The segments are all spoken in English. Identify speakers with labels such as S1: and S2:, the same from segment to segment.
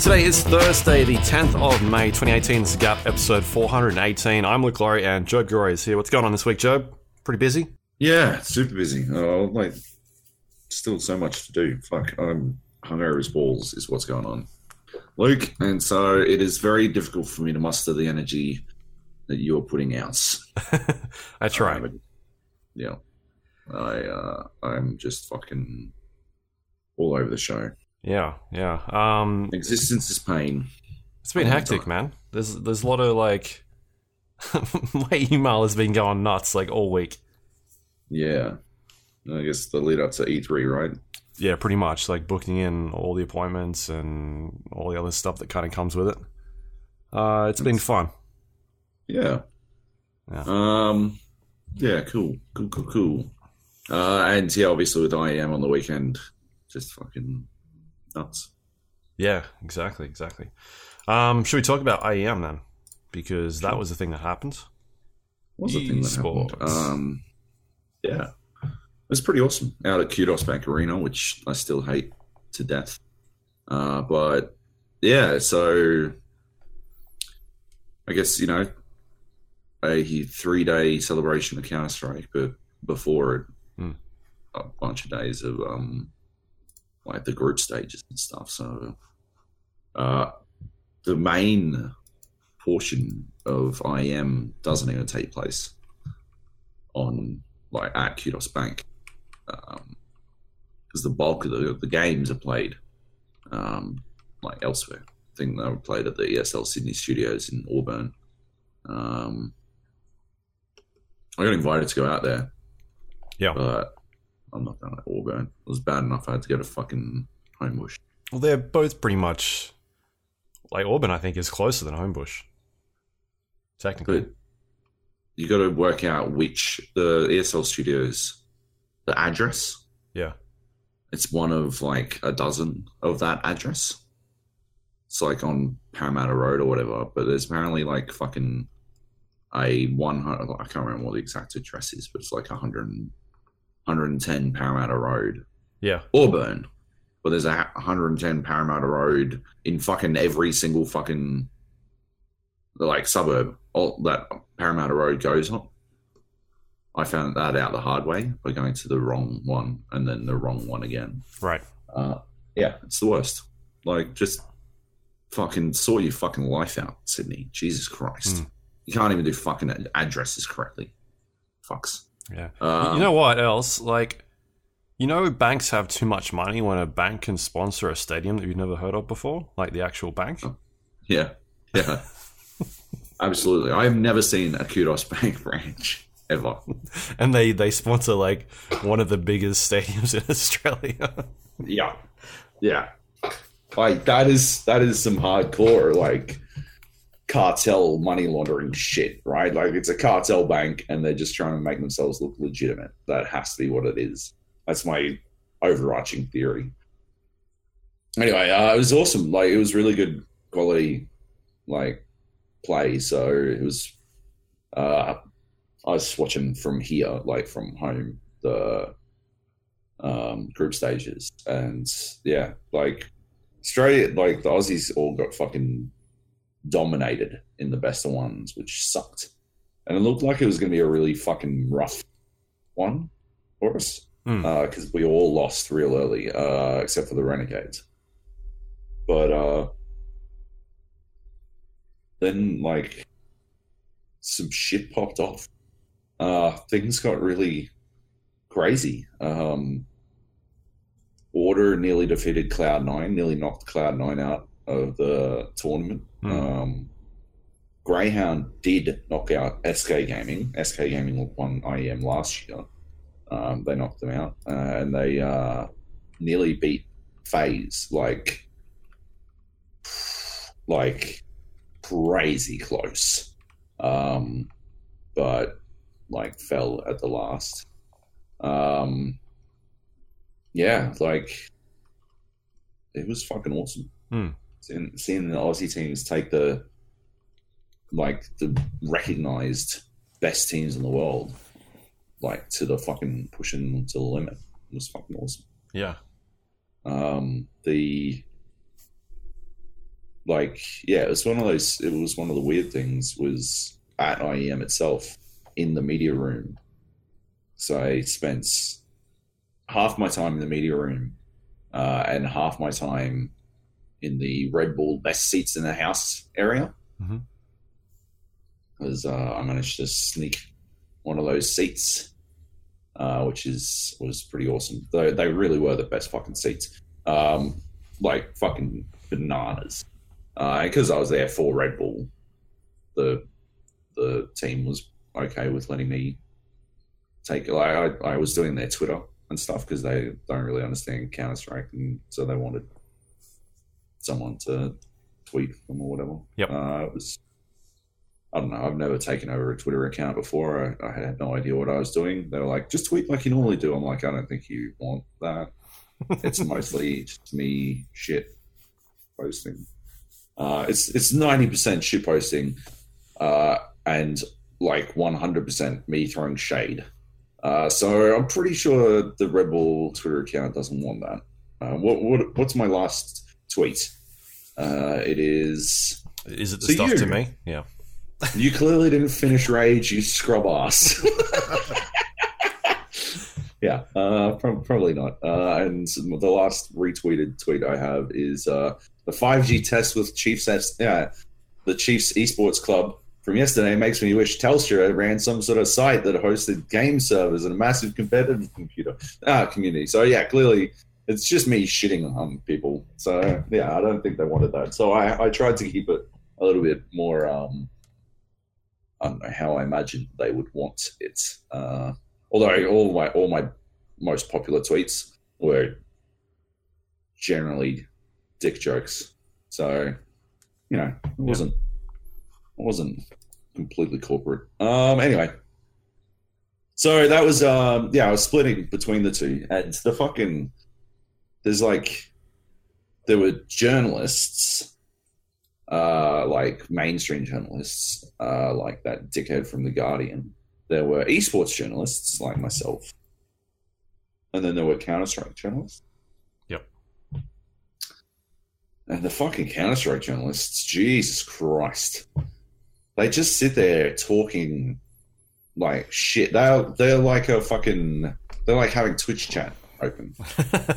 S1: Today is Thursday, the 10th of May 2018. This is Gap episode 418. I'm Luke Lawrie and Joab Gilroy is here. What's going on this week, Job? Pretty busy?
S2: Yeah, super busy. Oh, like, still so much to do. Fuck, I'm hungover as balls, is what's going on, Luke. And so it is very difficult for me to muster the energy that you are putting out.
S1: I try.
S2: Um, yeah, I uh, I'm just fucking all over the show.
S1: Yeah, yeah. Um,
S2: Existence is pain.
S1: it's been
S2: Oh,
S1: hectic, man. There's there's a lot of like my email has been going nuts like all week.
S2: Yeah, I guess the lead up to E3, right?
S1: Yeah, pretty much like booking in all the appointments and all the other stuff that kind of comes with it. Uh, it's been fun.
S2: Yeah.
S1: Yeah.
S2: Um. Yeah. Cool. Cool. Cool. Cool. Uh, and yeah, obviously with IEM on the weekend, just fucking nuts.
S1: Yeah, exactly, exactly. Um, should we talk about IEM then? Because that was the thing that happened.
S2: What's the thing that happened? Um. Yeah, it was pretty awesome out at Kudos Bank Arena, which I still hate to death. Uh, but yeah, so I guess you know a three day celebration of Counter Strike, but before it,
S1: Hmm.
S2: a bunch of days of um like the group stages and stuff. So uh, the main portion of IEM doesn't even take place on like at Kudos Bank because the bulk of the, the games are played um, like elsewhere. I think they were played at the ESL Sydney studios in Auburn. Um, I got invited to go out there,
S1: Yeah.
S2: but I'm not going to Auburn. It was bad enough I had to go to fucking Homebush.
S1: Well, they're both pretty much like Auburn. I think is closer than Homebush. Technically,
S2: But you got to work out which the ESL studios, the address.
S1: yeah,
S2: It's one of like a dozen of that address. It's like on Parramatta Road or whatever, but there's apparently like fucking a 100, I can't remember what the exact address is, but it's like a 100, 110 Parramatta Road,
S1: yeah,
S2: Auburn. But there's a 110 Parramatta Road in fucking every single fucking like suburb all that Parramatta Road goes on. I found that out the hard way by going to the wrong one and then the wrong one again.
S1: right.
S2: Uh, yeah, it's the worst. Like, just fucking sort your fucking life out, Sydney. Jesus Christ.
S1: Mm.
S2: You can't even do fucking addresses correctly. Fucks.
S1: Yeah.
S2: Um,
S1: you know what else? Like, you know, banks have too much money when a bank can sponsor a stadium that you've never heard of before, like the actual bank.
S2: Yeah. Yeah. Absolutely. I've never seen a Kudos Bank branch ever.
S1: and they they sponsor like one of the biggest stadiums in Australia.
S2: Yeah. Yeah. Like that is that is some hardcore like cartel money laundering shit, right? Like it's a cartel bank and they're just trying to make themselves look legitimate. That has to be what it is. That's my overarching theory. Anyway, uh, it was awesome. Like it was really good quality like play. So it was uh I was watching from here, like from home, the um, group stages, and yeah, like Australia, like the Aussies all got fucking dominated in the best of ones, which sucked, and it looked like it was going to be a really fucking rough one for us because we all lost real early, uh, except for the Renegades. But uh, then, like, some shit popped off. Uh, things got really crazy. Um, Order nearly defeated Cloud9, nearly knocked Cloud9 out of the tournament.
S1: Hmm.
S2: Um, Greyhound did knock out SK Gaming. SK Gaming won IEM last year. Um, they knocked them out, uh, and they uh, nearly beat FaZe like, like crazy close, um, but like fell at the last. Um, yeah, like it was fucking awesome.
S1: Hmm.
S2: Seeing, seeing the Aussie teams take the like the recognized best teams in the world, like to the fucking pushing them to the limit. It was fucking awesome.
S1: Yeah.
S2: Um, the like yeah, it was one of those. It was one of the weird things was at IEM itself in the media room. So I spent half my time in the media room uh, and half my time in the Red Bull best seats in the house area.
S1: Mhm.
S2: Because uh, I managed to sneak one of those seats, uh, which is was pretty awesome. They they really were the best fucking seats, um, like fucking bananas. Because I was there for Red Bull, the the team was okay with letting me take. Like I, I was doing their Twitter and stuff because they don't really understand Counter Strike, and so they wanted someone to tweet them or whatever.
S1: Yep.
S2: Uh, it was. I don't know. I've never taken over a Twitter account before. I, I had no idea what I was doing. They were like, "Just tweet like you normally do." I'm like, "I don't think you want that." it's mostly just me shit posting. Uh, it's it's ninety percent shit posting, uh, and like one hundred percent me throwing shade. Uh, so I'm pretty sure the Red Bull Twitter account doesn't want that. Uh, what, what what's my last tweet? Uh, it is
S1: Is it the
S2: So
S1: stuff
S2: you-
S1: to me? Yeah.
S2: you clearly didn't finish Rage, you scrub ass. yeah, uh, prob- probably not. Uh, and the last retweeted tweet I have is uh, the 5G test with Chiefs. Yeah, the Chiefs Esports Club from yesterday makes me wish Telstra ran some sort of site that hosted game servers and a massive competitive computer uh, community. So yeah, clearly it's just me shitting on people. So yeah, I don't think they wanted that. So I, I tried to keep it a little bit more. Um, I don't know how I imagined they would want it. Uh, although all my all my most popular tweets were generally dick jokes, so you know it wasn't it wasn't completely corporate. Um, anyway, so that was um, yeah, I was splitting between the two, and the fucking there's like there were journalists uh, like mainstream journalists, uh, like that dickhead from The Guardian. There were esports journalists like myself. And then there were Counter Strike journalists.
S1: Yep.
S2: And the fucking Counter Strike journalists, Jesus Christ. They just sit there talking like shit. They're, they're like a fucking. They're like having Twitch chat open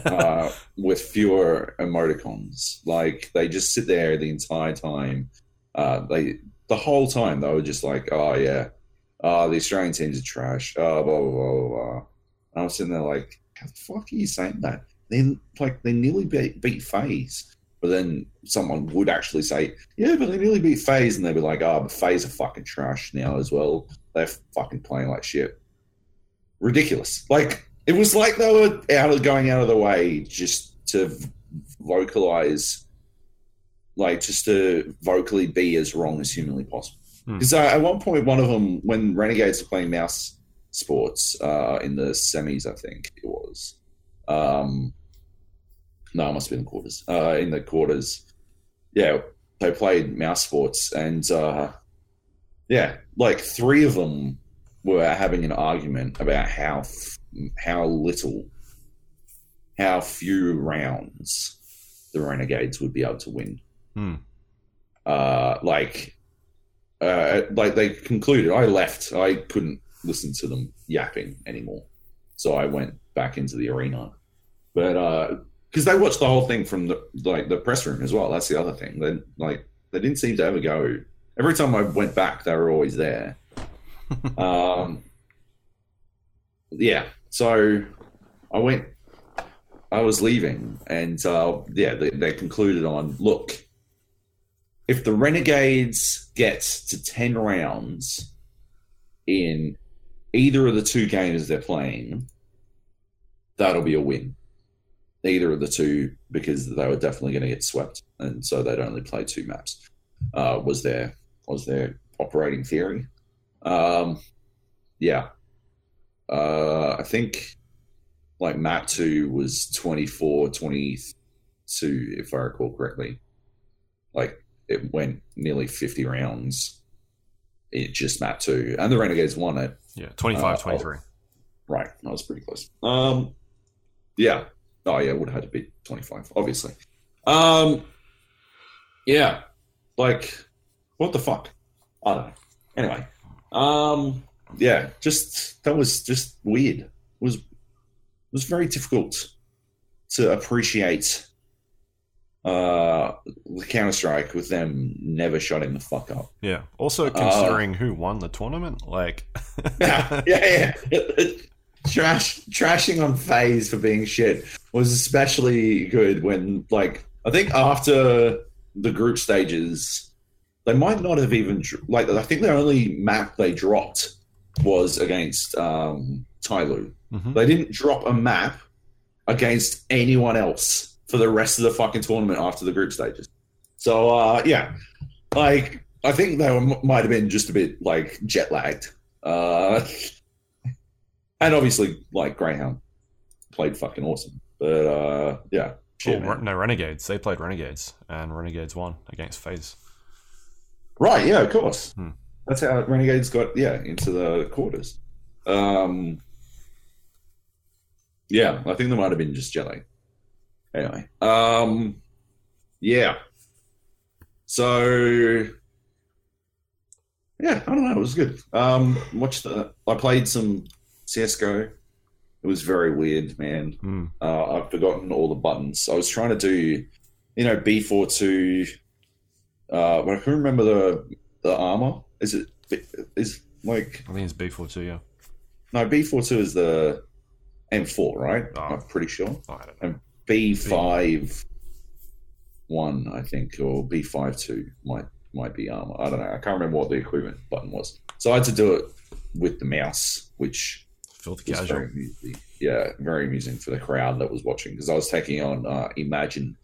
S2: uh, with fewer emoticons. Like they just sit there the entire time. Uh, they the whole time they were just like, "Oh yeah, oh the Australian teams are trash." Oh blah blah blah blah. And I was sitting there like, "How the fuck are you saying that?" Then like they nearly beat, beat FaZe, but then someone would actually say, "Yeah, but they nearly beat FaZe," and they'd be like, "Oh, but FaZe are fucking trash now as well. They're fucking playing like shit." Ridiculous. Like it was like they were out of going out of the way just to vocalize, like just to vocally be as wrong as humanly possible.
S1: Hmm.
S2: Because uh, at one point, one of them, when Renegades were playing mouse sports uh, in the semis, I think it was. Um, no, it must have been the quarters. Uh, in the quarters, yeah, they played mousesports, and uh, yeah, like three of them were having an argument about how how little, how few rounds the Renegades would be able to win.
S1: Hmm.
S2: Uh, like, uh, like they concluded. I left. I couldn't listen to them yapping anymore, so I went back into the arena. But because they watched the whole thing from the like the press room as well. That's the other thing. They like they didn't seem to ever go. Every time I went back, they were always there. um, yeah. So I went. I was leaving, and uh, yeah, they, they concluded on look. If the Renegades get to ten rounds in either of the two games they're playing, that'll be a win. Either of the two, because they were definitely going to get swept, and so they'd only play two maps. Uh, was their was their operating theory? Um, yeah, uh, I think like map two was 24, 22, if I recall correctly. Like it went nearly 50 rounds. It just map two, and the Renegades won it.
S1: yeah. 25,
S2: Uh,
S1: 23.
S2: Right, that was pretty close. Um, yeah. Oh yeah, would have had to be 25, obviously. Um, yeah, like what the fuck? I don't know. Anyway, um, yeah, just that was just weird. It was it was very difficult to appreciate uh the Counter Strike with them never shutting the fuck up.
S1: Yeah. Also, considering uh, who won the tournament, like,
S2: yeah, yeah, yeah. Trash, trashing on FaZe for being shit was especially good when, like, I think after the group stages, they might not have even like. I think the only map they dropped was against um, Tyloo. Mm-hmm. They didn't drop a map against anyone else for the rest of the fucking tournament after the group stages. So uh, yeah, like I think they were, might have been just a bit like jet lagged, uh, and obviously like Greyhound played fucking awesome. But uh, yeah,
S1: shit, oh, no Renegades. They played Renegades, and Renegades won against FaZe.
S2: Right. Yeah. Of course. Hmm. That's how Renegades got yeah into the quarters. Um, yeah, I think there might have been just jelly. Anyway, um, yeah. So yeah, I don't know. It was good. Um, watched the. I played some CS:GO. It was very weird, man.
S1: Mm.
S2: Uh, I've forgotten all the buttons. I was trying to do, you know, B four two. Uh, I can remember the the armor. Is it is like?
S1: I think it's B four two. Yeah.
S2: No, B four two is the M4, right? Oh. I'm pretty sure.
S1: Oh,
S2: and B5 one, I think, or B5 two might might be armor. I don't know. I can't remember what the equipment button was. So I had to do it with the mouse, which
S1: filthy casual.
S2: Very amusing. Yeah, very amusing for the crowd that was watching because I was taking on uh, emagine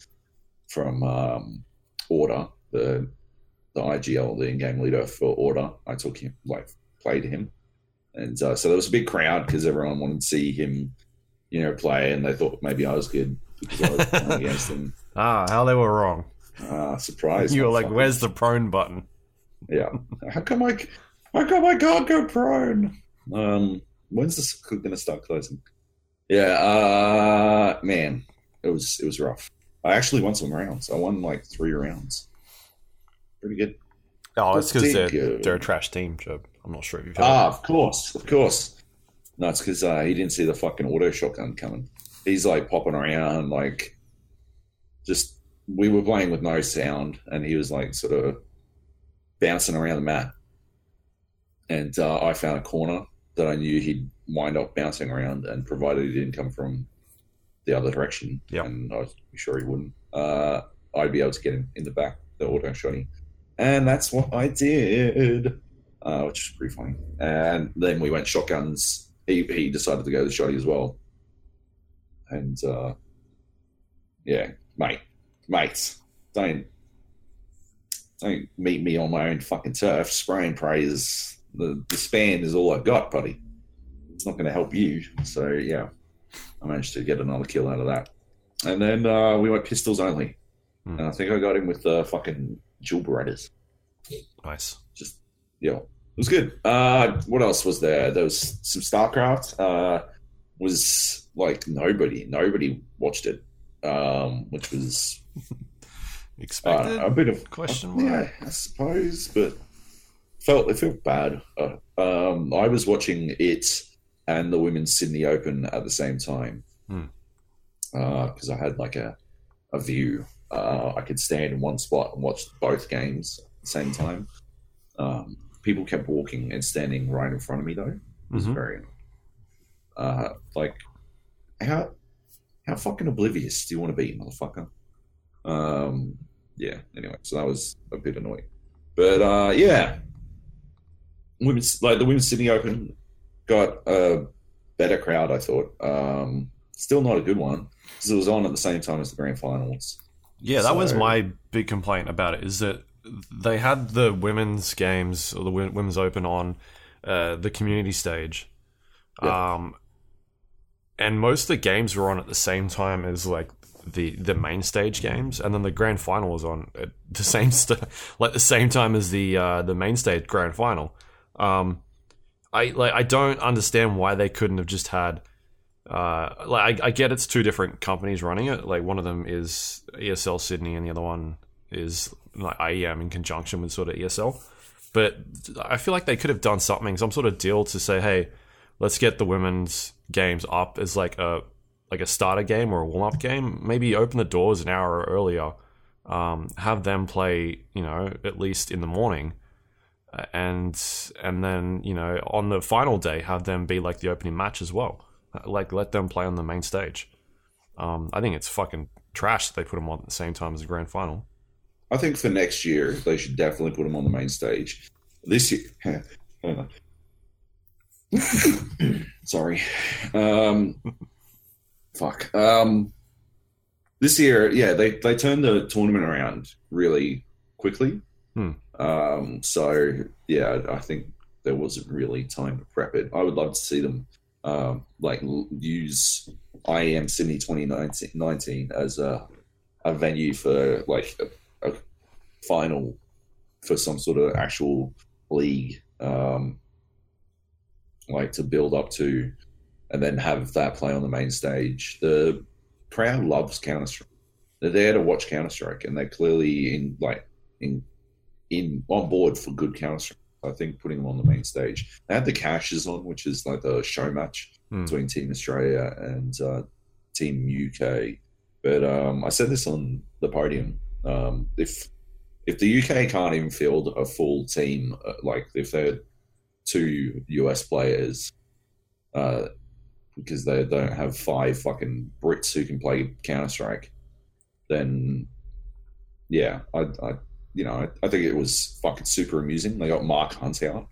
S2: from um, Order, the the IGL, the in-game leader for Order. I took him, like, played him, and uh, so there was a big crowd because everyone wanted to see him, you know, play, and they thought maybe I was good because I was playing against them.
S1: Ah, how they were wrong.
S2: Ah, surprise!
S1: You were like, "Where's the prone button?"
S2: Yeah. How come I? How come I can't go prone? Um, when's this going to start closing? Yeah. Uh, man, it was it was rough. I actually won some rounds. I won like three rounds. Pretty good.
S1: Oh, it's because they're, they're a trash team, Joe. I'm not sure if you've heard.
S2: Ah, of course, of course. No, it's because uh, he didn't see the fucking auto shotgun coming. He's like popping around, like just we were playing with no sound, and he was like sort of bouncing around the mat. And uh, I found a corner that I knew he'd wind up bouncing around, and provided he didn't come from the other direction,
S1: yeah,
S2: and I was sure he wouldn't, uh, I'd be able to get him in the back, the auto shotty, and that's what I did uh, which is pretty funny. And then we went shotguns. He, he decided to go the shotty as well. And uh, yeah, mate, mates, don't don't meet me on my own fucking turf. Spray and pray is the, the span is all I got, buddy. It's not going to help you. So yeah, I managed to get another kill out of that. And then uh, we went pistols only. Hmm. And I think I got him with the fucking dual Berettas.
S1: Nice.
S2: Just yeah, it was good. Uh, what else was there? There was some StarCraft. Uh, was like nobody, nobody watched it, um, which was
S1: expected.
S2: Uh, a bit of
S1: question mark,
S2: yeah, I suppose, but felt it felt bad. Uh, um, I was watching it and the Women's Sydney Open at the same time because
S1: hmm.
S2: uh, I had like a a view. Uh, I could stand in one spot and watch both games at the same time. Um, people kept walking and standing right in front of me though. It was mm-hmm. very uh, like how how fucking oblivious do you want to be, motherfucker? Um, yeah. Anyway, so that was a bit annoying, but uh, yeah, women's like the women's Sydney Open got a better crowd. I thought. Um, still not a good one because it was on at the same time as the grand finals.
S1: Yeah, that so, was my big complaint about it. Is that they had the women's games or the women's open on uh, the community stage, yeah. um, and most of the games were on at the same time as like the the main stage games, and then the grand final was on at the same st- like the same time as the uh, the main stage grand final. Um, I like I don't understand why they couldn't have just had. Uh, like I, I get it's two different companies running it. Like one of them is ESL Sydney, and the other one is like IEM in conjunction with sort of ESL. But I feel like they could have done something, some sort of deal to say, hey, let's get the women's games up as like a like a starter game or a warm up game. Maybe open the doors an hour earlier. Um, have them play, you know, at least in the morning, and and then you know on the final day have them be like the opening match as well. Like let them play on the main stage. Um, I think it's fucking trash that they put them on at the same time as the grand final.
S2: I think for next year they should definitely put them on the main stage. This year, sorry, um, fuck. Um, this year, yeah, they they turned the tournament around really quickly.
S1: Hmm.
S2: Um, so yeah, I think there wasn't really time to prep it. I would love to see them um, like use IEM Sydney 2019 as a a venue for like a, a final for some sort of actual league, um, like to build up to, and then have that play on the main stage. The crowd loves Counter Strike. They're there to watch Counter Strike, and they're clearly in like in in on board for good Counter Strike. I think putting them on the main stage. They had the Cashes on, which is like the show match
S1: Hmm.
S2: between Team Australia and uh, Team UK. But um, I said this on the podium. Um, if if the UK can't even field a full team, uh, like if they're two US players, uh, because they don't have five fucking Brits who can play Counter Strike, then yeah, I, I you know I, I think it was fucking super amusing. They got Mark Hunt out,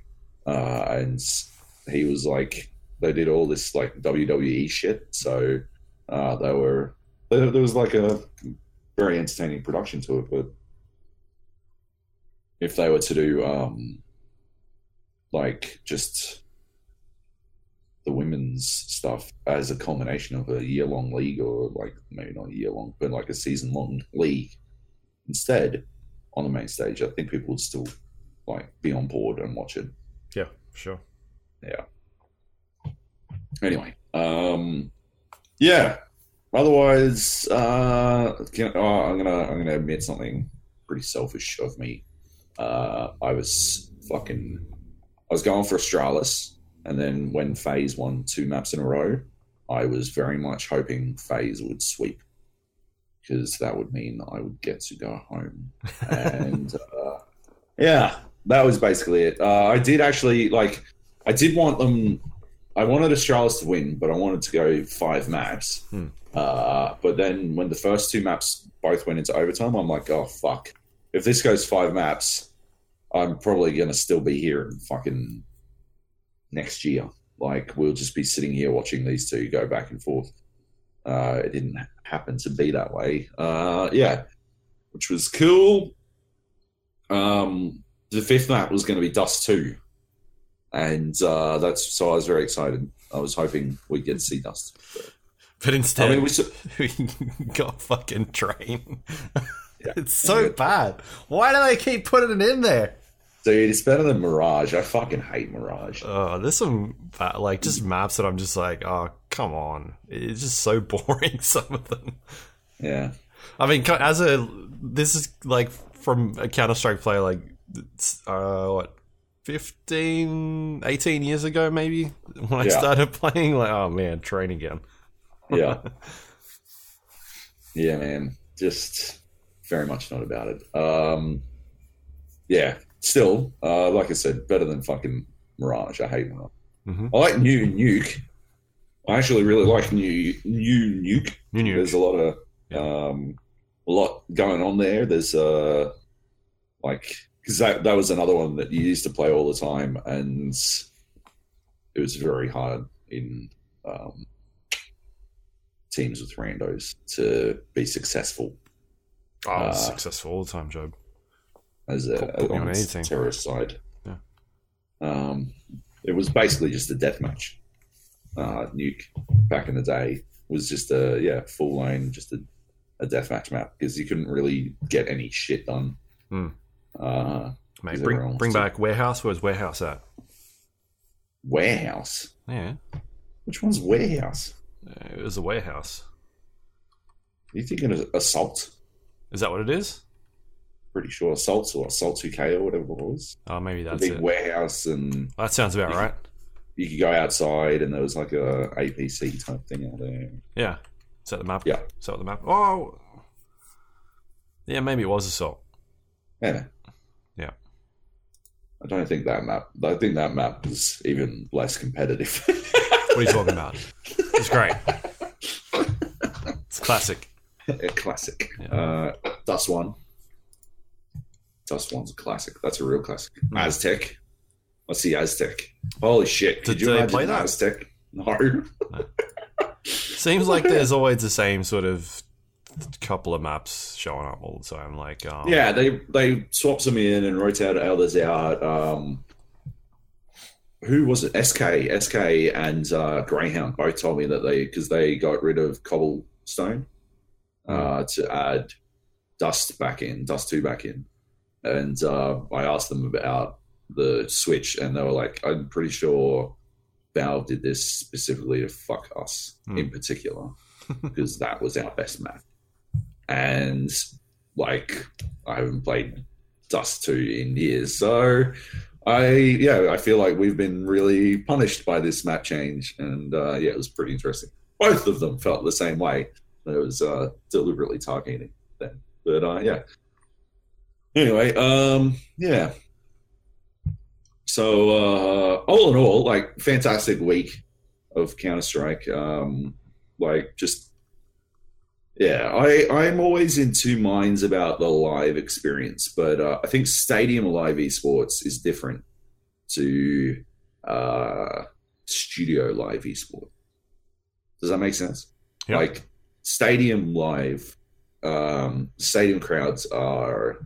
S2: uh, and he was like they did all this like WWE shit, so uh, they were there, was like a very entertaining production to it, but if they were to do um like just the women's stuff as a combination of a year long league or like maybe not a year long but like a season long league instead on the main stage i think people would still like be on board and watch it.
S1: Yeah, sure.
S2: yeah. Anyway um yeah. Otherwise uh can, oh, i'm gonna i'm gonna admit something pretty selfish of me. Uh i was fucking i was going for australis and then when FaZe won two maps in a row i was very much hoping FaZe would sweep because that would mean i would get to go home and uh, yeah that was basically it uh, i did actually like i did want them I wanted Australis to win, but I wanted to go five maps.
S1: Hmm.
S2: Uh, but then when the first two maps both went into overtime, I'm like, oh fuck! If this goes five maps, I'm probably gonna still be here in fucking next year. Like we'll just be sitting here watching these two go back and forth. Uh, it didn't happen to be that way. Uh, yeah, which was cool. Um, the fifth map was going to be Dust Two and uh, that's so I was very excited. I was hoping we'd get to see Dust. But,
S1: But instead,
S2: I mean, we saw,
S1: we got fucking train.
S2: Yeah.
S1: It's so bad. Why do they keep putting it in there?
S2: dude, it's better than Mirage. I fucking hate Mirage.
S1: Oh, there's some like just maps that I'm just like, oh, come on. It's just so boring. Some of them.
S2: Yeah,
S1: I mean, as a this is like from a Counter Strike player, like uh, what 15, 18 years ago, maybe when I
S2: Yeah.
S1: started playing. Like, oh man, train again.
S2: yeah, yeah, man. Just very much not about it. Um, yeah, still, uh, like I said, better than fucking Mirage. I hate Mirage.
S1: Mhm.
S2: I like New Nuke. I actually really like New New Nuke.
S1: New Nuke.
S2: There's a lot of
S1: Yeah.
S2: um, a lot going on there. There's uh, like because that that was another one that you used to play all the time, and it was very hard in um, teams with randos to be successful
S1: Oh,
S2: Uh,
S1: successful all the time, Joab.
S2: as a,
S1: Put- put on
S2: on
S1: anything.
S2: terrorist side.
S1: Yeah.
S2: Um, it was basically just a death match. Uh, Nuke back in the day was just a yeah full line just a, a death match map because you couldn't really get any shit done.
S1: Hmm.
S2: Uh,
S1: Mate, bring bring back warehouse. Where's warehouse at?
S2: warehouse.
S1: Yeah,
S2: Which one's warehouse?
S1: it was a warehouse.
S2: Are you thinking of assault?
S1: Is that what it is?
S2: pretty sure Assaults or Assault 2K or whatever it was.
S1: Oh, maybe
S2: The
S1: that's
S2: big
S1: it.
S2: warehouse, and
S1: That sounds about right.
S2: You could go outside, and there was like a APC type thing out there.
S1: Yeah. set the map?
S2: Yeah.
S1: set the map? Oh. Yeah, maybe it was assault.
S2: Yeah.
S1: Yeah.
S2: I don't think that map. I think that map was even less competitive.
S1: What are you talking about? It's great. It's classic.
S2: a classic.
S1: Yeah.
S2: Uh, Dust One. Dust One's a classic. That's a real classic.
S1: Hmm.
S2: Aztec. Let's see Aztec. Holy shit! Could
S1: Did
S2: you
S1: they
S2: imagine
S1: play that?
S2: Aztec? No.
S1: Seems like there's always the same sort of couple of maps showing up all the time. Like, um,
S2: Yeah, they they swapped some in and rotated others out. Um, who was it? SK, SK, and uh, Greyhound both told me that they because they got rid of cobblestone uh, to add dust back in, dust two back in, and uh, I asked them about the switch, and they were like, "I'm pretty sure Valve did this specifically to fuck us
S1: Hmm.
S2: in particular because that was our best map." And like, I haven't played Dust two in years, so I yeah, I feel like we've been really punished by this map change, and uh, yeah, it was pretty interesting. Both of them felt the same way. It was uh, deliberately targeting them, but uh, yeah. Anyway, um, yeah. So uh, all in all, like fantastic week of Counter Strike. Um, like just yeah, I I'm always in two minds about the live experience, but uh, I think Stadium Live Esports is different to uh, Studio Live Esports. Does that make sense?
S1: Yeah.
S2: Like Stadium Live, um, stadium crowds are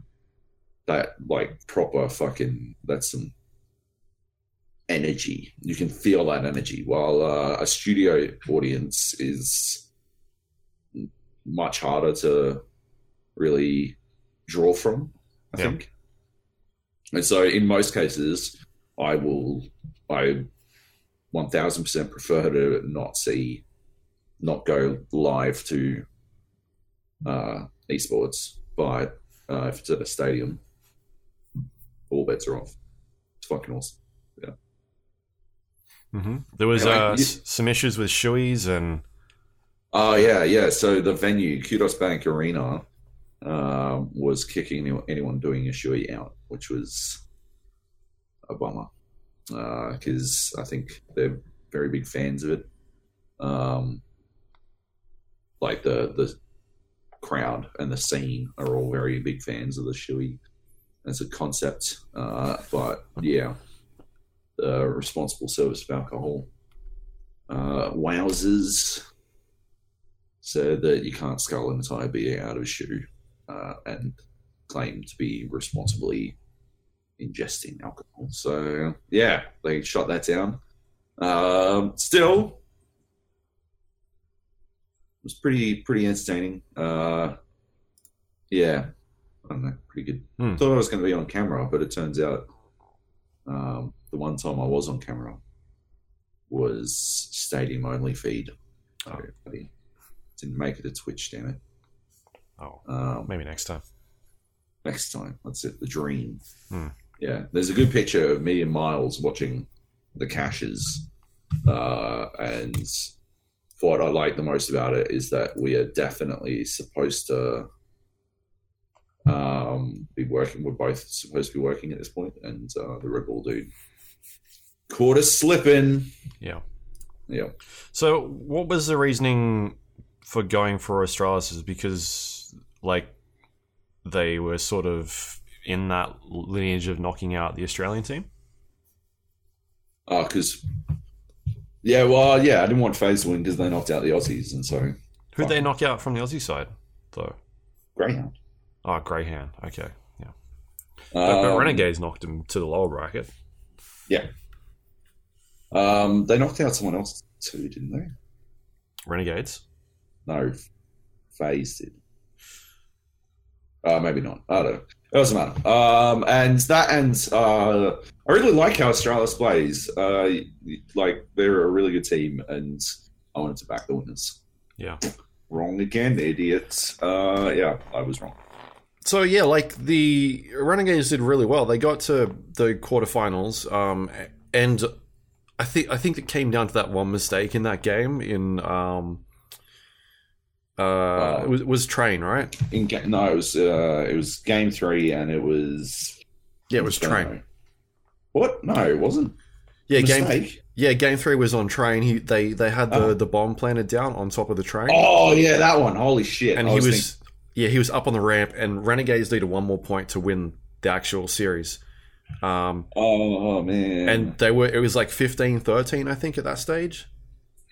S2: that like proper fucking that's some energy. You can feel that energy, while uh, a studio audience is much harder to really draw from. I
S1: Yeah.
S2: think, and so in most cases, I will I one thousand percent prefer to not see not go live to uh, esports, but uh, if it's at a stadium, all bets are off. It's fucking awesome.
S1: Hmm There was uh, some issues with shoeys and
S2: Oh yeah, yeah. So the venue, Kudos Bank Arena, um, was kicking anyone doing a shoey out, which was a bummer because I think they're very big fans of it. Um, like the the crowd and the scene are all very big fans of the shoey as a concept. Uh, but yeah, the responsible service of alcohol. Uh, wowzers said that you can't scull an entire beer out of a shoe uh, and claim to be responsibly ingesting alcohol. So yeah, they shot that down. Um, still, it was pretty pretty entertaining. Uh, yeah, I don't know, pretty good.
S1: Hmm.
S2: Thought I was going to be on camera, but it turns out um, the one time I was on camera was stadium only feed. I didn't- make it to Twitch, damn it.
S1: oh,
S2: Um,
S1: maybe next time.
S2: next time. That's it. The dream.
S1: Hmm.
S2: Yeah. There's a good picture of me and Miles watching the caches. Uh, and what I like the most about it is that we are definitely supposed to um, be working. We're both supposed to be working at this point, and uh, the Red Bull dude caught us slipping.
S1: Yeah.
S2: Yeah.
S1: So, what was the reasoning for going for Australis? Is because like they were sort of in that lineage of knocking out the Australian team.
S2: Because, yeah, well, yeah, I didn't want FaZe to win because they knocked out the Aussies, and so
S1: Who'd they knock out from the Aussie side, though?
S2: Greyhound.
S1: Oh, Greyhound. Okay, yeah. But, but
S2: Um,
S1: Renegades knocked him to the lower bracket.
S2: Um, they knocked out someone else too, didn't they?
S1: Renegades.
S2: No, FaZe did. Uh, maybe not. I don't know. It doesn't matter. Um, and that ends. uh, I really like how Australis plays. Uh, like they're a really good team, and I wanted to back the winners.
S1: Yeah.
S2: Wrong again, idiots. Uh, yeah, I was wrong.
S1: so yeah, like the Renegades did really well. They got to the quarterfinals, um, and I think I think it came down to that one mistake in that game in um, uh, it was, it was train right?
S2: In ga- no, it was uh, it was game three, and it was
S1: Yeah, it was train.
S2: uh, What? No, it wasn't.
S1: Yeah, game
S2: Mistake?
S1: yeah game three was on train. He they they had the
S2: Oh.
S1: the bomb planted down on top of the train.
S2: Oh yeah, that one. Holy shit!
S1: and
S2: I
S1: he was,
S2: thinking-
S1: yeah he was up on the ramp and renegades needed one more point to win the actual series um
S2: oh, oh, man.
S1: and they were it was like 15-13 i think at that stage.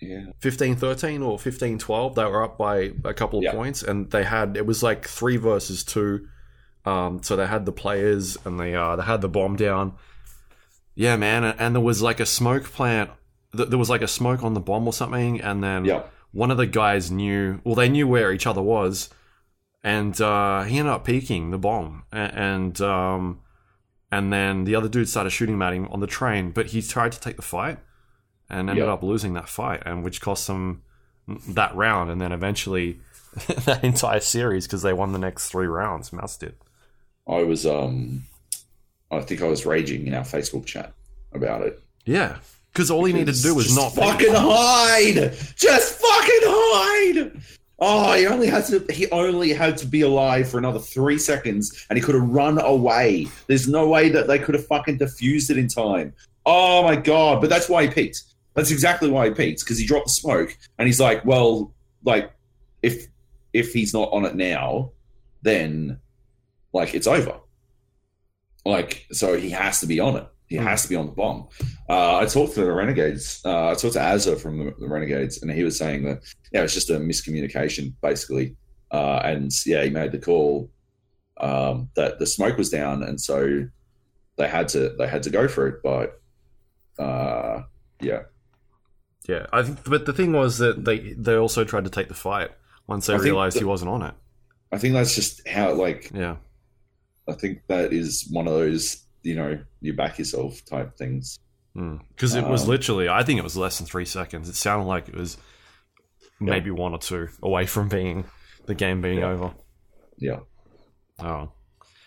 S2: Yeah,
S1: 15-13 or 15-12 they were up by a couple of
S2: Yeah.
S1: points and they had it was like three versus two. Um so they had the players and they uh they had the bomb down. Yeah man and, there was like a smoke plant th- there was like a smoke on the bomb or something and then
S2: yeah,
S1: one of the guys knew well they knew where each other was and uh, he ended up peeking the bomb and um, and then the other dude started shooting at him on the train but he tried to take the fight and ended
S2: Yeah.
S1: up losing that fight and which cost him that round and then eventually that entire series because they won the next three rounds mouse did
S2: I was. Um, I think I was raging in our Facebook chat about it.
S1: yeah because all he needed to do was
S2: Just
S1: not
S2: fucking hide. Just fucking hide. Oh, he only had to. He only had to be alive for another three seconds, and he could have run away. There's no way that they could have fucking defused it in time. Oh my god! But that's why he peaked. That's exactly why he peaked because he dropped the smoke, and he's like, well, like if if he's not on it now, then like it's over. Like so, he has to be on it. He
S1: Hmm.
S2: has to be on the bomb. Uh, I talked to the Renegades. Uh, I talked to Azza from the, the Renegades, and he was saying that yeah, it's just a miscommunication basically. Uh, and yeah, he made the call um, that the smoke was down, and so they had to they had to go for it. But uh, yeah,
S1: yeah i think but the thing was that they they also tried to take the fight once they
S2: I
S1: realized
S2: that-
S1: he wasn't on it
S2: I think that's just how like
S1: yeah
S2: I think that is one of those you know you back yourself type things.
S1: Because it was
S2: Um,
S1: literally, I think it was less than three seconds. It sounded like it was maybe one or two away from being the game being
S2: Yeah.
S1: over.
S2: Yeah,
S1: Oh,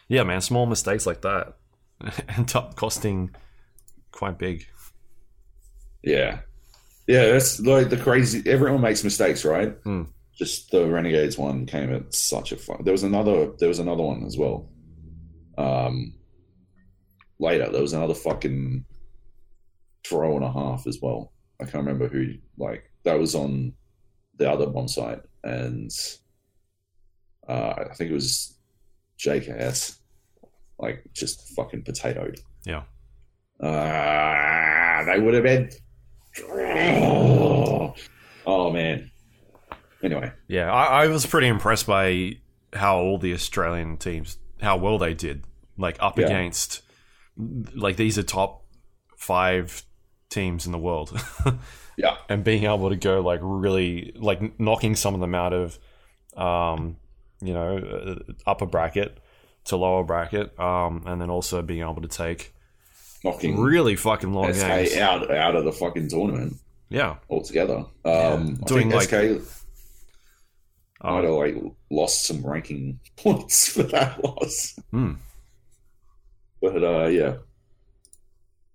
S1: yeah, man. Small mistakes like that end up costing quite big.
S2: yeah, yeah. That's like the crazy. Everyone makes mistakes, right?
S1: Hmm.
S2: Just the Renegades one came at such a fun. There was another. There was another one as well. Um, later there was another fucking throw and a half as well. I can't remember who. Like that was on the other site, and uh, I think it was JKS. Like just fucking potatoed.
S1: Yeah.
S2: Uh, they would have been. Oh, oh man. Anyway,
S1: Yeah, I, I was pretty impressed by how all the Australian teams, how well they did. Like up
S2: Yeah.
S1: against, like these are top five teams in the world.
S2: Yeah.
S1: and being able to go like really like knocking some of them out of, um, you know, uh, upper bracket to lower bracket, um, and then also being able to take
S2: knocking
S1: really fucking long
S2: SK
S1: games.
S2: out out of the fucking tournament
S1: Yeah,
S2: altogether. Um, I
S1: Doing,
S2: think
S1: like-
S2: SK
S1: Um,
S2: might have like lost some ranking points for that loss.
S1: Hmm.
S2: But uh, yeah,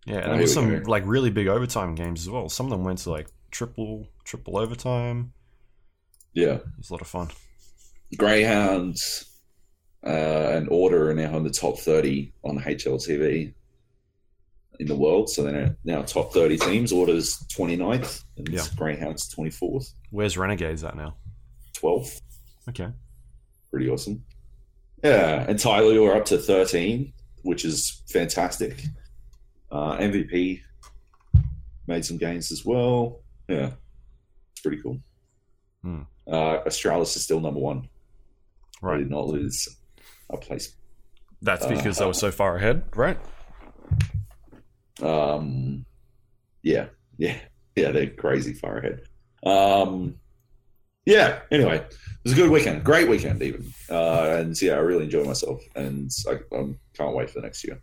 S1: Yeah, and there was some
S2: go.
S1: like really big overtime games as well. Some of them went to like triple triple overtime.
S2: yeah.
S1: It was a lot of fun.
S2: Greyhounds uh, and Order are now in the top 30 on HLTV in the world. So they're now top 30 teams. Order's 29th and
S1: Yeah.
S2: Greyhounds 24th,
S1: Where's Renegades at now?
S2: 12th.
S1: Okay.
S2: Pretty awesome. Yeah. And Tyler, you're up to 13, which is fantastic. Uh, MVP made some gains as well. Yeah. It's pretty cool.
S1: Hmm.
S2: Uh, Australis is still number one. They
S1: Right.
S2: did not lose a place
S1: That's
S2: Uh,
S1: because they were so far ahead, right?
S2: Um, yeah, yeah, yeah, they're crazy far ahead. Um, yeah. Anyway, it was a good weekend, great weekend even, uh, and yeah, I really enjoyed myself, and I, I can't wait for the next year.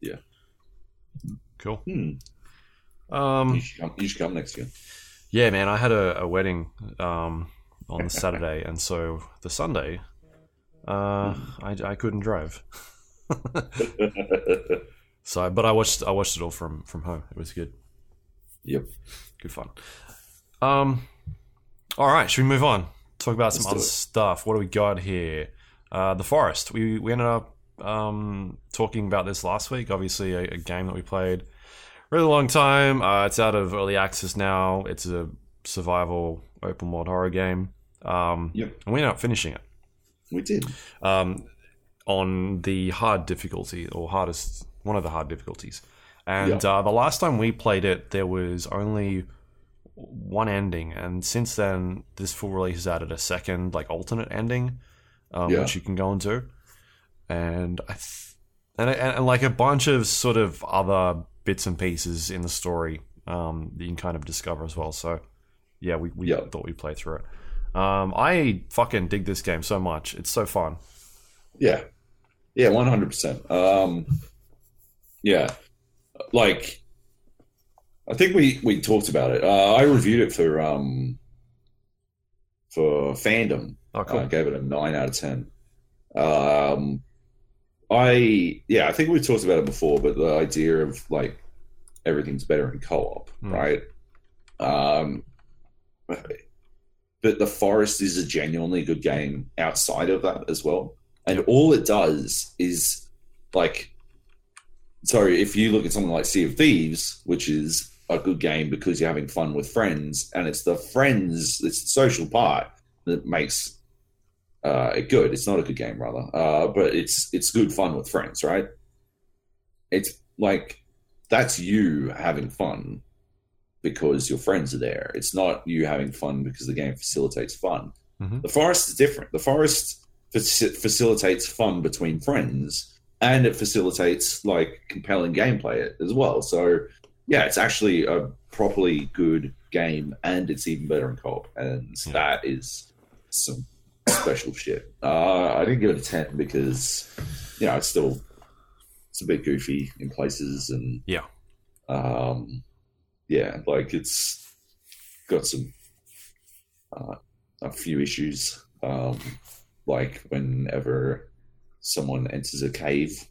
S2: Yeah.
S1: Cool.
S2: Hmm.
S1: Um,
S2: You should come. You should come next year.
S1: yeah, man, I had a, a wedding um, on the Saturday, and so the Sunday Uh, I, I couldn't drive. so, but I watched I watched it all from from home. It was good.
S2: Yep.
S1: Good fun. Um, all right, should we move on? Talk about some
S2: Let's do
S1: other
S2: it.
S1: stuff. What do we got here? Uh, the Forest. We we ended up um talking about this last week. Obviously, a, a game that we played really long time. Uh, it's out of early access now. It's a survival open world horror game. Um,
S2: Yep.
S1: and we ended up finishing it
S2: We did.
S1: um, on the hard difficulty or hardest one of the hard difficulties. And
S2: Yeah.
S1: uh, the last time we played it, there was only one ending, and since then, this full release has added a second, like alternate ending, um,
S2: Yeah.
S1: which you can go into, and I th- and, and and like a bunch of sort of other bits and pieces in the story um, that you can kind of discover as well. So, yeah, we, we
S2: Yeah.
S1: thought we'd play through it. Um, I fucking dig this game so much. It's so fun.
S2: Yeah. Yeah, one hundred percent. Um yeah. Like I think we we talked about it. Uh, I reviewed it for um for fandom.
S1: Oh, cool.
S2: I gave it a nine out of ten. Um I yeah, I think we talked about it before, but the idea of like everything's better in co-op,
S1: Hmm.
S2: right? Um but the forest is a genuinely good game outside of that as well and all it does is like so if you look at something like sea of thieves which is a good game because you're having fun with friends and it's the friends it's the social part that makes uh, it good. It's not a good game rather. Uh, but it's it's good fun with friends right? It's like that's you having fun because your friends are there. It's not you having fun because the game facilitates fun.
S1: Mhm.
S2: the forest is different. The forest faci- facilitates fun between friends and it facilitates like compelling gameplay as well. So yeah it's actually a properly good game and it's even better in co-op and
S1: Yeah.
S2: that is some special shit uh, i didn't give it a 10 because you know it's still it's a bit goofy in places and
S1: Yeah.
S2: um yeah like it's got some uh, a few issues um like whenever someone enters a cave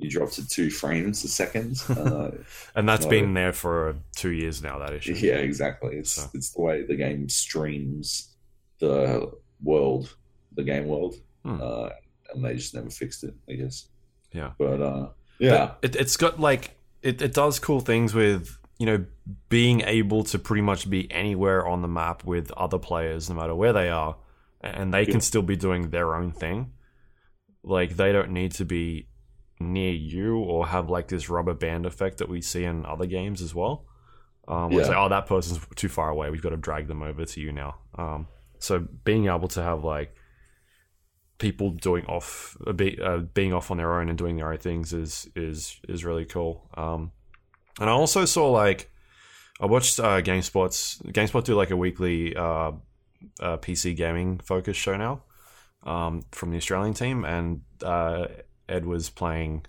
S2: you drop to two frames a second uh,
S1: And that's
S2: No.
S1: been there for two years now. That issue.
S2: yeah exactly it's
S1: So.
S2: it's the way the game streams the world the game world
S1: Hmm.
S2: uh and they just never fixed it i guess
S1: Yeah.
S2: but uh yeah
S1: It, it's got like it, it does cool things with you know being able to pretty much be anywhere on the map with other players, no matter where they are, and they
S2: Yeah.
S1: can still be doing their own thing. Like they don't need to be near you or have like this rubber band effect that we see in other games as well. Um, where it's like, oh, that person's too far away. We've got to drag them over to you now. Um, so being able to have like people doing off, uh, be, uh, being off on their own and doing their own things is is is really cool. Um, and I also saw like I watched uh, GameSpot's GameSpot do like a weekly uh, uh, PC gaming focus show now um, from the Australian team, and uh, Ed was playing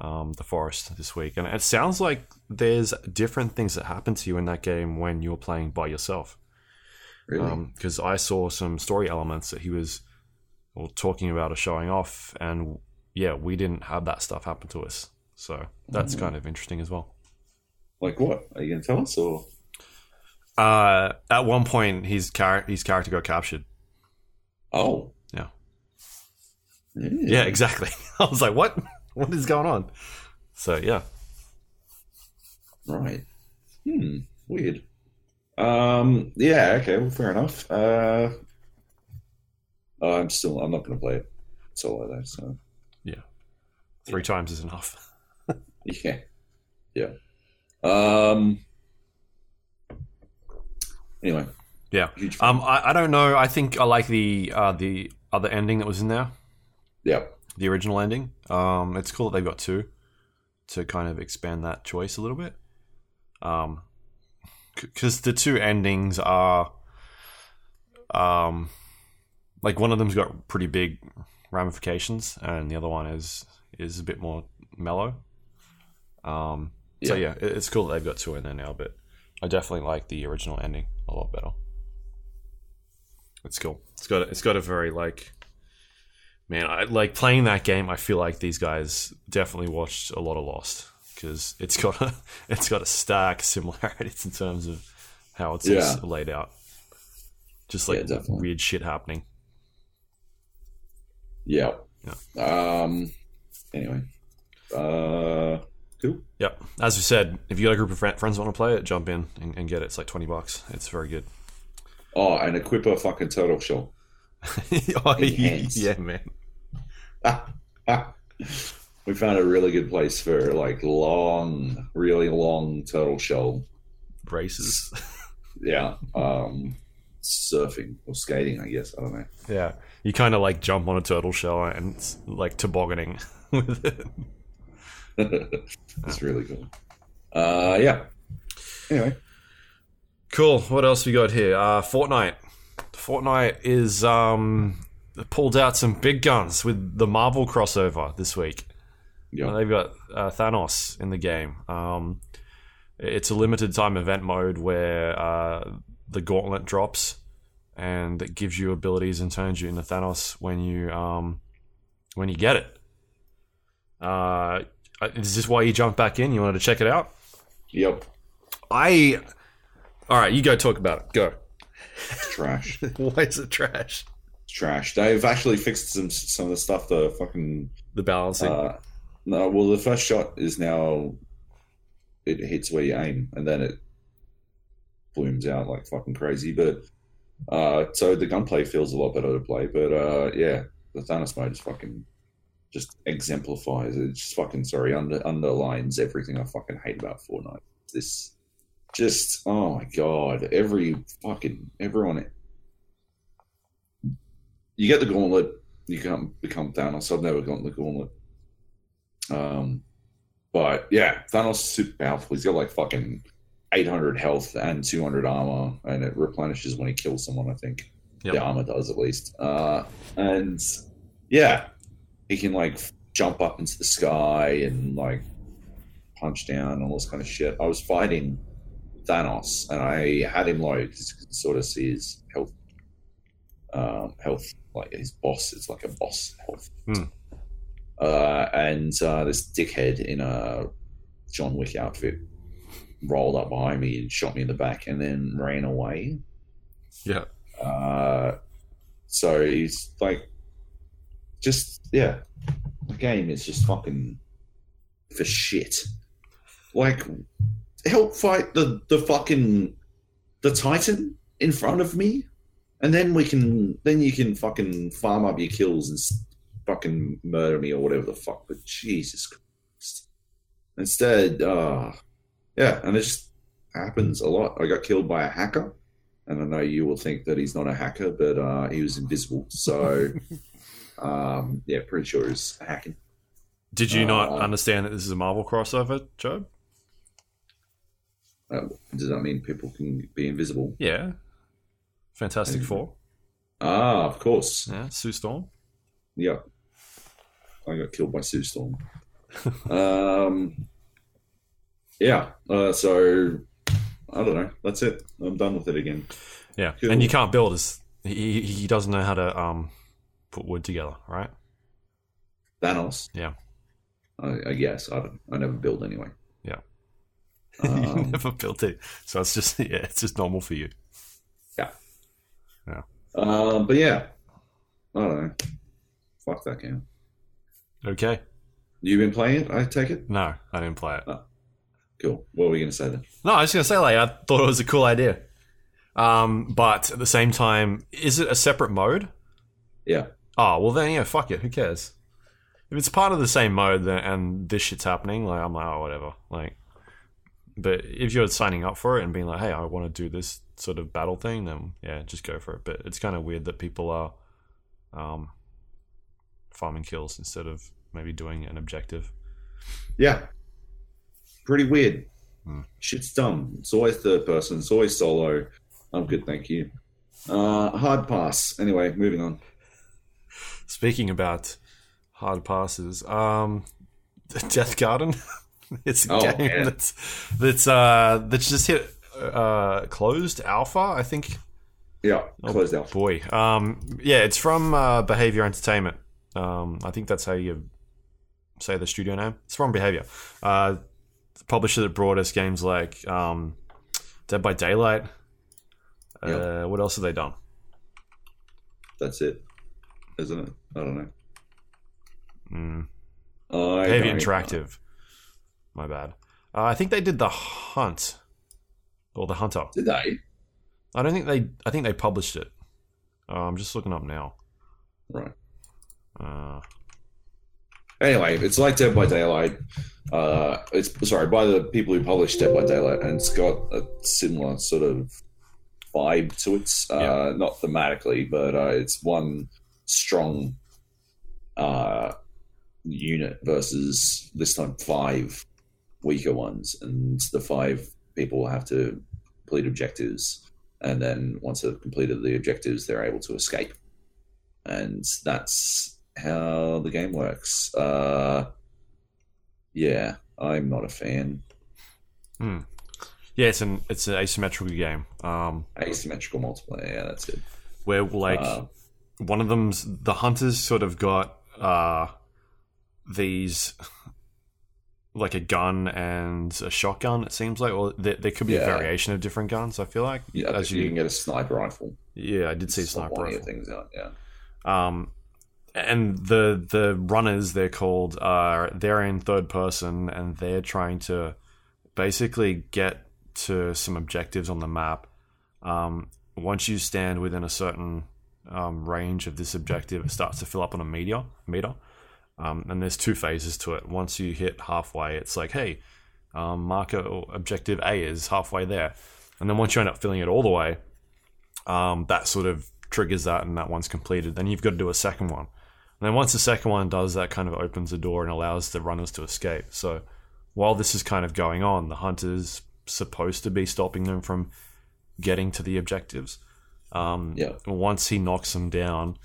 S1: um, the Forest this week, and it sounds like there's different things that happen to you in that game when you're playing by yourself.
S2: really
S1: Because I saw some story elements that he was well, talking about or showing off, and yeah, we didn't have that stuff happen to us, so that's
S2: Mhm.
S1: kind of interesting as well.
S2: like what are you gonna tell us or
S1: Uh, at one point, his char- his character got captured.
S2: oh
S1: Yeah.
S2: yeah,
S1: Yeah, exactly. I was like, "What? What is going on?" So yeah,
S2: Right. Hmm. Weird. Um. Yeah. Okay. Well, fair enough. Uh. uh, I'm still. I'm not going to play it solo though. So Yeah.
S1: three times is enough.
S2: yeah. Yeah. Um. Anyway.
S1: Yeah. Um, I, I don't know. I think I like the uh, the other ending that was in there,
S2: yeah.
S1: the original ending. Um, it's cool that they've got two to kind of expand that choice a little bit. Um, because the two endings are, um, like one of them's got pretty big ramifications, and the other one is is a bit more mellow. Um, so yeah, it, it's cool that they've got two in there now, but I definitely like the original ending a lot better. It's cool. It's got a, it's got a very like man, I like playing that game. I feel like these guys definitely watched a lot of Lost because it's got a it's got a stark similarities in terms of how it's
S2: Yeah.
S1: laid out. Just like
S2: Yeah,
S1: weird shit happening.
S2: Yeah.
S1: Yeah.
S2: Um. Anyway. Uh. Cool.
S1: Yep. As we said, if you got a group of fri- friends want to play it, jump in and, and get it. It's like twenty bucks. It's very good.
S2: Oh, and equip a fucking turtle shell.
S1: oh,
S2: Enhanced.
S1: yeah, man.
S2: We found a really good place for like long, really long turtle shell.
S1: Races.
S2: Yeah. Um. Surfing or skating, I guess. I don't know.
S1: yeah. You kind of like jump on a turtle shell and it's like tobogganing with it.
S2: it's really cool. Uh. Yeah. Anyway.
S1: Cool. What else we got here? Uh, Fortnite. Fortnite is um pulled out some big guns with the Marvel crossover this week.
S2: Yeah.
S1: They've got uh, Thanos in the game. Um, it's a limited time event mode where uh, the gauntlet drops, and it gives you abilities and turns you into Thanos when you um, when you get it. Uh, is this why you jumped back in? You wanted to check it out?
S2: Yep.
S1: I. All right, you go talk about it. Go.
S2: Trash.
S1: why is it trash?
S2: It's Trash. They've actually fixed some some of the stuff. The fucking
S1: The balancing.
S2: Uh, no, well, the first shot is now it hits where you aim, and then it blooms out like fucking crazy. But uh, so the gunplay feels a lot better to play. But uh, yeah, the Thanos mode is fucking just exemplifies. It's just fucking sorry under underlines everything I fucking hate about Fortnite. This just oh my god, every fucking everyone. You get the gauntlet, you can become Thanos. I've never gotten the gauntlet. Um, but yeah, Thanos is super powerful. He's got like fucking 800 health and 200 armor, and it replenishes when he kills someone. I think
S1: Yep.
S2: the armor does at least. Uh, and yeah, he can like jump up into the sky and like punch down and all this kind of shit. I was fighting Thanos, and I had him low because you can sort of see his health. Um, health, like his boss, it's like a boss health.
S1: Hmm.
S2: Uh, and uh, this dickhead in a John Wick outfit rolled up behind me and shot me in the back, and then ran away.
S1: yeah.
S2: Uh, so he's like, just yeah, the game is just fucking for shit. Like, help fight the the fucking the Titan in front of me, and then we can then you can fucking farm up your kills and fucking murder me or whatever the fuck. But Jesus Christ, instead, uh, yeah, and it just happens a lot. I got killed by a hacker and I know you will think that he's not a hacker, but uh, he was invisible. So, um, yeah, pretty sure he's hacking.
S1: Did you not
S2: Uh,
S1: understand that this is a Marvel crossover, Joab?
S2: Uh, does that mean people can be invisible?
S1: Yeah. Fantastic
S2: Mhm.
S1: Four.
S2: Ah, of course.
S1: Yeah. Sue Storm.
S2: Yeah, I got killed by Sue Storm. um, yeah. Uh, so I don't know. That's it. I'm done with it again.
S1: Yeah.
S2: Cool.
S1: And you can't build as he, he he doesn't know how to um put wood together, right?
S2: Thanos.
S1: Yeah.
S2: I, I guess I don't. I never build anyway.
S1: Yeah. you
S2: Um,
S1: never built it, so it's just yeah, it's just normal for you. Yeah. Yeah.
S2: Um, but yeah, I don't know. Fuck that game.
S1: Okay.
S2: You've been playing it? I take it.
S1: No, I didn't play it.
S2: Cool. What were we gonna say then?
S1: No, I was gonna say like I thought it was a cool idea. Um, but at the same time, is it a separate mode?
S2: Yeah.
S1: Oh well, then yeah, fuck it. Who cares? If it's part of the same mode then, and this shit's happening, like I'm like, oh whatever. Like, but if you're signing up for it and being like, hey, I want to do this sort of battle thing, then yeah, just go for it. But it's kind of weird that people are um, farming kills instead of maybe doing an objective.
S2: Yeah. Pretty weird.
S1: Hmm.
S2: Shit's dumb. It's always third person. It's always solo. I'm good, thank you. Uh, hard pass. Anyway, moving on.
S1: Speaking about hard passes, um, Deathgarden. it's a
S2: Oh,
S1: game
S2: man.
S1: that's that's uh that's just hit uh closed alpha. I think.
S2: Yeah,
S1: Oh,
S2: closed out.
S1: Boy, um, yeah, it's from uh, Behavior Entertainment. Um, I think that's how you say the studio name. It's from Behavior. Uh, publisher that brought us games like um, Dead by Daylight. Uh,
S2: Yeah.
S1: What else have they done?
S2: That's it, isn't it? I don't know.
S1: Mm,
S2: I
S1: Heavy
S2: don't
S1: Interactive. My bad. Uh, I think they did the Hunt or the Hunter.
S2: Did they?
S1: I don't think they. I think they published it. Uh, I'm just looking up now.
S2: Right.
S1: Uh,
S2: Anyway, it's like Dead by Daylight. Uh, it's sorry by the people who published Dead by Daylight, and it's got a similar sort of vibe to it. Uh,
S1: Yeah.
S2: Not thematically, but uh, it's one strong uh, unit versus this time five weaker ones, and the five people have to complete objectives, and then once they've completed the objectives, they're able to escape, and that's how the game works. Uh, yeah, I'm not a fan.
S1: hmm. Yeah, it's an it's an asymmetrical game. Um,
S2: Asymmetrical multiplayer, yeah, that's it.
S1: where like
S2: Uh,
S1: one of them's the hunters sort of got uh these like a gun and a shotgun it seems like or there, there could be a variation of different guns i feel like
S2: yeah,
S1: as
S2: you,
S1: you,
S2: can get a sniper rifle.
S1: yeah i did see a sniper rifle
S2: things out. Yeah,
S1: um and the the runners they're called uh they're in third person and they're trying to basically get to some objectives on the map um once you stand within a certain um, range of this objective it starts to fill up on a meter meter um, and there's two phases to it. Once you hit halfway it's like hey um, marker objective a is halfway there. And then once you end up filling it all the way um, that sort of triggers that and that one's completed then you've got to do a second one. And then once the second one does that kind of opens the door and allows the runners to escape. So while this is kind of going on the hunter's supposed to be stopping them from getting to the objectives. Um,
S2: yeah,
S1: once he knocks them down.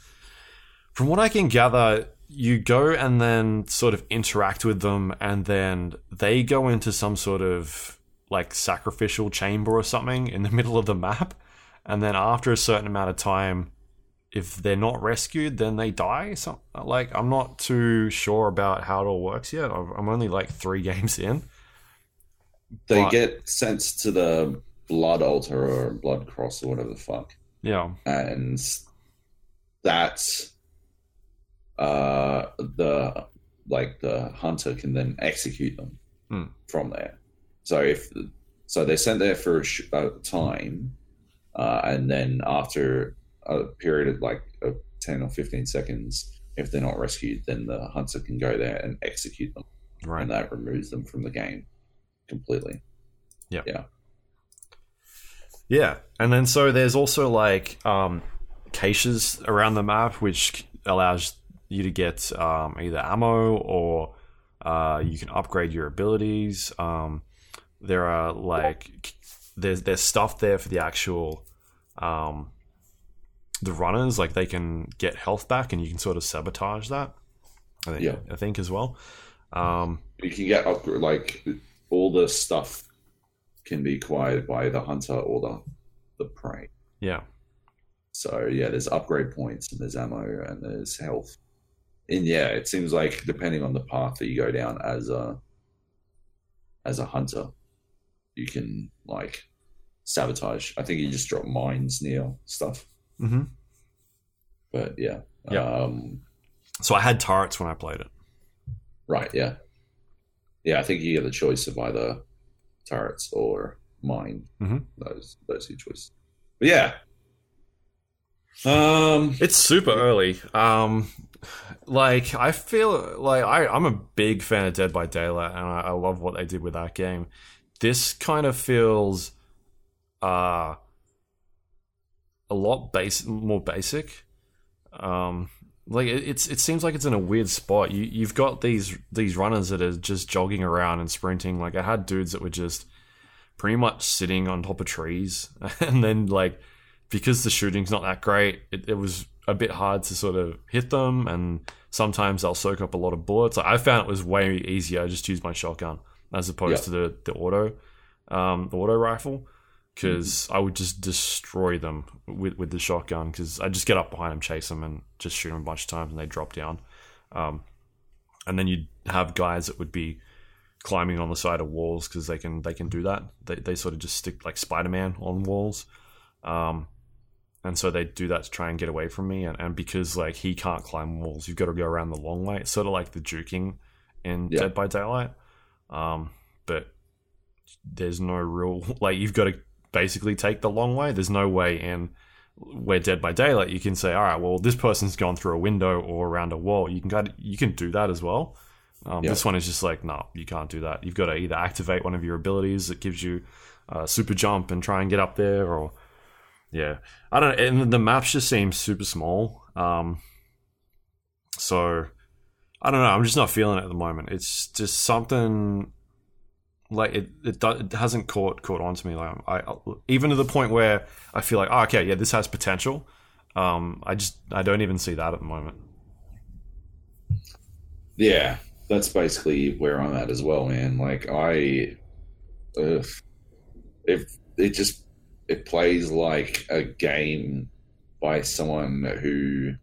S1: From what I can gather, you go and then sort of interact with them, and then they go into some sort of like sacrificial chamber or something in the middle of the map. And then after a certain amount of time, if they're not rescued, then they die. So, like, I'm not too sure about how it all works yet. I'm only like three games in.
S2: they
S1: But-
S2: get sent to the blood altar or blood cross or whatever the fuck,
S1: Yeah.
S2: and that's uh the like the hunter can then execute them
S1: Hmm.
S2: from there. So if so, they're sent there for a, sh- a time, uh, and then after a period of like of ten or fifteen seconds, if they're not rescued, then the hunter can go there and execute them,
S1: Right.
S2: and that removes them from the game completely.
S1: Yeah, yeah, yeah, and then so there's also like um, caches around the map, which allows you to get um, either ammo or uh, you can upgrade your abilities. Um, there are like there's there's stuff there for the actual um, the runners, like they can get health back, and you can sort of sabotage that. I think,
S2: Yeah.
S1: I think as well. Um,
S2: You can get upgrade like all the stuff can be acquired by the hunter or the the prey.
S1: yeah,
S2: So yeah, there's upgrade points and there's ammo and there's health. And yeah, it seems like depending on the path that you go down as a as a hunter, you can like sabotage. I think you just drop mines near stuff.
S1: Mm-hmm.
S2: But yeah.
S1: Yeah.
S2: Um
S1: so I had turrets when I played it.
S2: right, yeah. Yeah, I think you get the choice of either turrets or mine.
S1: Mhm.
S2: Those those two choices. But yeah. Um
S1: It's super early. Um, like I feel like I, I'm a big fan of Dead by Daylight, and I, I love what they did with that game. This kind of feels uh a lot base more basic. Um, like it, it's it seems like it's in a weird spot. You you've got these these runners that are just jogging around and sprinting. Like I had dudes that were just pretty much sitting on top of trees, and then like because the shooting's not that great, it, it was a bit hard to sort of hit them, and sometimes they'll soak up a lot of bullets. Like, I found it was way easier. I just used my shotgun as opposed
S2: Yeah.
S1: to the the auto, um, the auto rifle. because I would just destroy them with with the shotgun because I just get up behind them, chase them, and just shoot them a bunch of times, and they drop down. Um, and then you'd have guys that would be climbing on the side of walls because they can they can do that. They they sort of just stick like Spider Man on walls. Um, and so they do that to try and get away from me. And, and because like he can't climb walls, you've got to go around the long way. It's sort of like the juking in
S2: Yeah.
S1: Dead by Daylight. Um, but there's no real like you've got to basically take the long way. There's no way in where Dead by Daylight you can say, all right, well this person's gone through a window or around a wall. You can kind of, you can do that as well. Um,
S2: Yeah.
S1: This one is just like, no, you can't do that. You've got to either activate one of your abilities that gives you uh, super jump and try and get up there, or yeah, I don't. And the maps just seem super small. Um, so I don't know. I'm just not feeling it at the moment. It's just something like it. It, do, it hasn't caught caught on to me. Like I, I even to the point where I feel like, oh, okay, yeah, this has potential. Um, I just I don't even see that at the moment.
S2: Yeah, that's basically where I'm at as well, man. Like I, ugh, if it just it plays like a game by someone who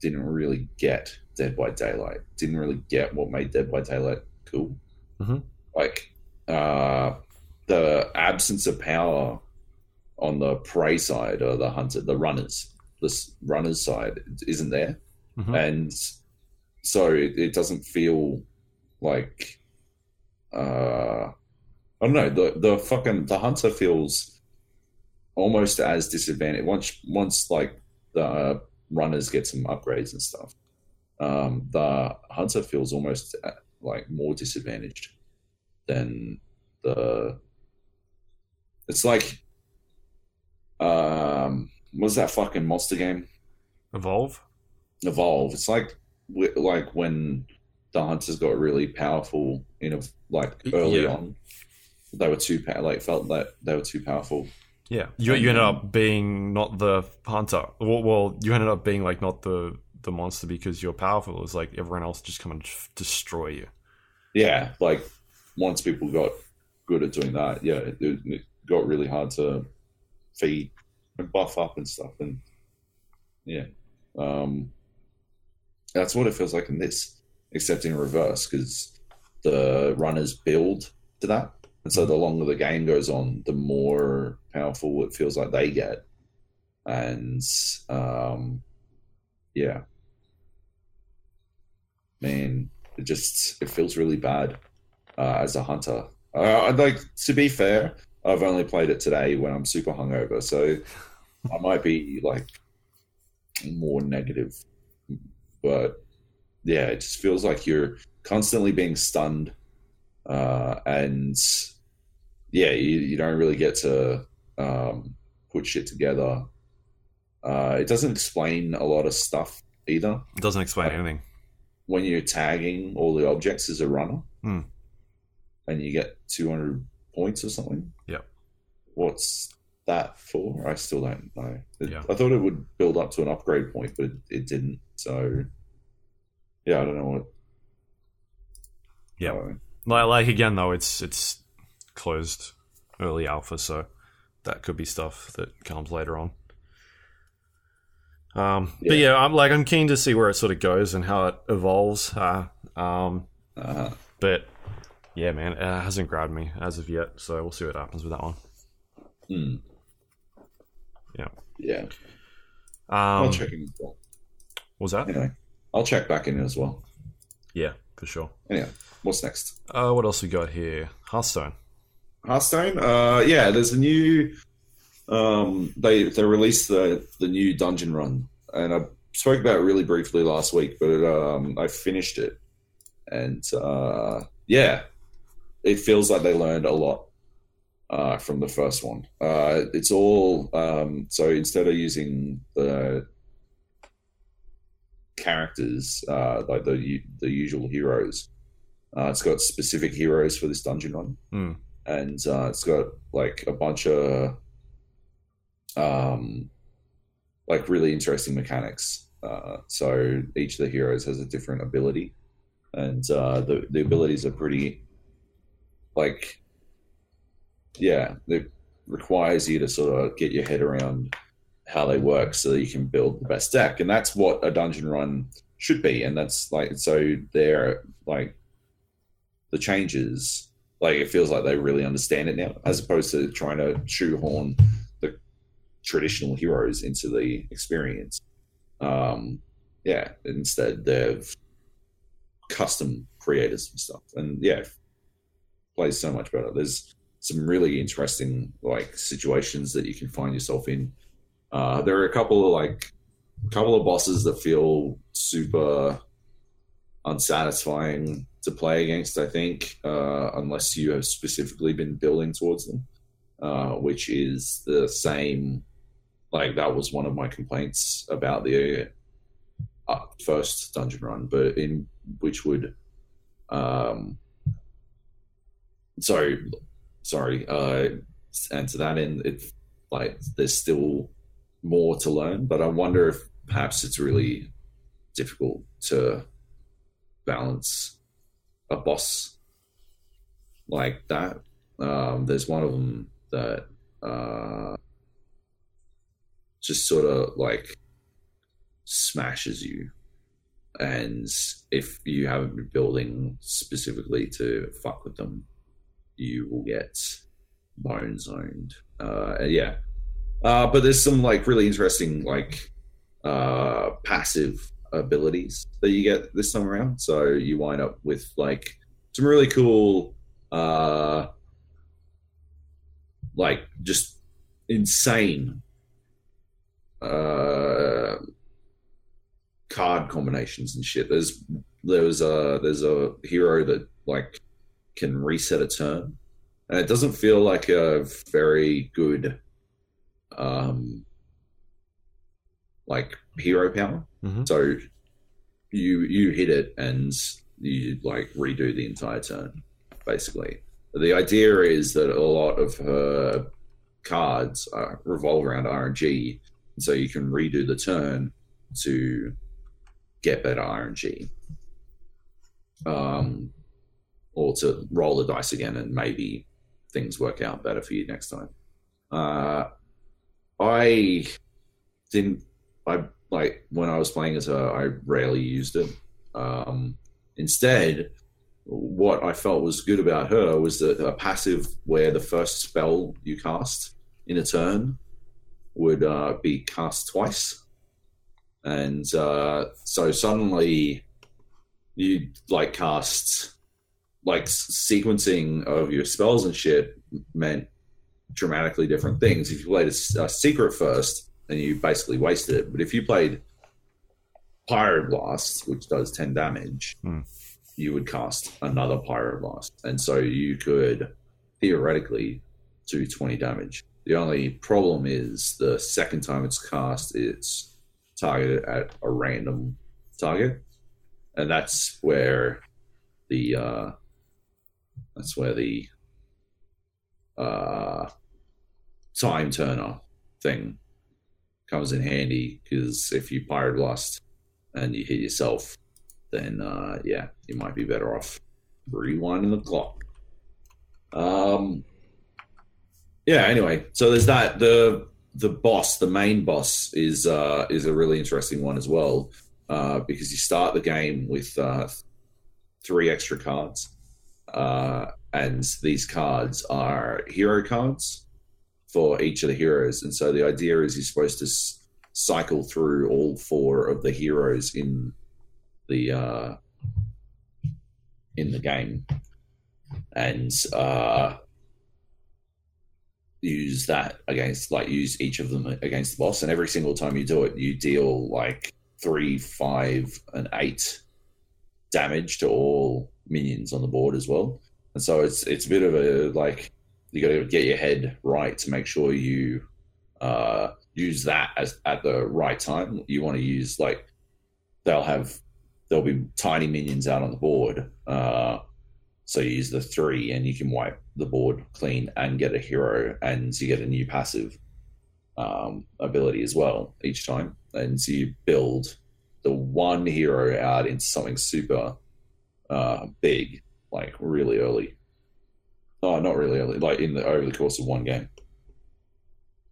S2: didn't really get Dead by Daylight, didn't really get what made Dead by Daylight cool.
S1: Mhm.
S2: Like uh, the absence of power on the prey side or the hunter, the runners, this runners side isn't there,
S1: Mhm.
S2: and so it, it doesn't feel like uh I don't know the the fucking the hunter feels almost as disadvantaged once once like the runners get some upgrades and stuff. Um, the hunter feels almost uh, like more disadvantaged than the. It's like, um, what's that fucking monster game?
S1: Evolve.
S2: evolve. It's like like when the hunters got really powerful in a like early
S1: Yeah.
S2: on. They were too like felt that they were too powerful.
S1: Yeah, you you ended up being not the hunter. Well, well, you ended up being like not the the monster because you're powerful. It's like everyone else just come and f- destroy you.
S2: Yeah, like once people got good at doing that, yeah, it, it got really hard to feed and buff up and stuff, and yeah, um, that's what it feels like in this, except in reverse because the runners build to that, and so the longer the game goes on, the more powerful it feels like they get, and um, yeah, man, it just it feels really bad uh, as a hunter. Uh, I'd like to be fair. I've only played it today when I'm super hungover, so I might be like more negative. But yeah, it just feels like you're constantly being stunned, uh, and yeah, you, you don't really get to um, put shit together. Uh, it doesn't explain a lot of stuff either
S1: It doesn't explain anything.
S2: when you're tagging all the objects as a runner
S1: Hmm.
S2: and you get 200 points or something.
S1: Yeah.
S2: What's that for? I still don't know. It-
S1: Yeah.
S2: I thought it would build up to an upgrade point, but it, it didn't. So, yeah, I don't know what.
S1: Yeah.
S2: uh,
S1: Like, like again though, it's it's closed early alpha, so that could be stuff that comes later on. Um, But
S2: Yeah.
S1: yeah, I'm like I'm keen to see where it sort of goes and how it evolves. Uh, um,
S2: uh,
S1: but yeah, man, it hasn't grabbed me as of yet, so we'll see what happens with that one.
S2: hmm.
S1: Yeah.
S2: Yeah.
S1: Um,
S2: I'll check in as well.
S1: what was that?
S2: Anyway, I'll check back in as well.
S1: Yeah, for sure.
S2: Anyway, what's next?
S1: Uh, what else we got here? Hearthstone.
S2: Hearthstone. Uh, yeah, there's a new. Um, they they released the the new dungeon run, and I spoke about it really briefly last week, but um, I finished it, and uh, yeah, it feels like they learned a lot uh, from the first one. Uh, it's all um, so instead of using the characters uh, like the the usual heroes, uh, it's got specific heroes for this dungeon run
S1: Hmm.
S2: And uh, it's got like a bunch of um like really interesting mechanics uh, so each of the heroes has a different ability and uh, the, the abilities are pretty like yeah they're requires you to sort of get your head around how they work so that you can build the best deck. And that's what a dungeon run should be. And that's like, so they're like the changes, like it feels like they really understand it now, as opposed to trying to shoehorn the traditional heroes into the experience. Um, yeah, instead they've custom creators and stuff. And yeah, plays so much better. There's some really interesting like situations that you can find yourself in. Uh, there are a couple of like a couple of bosses that feel super unsatisfying to play against. I think uh, unless you have specifically been building towards them, uh, which is the same. Like that was one of my complaints about the uh, first dungeon run, but in which would um, so sorry. Uh, and to that end, it's like there's still more to learn, but I wonder if perhaps it's really difficult to balance a boss like that. Um, there's one of them that uh, just sort of like smashes you. And if you haven't been building specifically to fuck with them, you will get bone zoned. Uh, yeah, uh, but there's some like really interesting like uh, passive abilities that you get this time around. So you wind up with like some really cool, uh, like just insane uh, card combinations and shit. There's there's a there's a hero that like can reset a turn, and it doesn't feel like a very good, um, like hero power.
S1: Mhm.
S2: So you you hit it and you like redo the entire turn, basically. The idea is that a lot of her cards uh, revolve around RNG, so you can redo the turn to get better RNG. Um, or to roll the dice again and maybe things work out better for you next time. Uh, I didn't. I like when I was playing as. I rarely used it. Um, instead, what I felt was good about her was that a passive where the first spell you cast in a turn would uh, be cast twice, and uh, so suddenly you like cast like sequencing of your spells and shit meant dramatically different things. If you played a secret first, then you basically wasted it. But if you played Pyroblast, which does 10 damage,
S1: Hmm.
S2: you would cast another Pyroblast. And so you could theoretically do 20 damage. The only problem is the second time it's cast, it's targeted at a random target. And that's where the uh, that's where the uh, time turner thing comes in handy because if you pyroblast and you hit yourself, then uh, yeah, you might be better off rewinding the clock. Um, yeah. Anyway, so there's that. the The boss, the main boss, is uh, is a really interesting one as well uh, because you start the game with uh, three extra cards uh, and these cards are hero cards for each of the heroes. And so the idea is you're supposed to s- cycle through all four of the heroes in the uh, in the game, and uh, use that against like use each of them against the boss. And every single time you do it, you deal like three, five, and eight damage to all minions on the board as well. And so it's it's a bit of a like you got to get your head right to make sure you uh, use that as at the right time. You want to use like they'll have there'll be tiny minions out on the board. Uh, so you use the three, and you can wipe the board clean and get a hero, and you get a new passive um, ability as well each time. And so you build the one hero out into something super uh, big, like really early. Oh, not really early, like in the over the course of one game.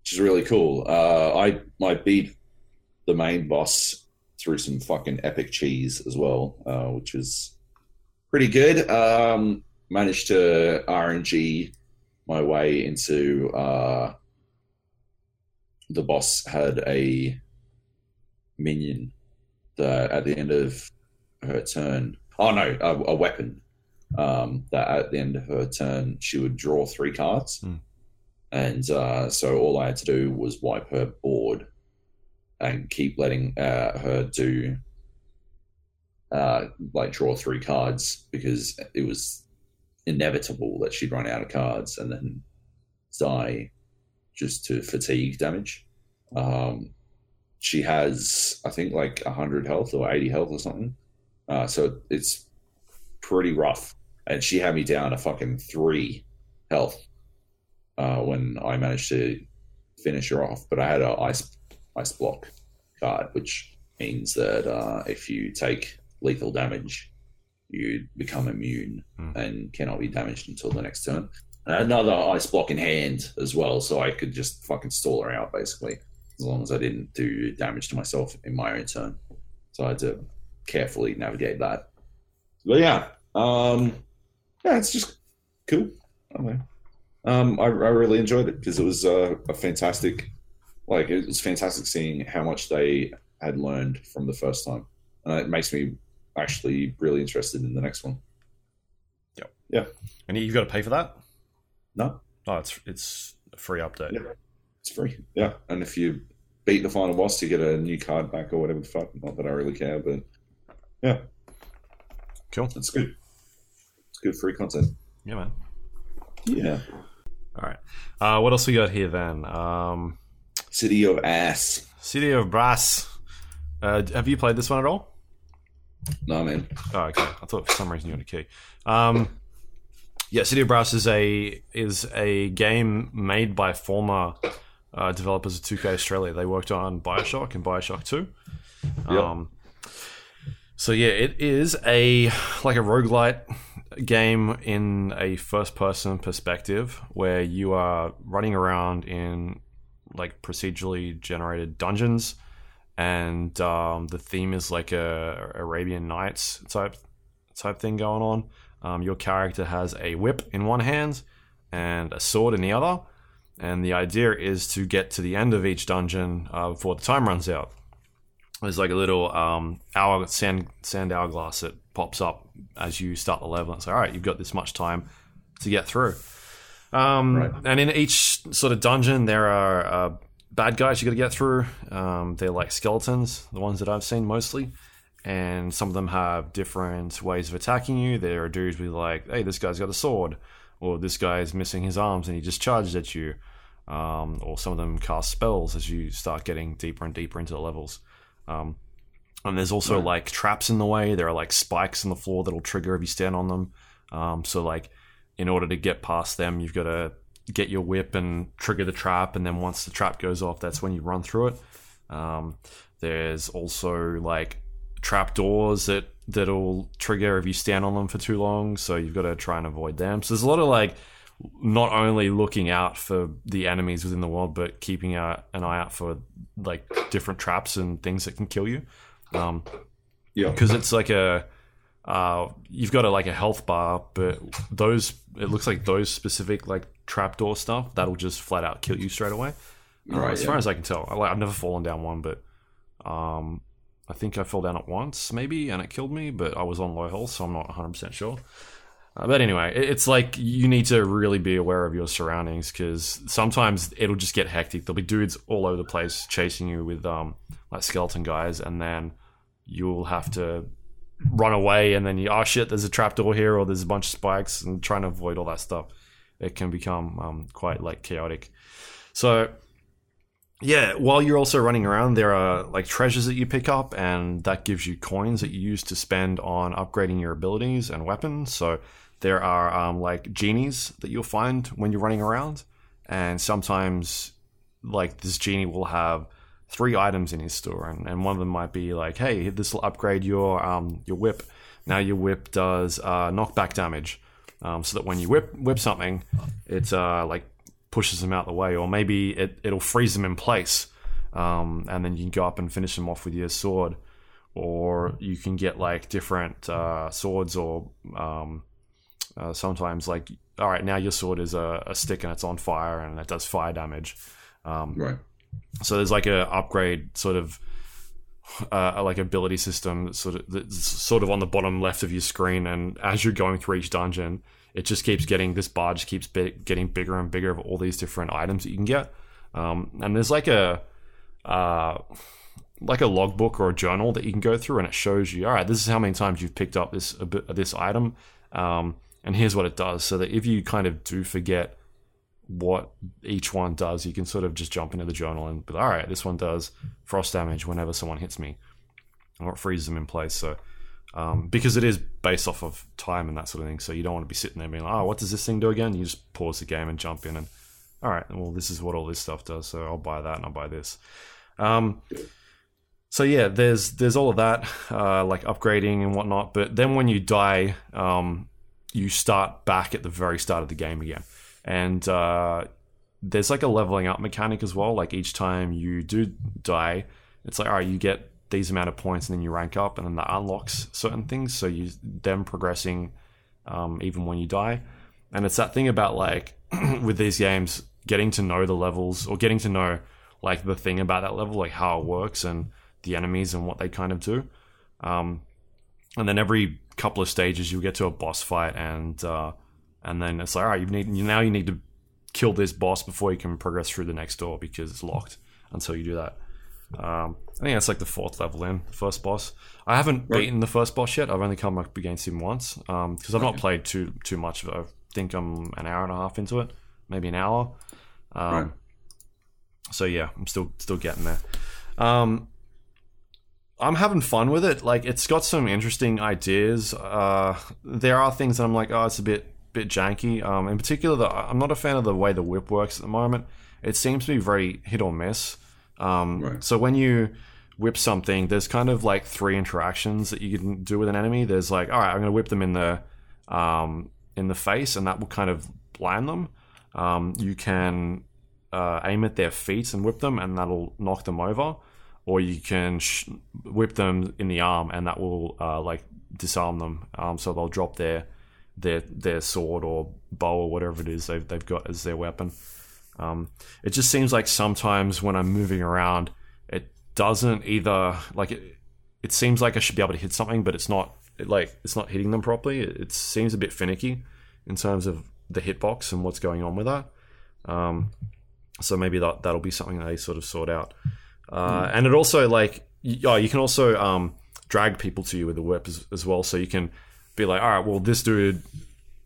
S2: which is really cool. Uh, I I beat the main boss through some fucking epic cheese as well, uh, which was pretty good. Um, managed to RNG my way into uh, the boss had a minion that at the end of her turn, oh no, a, a weapon um, that at the end of her turn she would draw three cards,
S1: Hmm.
S2: and uh, so all I had to do was wipe her board and keep letting uh, her do uh, like draw three cards because it was inevitable that she'd run out of cards and then die just to fatigue damage. Um, she has, I think, like 100 health or 80 health or something. Uh, so it's pretty rough. And she had me down to fucking three health uh, when I managed to finish her off. But I had a ice ice block card, which means that uh, if you take lethal damage, you become immune
S1: Hmm.
S2: and cannot be damaged until the next turn. And I had another ice block in hand as well, so I could just fucking stall her out basically, as long as I didn't do damage to myself in my own turn. So I had to carefully navigate that. But yeah, um, yeah, it's just cool. I don't. Um, I, I really enjoyed it because it was uh, a fantastic, like it was fantastic seeing how much they had learned from the first time, and it makes me actually really interested in the next one. Yeah, yeah.
S1: And you've got to pay for that.
S2: No,
S1: Oh, it's it's a free update.
S2: Yeah. it's free. Yeah, and if you beat the final boss, you get a new card back or whatever the fuck. Not that I really care, but yeah,
S1: Cool.
S2: That's good. Good free content.
S1: Yeah, man.
S2: Yeah,
S1: All right. Uh, what else we got here then? Um,
S2: City of Ass.
S1: City of Brass. Uh, have you played this one at all?
S2: No man.
S1: Oh, okay. I thought for some reason you had a key. Um, yeah, City of Brass is a is a game made by former uh, developers of 2K Australia. They worked on Bioshock and Bioshock Two. Um, so yeah, it is a like a roguelite game in a first person perspective where you are running around in like procedurally generated dungeons and um, the theme is like a Arabian Nights type type thing going on. Um, your character has a whip in one hand and a sword in the other, and the idea is to get to the end of each dungeon uh, before the time runs out. There's like a little um, hour sand sand hourglass that pops up as you start the level. It's like, all right, you've got this much time to get through. Um,
S2: Right.
S1: And in each sort of dungeon, there are uh, bad guys you got to get through. Um, they're like skeletons, the ones that I've seen mostly, and some of them have different ways of attacking you. There are dudes with like, hey, this guy's got a sword, or this guy's missing his arms and he just charges at you. Um, or some of them cast spells as you start getting deeper and deeper into the levels. Um, and there's also
S2: Right.
S1: like traps in the way. There are like spikes in the floor that'll trigger if you stand on them. Um, so like, in order to get past them, you've got to get your whip and trigger the trap, and then once the trap goes off, that's when you run through it. Um, there's also like trap doors that that'll trigger if you stand on them for too long, so you've got to try and avoid them. So there's a lot of like not only looking out for the enemies within the world, but keeping a, an eye out for like different traps and things that can kill you. Um,
S2: Yeah.
S1: because it's like a uh, you've got a like a health bar, but those it looks like those specific like trapdoor stuff that'll just flat out kill you straight away. Uh,
S2: Right,
S1: as
S2: yeah.
S1: far as I can tell, I, like, I've never fallen down one, but um, I think I fell down at once maybe, and it killed me. But I was on low health, so I'm not 100 percent sure. Uh, but anyway, it's like you need to really be aware of your surroundings because sometimes it'll just get hectic. There'll be dudes all over the place chasing you with um, like skeleton guys, and then you'll have to run away, and then you oh shit, there's a trapdoor here, or there's a bunch of spikes, and trying to avoid all that stuff. It can become um, quite like chaotic. So yeah, while you're also running around, there are like treasures that you pick up, and that gives you coins that you use to spend on upgrading your abilities and weapons. So there are um, like genies that you'll find when you're running around, and sometimes like this genie will have three items in his store, and, and one of them might be like, hey, this will upgrade your um, your whip. Now your whip does uh, knockback damage, um, so that when you whip whip something, it's uh, like pushes them out the way, or maybe it it'll freeze them in place, um, and then you can go up and finish them off with your sword, or you can get like different uh, swords, or um, uh, sometimes like all right, now your sword is a, a, stick and it's on fire and it does fire damage. Um,
S2: right.
S1: So there's like a upgrade sort of uh, like ability system sort of that's sort of on the bottom left of your screen, and as you're going through each dungeon, it just keeps getting this bar just keeps getting bigger and bigger of all these different items that you can get. Um, and there's like a uh, like a logbook or a journal that you can go through, and it shows you, all right, this is how many times you've picked up this this item, um, and here's what it does. So that if you kind of do forget what each one does, you can sort of just jump into the journal and be like, all right, this one does frost damage whenever someone hits me, or it freezes them in place. So um, because it is based off of time and that sort of thing. So you don't want to be sitting there being like, oh, what does this thing do again? You just pause the game and jump in and, all right, well, this is what all this stuff does. So I'll buy that and I'll buy this. Um, so yeah, there's there's all of that, uh, like upgrading and whatnot. But then when you die, um, you start back at the very start of the game again, and uh, there's like a leveling up mechanic as well. Like each time you do die, it's like all right, you get these amount of points and then you rank up and then that unlocks certain things. So you them progressing um, even when you die. And it's that thing about like with these games getting to know the levels or getting to know like the thing about that level like how it works and the enemies and what they kind of do. Um, and then every couple of stages you'll get to a boss fight and uh, and then it's like all right you need now you need to kill this boss before you can progress through the next door because it's locked until you do that um, I think that's like the fourth level in the first boss. I haven't right. beaten the first boss yet. I've only come up against him once because um, I've not played too too much of it. I think I'm an hour and a half into it, maybe an hour. Um, right. So yeah, I'm still still getting there. Um, I'm having fun with it. Like it's got some interesting ideas. Uh, there are things that I'm like, oh, it's a bit bit janky. Um, in particular, the, I'm not a fan of the way the whip works at the moment. It seems to be very hit or miss. Um, right. So when you whip something, there's kind of like three interactions that you can do with an enemy. There's like, all right, I'm going to whip them in the um, in the face, and that will kind of blind them. Um, you can uh, aim at their feet and whip them, and that'll knock them over. Or you can sh- whip them in the arm, and that will uh, like disarm them. Um, so they'll drop their their their sword or bow or whatever it is they've they've got as their weapon. Um, it just seems like sometimes when I'm moving around, it doesn't either like it. It seems like I should be able to hit something, but it's not. It, like it's not hitting them properly. It, it, seems a bit finicky in terms of the hitbox and what's going on with that. Um, so maybe that that'll be something they sort of sort out. Mm. And it also like oh, you can also um, drag people to you with the whip as, as well. So you can be like, all right, well, this dude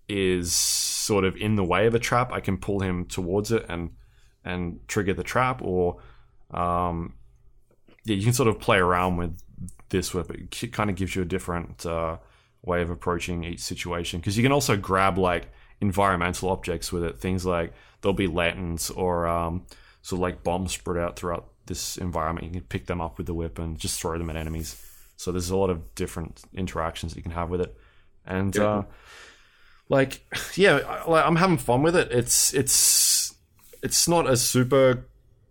S1: is sort of in the way of a trap, I can pull him towards it and and trigger the trap, or um, yeah, you can sort of play around with this whip. It kind of gives you a different uh, way of approaching each situation because you can also grab like environmental objects with it. Things like there'll be lanterns or um, sort of like bombs spread out throughout this environment. You can pick them up with the whip and just throw them at enemies. So there's a lot of different interactions that you can have with it, and. Yeah. Uh, like yeah like i'm having fun with it it's it's it's not a super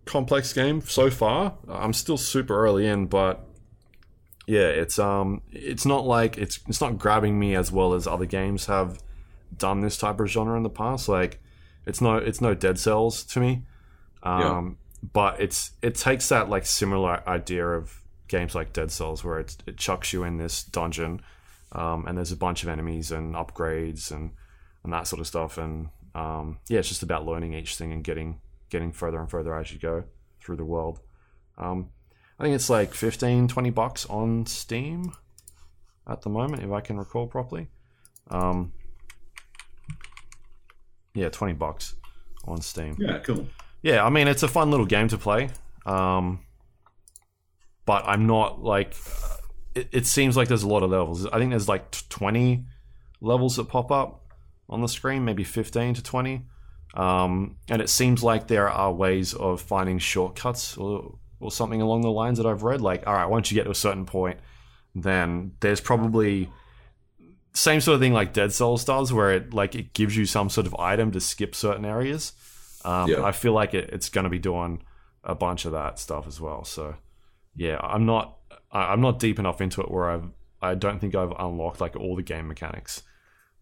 S1: complex game so far i'm still super early in but yeah it's um it's not like it's it's not grabbing me as well as other games have done this type of genre in the past like it's no it's no dead cells to me um yeah. But it's it takes that like similar idea of games like dead cells where it, it chucks you in this dungeon um, and there's a bunch of enemies and upgrades and and that sort of stuff. And um, yeah, it's just about learning each thing and getting getting further and further as you go through the world. Um, I think it's like 15, 20 bucks on Steam at the moment, if I can recall properly. Um, yeah, 20 bucks on Steam.
S2: Yeah, cool.
S1: Yeah, I mean, it's a fun little game to play. Um, but I'm not like it, it, seems like there's a lot of levels. I think there's like 20 levels that pop up on the screen, maybe 15 to 20. Um, and it seems like there are ways of finding shortcuts or, or something along the lines that I've read. Like, all right, once you get to a certain point, then there's probably same sort of thing like Dead Cells does, where it like it gives you some sort of item to skip certain areas. Um,
S2: Yeah.
S1: I feel like it, it's going to be doing a bunch of that stuff as well. So yeah, I'm not I- I'm not deep enough into it where I've I don't think I've unlocked like all the game mechanics.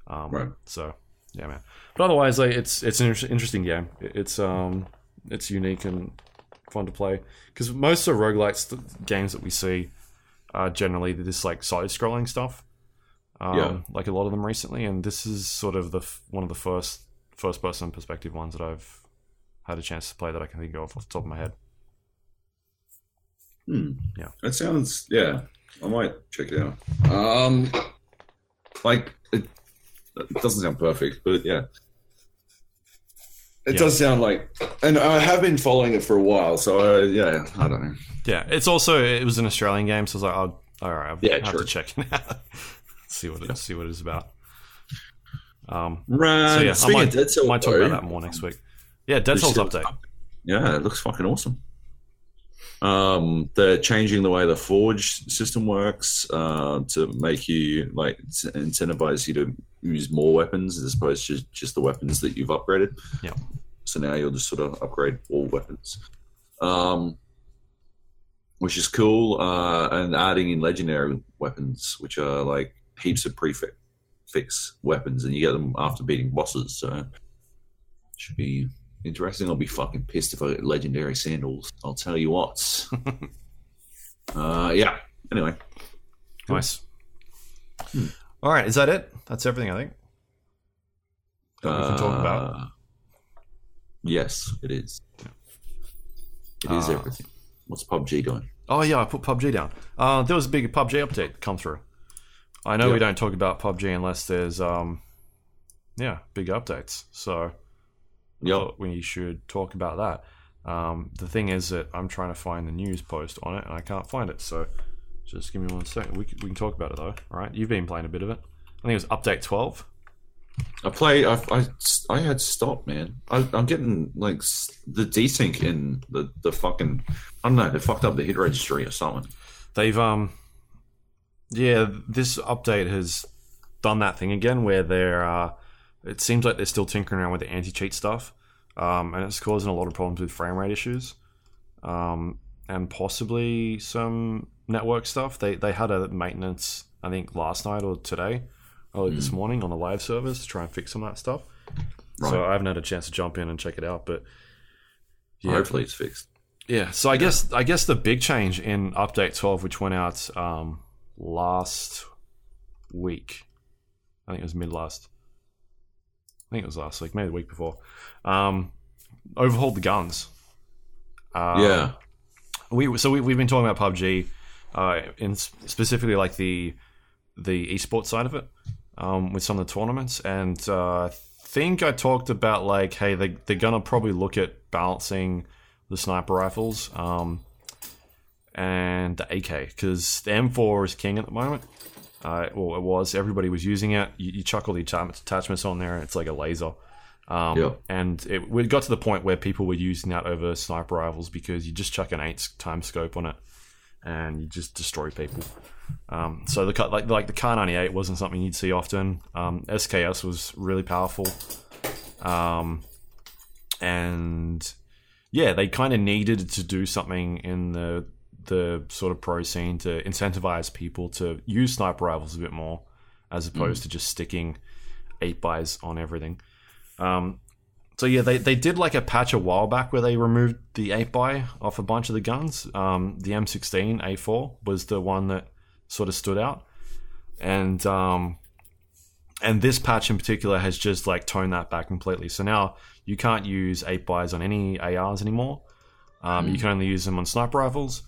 S1: Um,
S2: Right.
S1: So yeah, man. But otherwise, like it's it's an inter- interesting game. It- It's um it's unique and fun to play because most of the roguelites games that we see are generally this like side scrolling stuff. Um,
S2: Yeah.
S1: Like a lot of them recently, and this is sort of the f- one of the first first person perspective ones that I've had a chance to play that I can think of off the top of my head.
S2: Hmm.
S1: Yeah.
S2: That sounds yeah. I might check it out. Um, like it, it doesn't sound perfect, but yeah, it
S1: Yeah.
S2: does sound like. And I have been following it for a while, so uh, yeah, I don't know.
S1: Yeah, it's also it was an Australian game, so I was like, oh, all right, I'll
S2: Yeah,
S1: have
S2: true.
S1: to check it out, see what it see what it is about. Um,
S2: Right.
S1: so yeah, I might,
S2: Dead
S1: might talk about that more next week. Yeah, Dead
S2: looks-
S1: update.
S2: Yeah, it looks fucking awesome. Um, they're changing the way the forge system works uh, to make you like incentivize you to use more weapons as opposed to just the weapons that you've upgraded.
S1: Yeah.
S2: So now you'll just sort of upgrade all weapons, um, which is cool. Uh, and adding in legendary weapons, which are like heaps of prefix fix weapons, and you get them after beating bosses. So should be interesting. I'll be fucking pissed if I get legendary sandals. I'll tell you what. uh, yeah. Anyway,
S1: Nice.
S2: Hmm.
S1: All right, is that it? That's everything I think. That we can talk about.
S2: Uh, Yes, it is. It is
S1: Uh,
S2: everything. What's PUBG doing?
S1: Oh yeah, I put PUBG down. Uh, there was a big PUBG update come through. I know we don't talk about PUBG unless there's um, yeah, big updates. So
S2: Yep.
S1: we should talk about that. Um, the thing is that I'm trying to find the news post on it and I can't find it. So just give me one second. We can, we can talk about it though. All right, you've been playing a bit of it. I think it was update 12.
S2: I play. I, I, I had stopped, man. I, I'm getting like the desync in the the fucking. I don't know. They fucked up the hit registry or something.
S1: They've um, yeah, this update has done that thing again where they're. Uh, it seems like they're still tinkering around with the anti-cheat stuff, um, and it's causing a lot of problems with frame rate issues, um, and possibly some network stuff. They they had a maintenance, I think, last night or today, early this morning on the live servers to try and fix some of that stuff.
S2: Right.
S1: So I haven't had a chance to jump in and check it out, but yeah,
S2: Hopefully, it's fixed.
S1: yeah, so I guess I guess the big change in update 12, which went out um, last week, I think it was mid last. I think it was last week, maybe the week before. Um, overhauled the guns. Uh,
S2: yeah.
S1: we so we, we've been talking about PUBG, uh, in specifically like the the esports side of it, um, with some of the tournaments, and uh, I think I talked about like, hey, they they're gonna probably look at balancing the sniper rifles, um, and the AK because the M4 is king at the moment. Uh, well, it was. Everybody was using it. You, you chuck all the attachments on there, and it's like a laser. Um,
S2: Yeah.
S1: And it we got to the point where people were using that over sniper rifles because you just chuck an eight time scope on it, and you just destroy people. Um, so the like like the ninety eight wasn't something you'd see often. Um, SKS was really powerful, um, and yeah, they kind of needed to do something in the the sort of pro scene to incentivize people to use sniper rifles a bit more, as opposed to just sticking eight bys on everything. Um, so yeah, they, they did like a patch a while back where they removed the eight by off a bunch of the guns. Um, the M16 A4 was the one that sort of stood out, and um, and this patch in particular has just like toned that back completely. So now you can't use eight bys on any ARs anymore. Um, You can only use them on sniper rifles.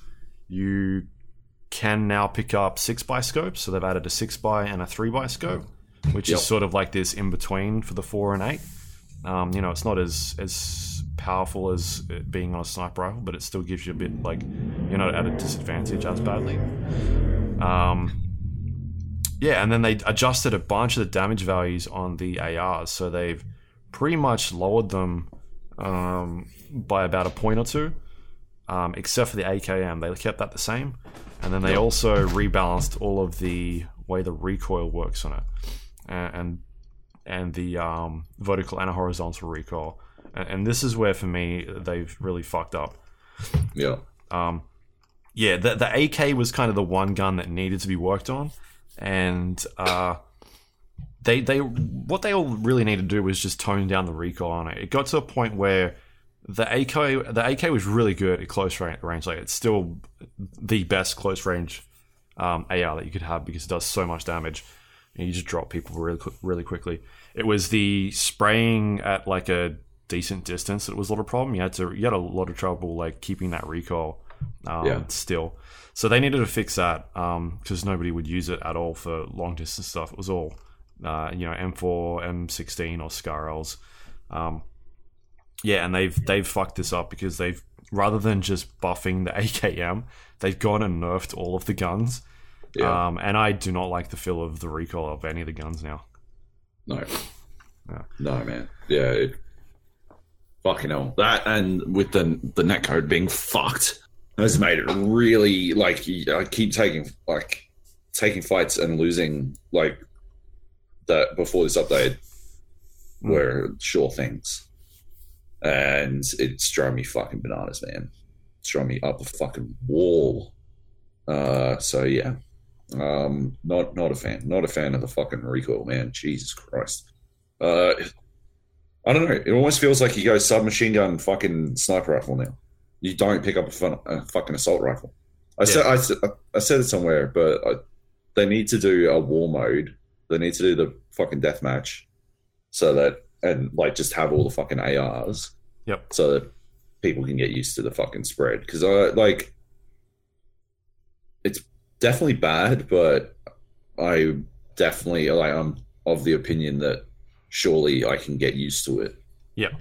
S1: You can now pick up six by scopes, so they've added a six by and a three by scope, which
S2: Yep.
S1: is sort of like this in between for the four and eight. Um, you know, it's not as as powerful as it being on a sniper rifle, but it still gives you a bit like you're not at a disadvantage as badly. Um, yeah, and then they adjusted a bunch of the damage values on the ARs, so they've pretty much lowered them um, by about a point or two, um, except for the AKM. They kept that the same, and then they also rebalanced all of the way the recoil works on it, and and, and the um, vertical and horizontal recoil, and, and this is where for me they've really fucked up.
S2: Yeah.
S1: Um, yeah, the the AK was kind of the one gun that needed to be worked on, and uh, they they what they all really needed to do was just tone down the recoil on it. It got to a point where the AK the AK was really good at close range. Like it's still the best close range um, AR that you could have because it does so much damage. And you just drop people really really quickly. It was the spraying at like a decent distance that was a lot of problem. You had to you had a lot of trouble like keeping that recoil um,
S2: Yeah.
S1: still. So they needed to fix that because nobody would use it at all for long distance stuff. It was all uh, you know M4, M16 or SCAR-Ls. Um, yeah, and they've they've fucked this up because they've rather than just buffing the AKM, they've gone and nerfed all of the guns.
S2: Yeah.
S1: Um, and I do not like the feel of the recoil of any of the guns now.
S2: No.
S1: Yeah.
S2: No, man. Yeah. It, fucking hell. That and with the the netcode being fucked has made it really like I keep taking like taking fights and losing like that before this update
S1: Mm.
S2: were sure things. And it's driving me fucking bananas, man. It's driving me up a fucking wall. Uh so yeah. Um not not a fan. Not a fan of the fucking recoil, man. Jesus Christ. Uh I don't know. It almost feels like you go submachine gun fucking sniper rifle now. You don't pick up a, fun, a fucking assault rifle. I said I, said- I said it somewhere, but I, they need to do a war mode. They need to do the fucking death match so that and like just have all the fucking ARs.
S1: Yep.
S2: So that people can get used to the fucking spread. Because I like, it's definitely bad, but I definitely like I'm of the opinion that surely I can get used to it.
S1: Yep.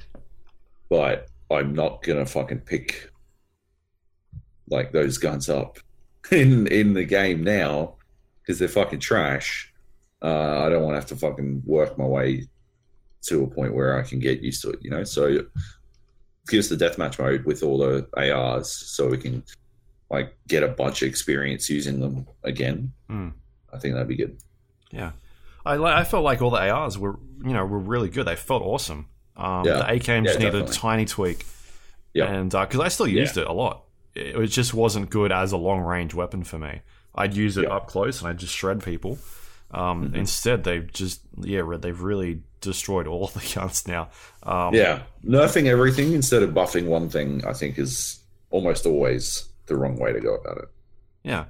S2: But I'm not gonna fucking pick like those guns up in in the game now because they're fucking trash. Uh, I don't want to have to fucking work my way to a point where I can get used to it, you know. So give us the deathmatch mode with all the ARs, so we can like get a bunch of experience using them again.
S1: Mm.
S2: I think that'd be good.
S1: Yeah, I I felt like all the ARs were you know were really good. They felt awesome. Um,
S2: Yeah.
S1: The AKM
S2: Yeah,
S1: just needed a tiny tweak,
S2: Yeah.
S1: and because I still used it a lot, it, it just wasn't good as a long range weapon for me. I'd use it
S2: Yeah. Mm-hmm.
S1: up close and I'd just shred people. Um, Instead, they've just yeah they've really destroyed all the guns now. Um,
S2: Yeah, nerfing everything instead of buffing one thing, I think, is almost always the wrong way to go about it.
S1: Yeah.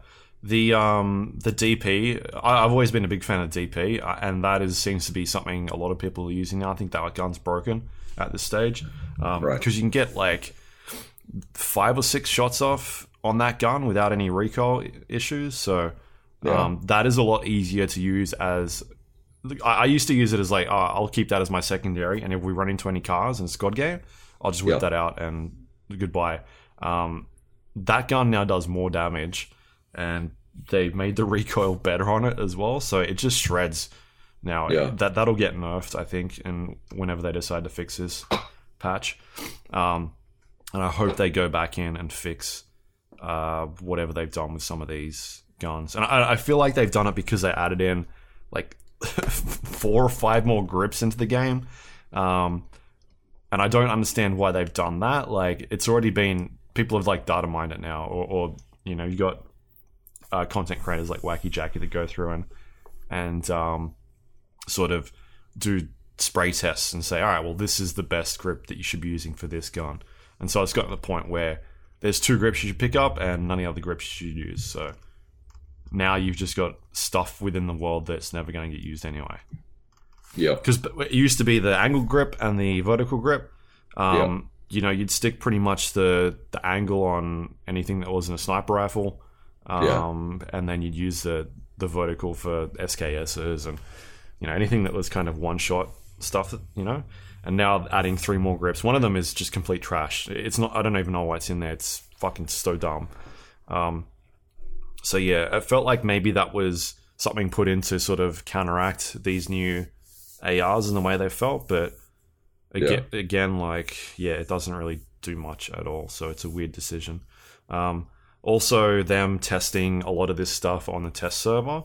S1: The um the DP, I, I've always been a big fan of DP, uh, and that is seems to be something a lot of people are using now. I think that gun's broken at this stage because
S2: Right.
S1: you can get like five or six shots off on that gun without any recoil issues. So
S2: Yeah.
S1: um, that is a lot easier to use as. I, used to use it as like, oh, I'll keep that as my secondary, and if we run into any cars in squad game, I'll just whip
S2: Yeah.
S1: that out and goodbye. Um, that gun now does more damage, and they made the recoil better on it as well, so it just shreds. Now
S2: Yeah.
S1: that that'll get nerfed, I think, and whenever they decide to fix this patch, um, and I hope they go back in and fix uh, whatever they've done with some of these guns. And I, I feel like they've done it because they added in like four or five more grips into the game. Um, and I don't understand why they've done that. Like it's already been people have like data mined it now, or, or you know you got uh, content creators like Wacky Jacky that go through and and um, sort of do spray tests and say, all right, well this is the best grip that you should be using for this gun. And so it's gotten to the point where there's two grips you should pick up and none of the other grips you should use. So now you've just got stuff within the world that's never going to get used anyway
S2: Yeah,
S1: because it used to be the angle grip and the vertical grip. Um, You know, you'd stick pretty much the the angle on anything that wasn't a sniper rifle, um, and then you'd use the the vertical for SKSs and you know anything that was kind of one shot stuff. You know, and now adding three more grips. One of them is just complete trash. It's not. I don't even know why it's in there. It's fucking so dumb. Um, so yeah, it felt like maybe that was something put in to sort of counteract these new ARs and the way they felt, but again, again, like yeah, it doesn't really do much at all. So it's a weird decision. Um, also, them testing a lot of this stuff on the test server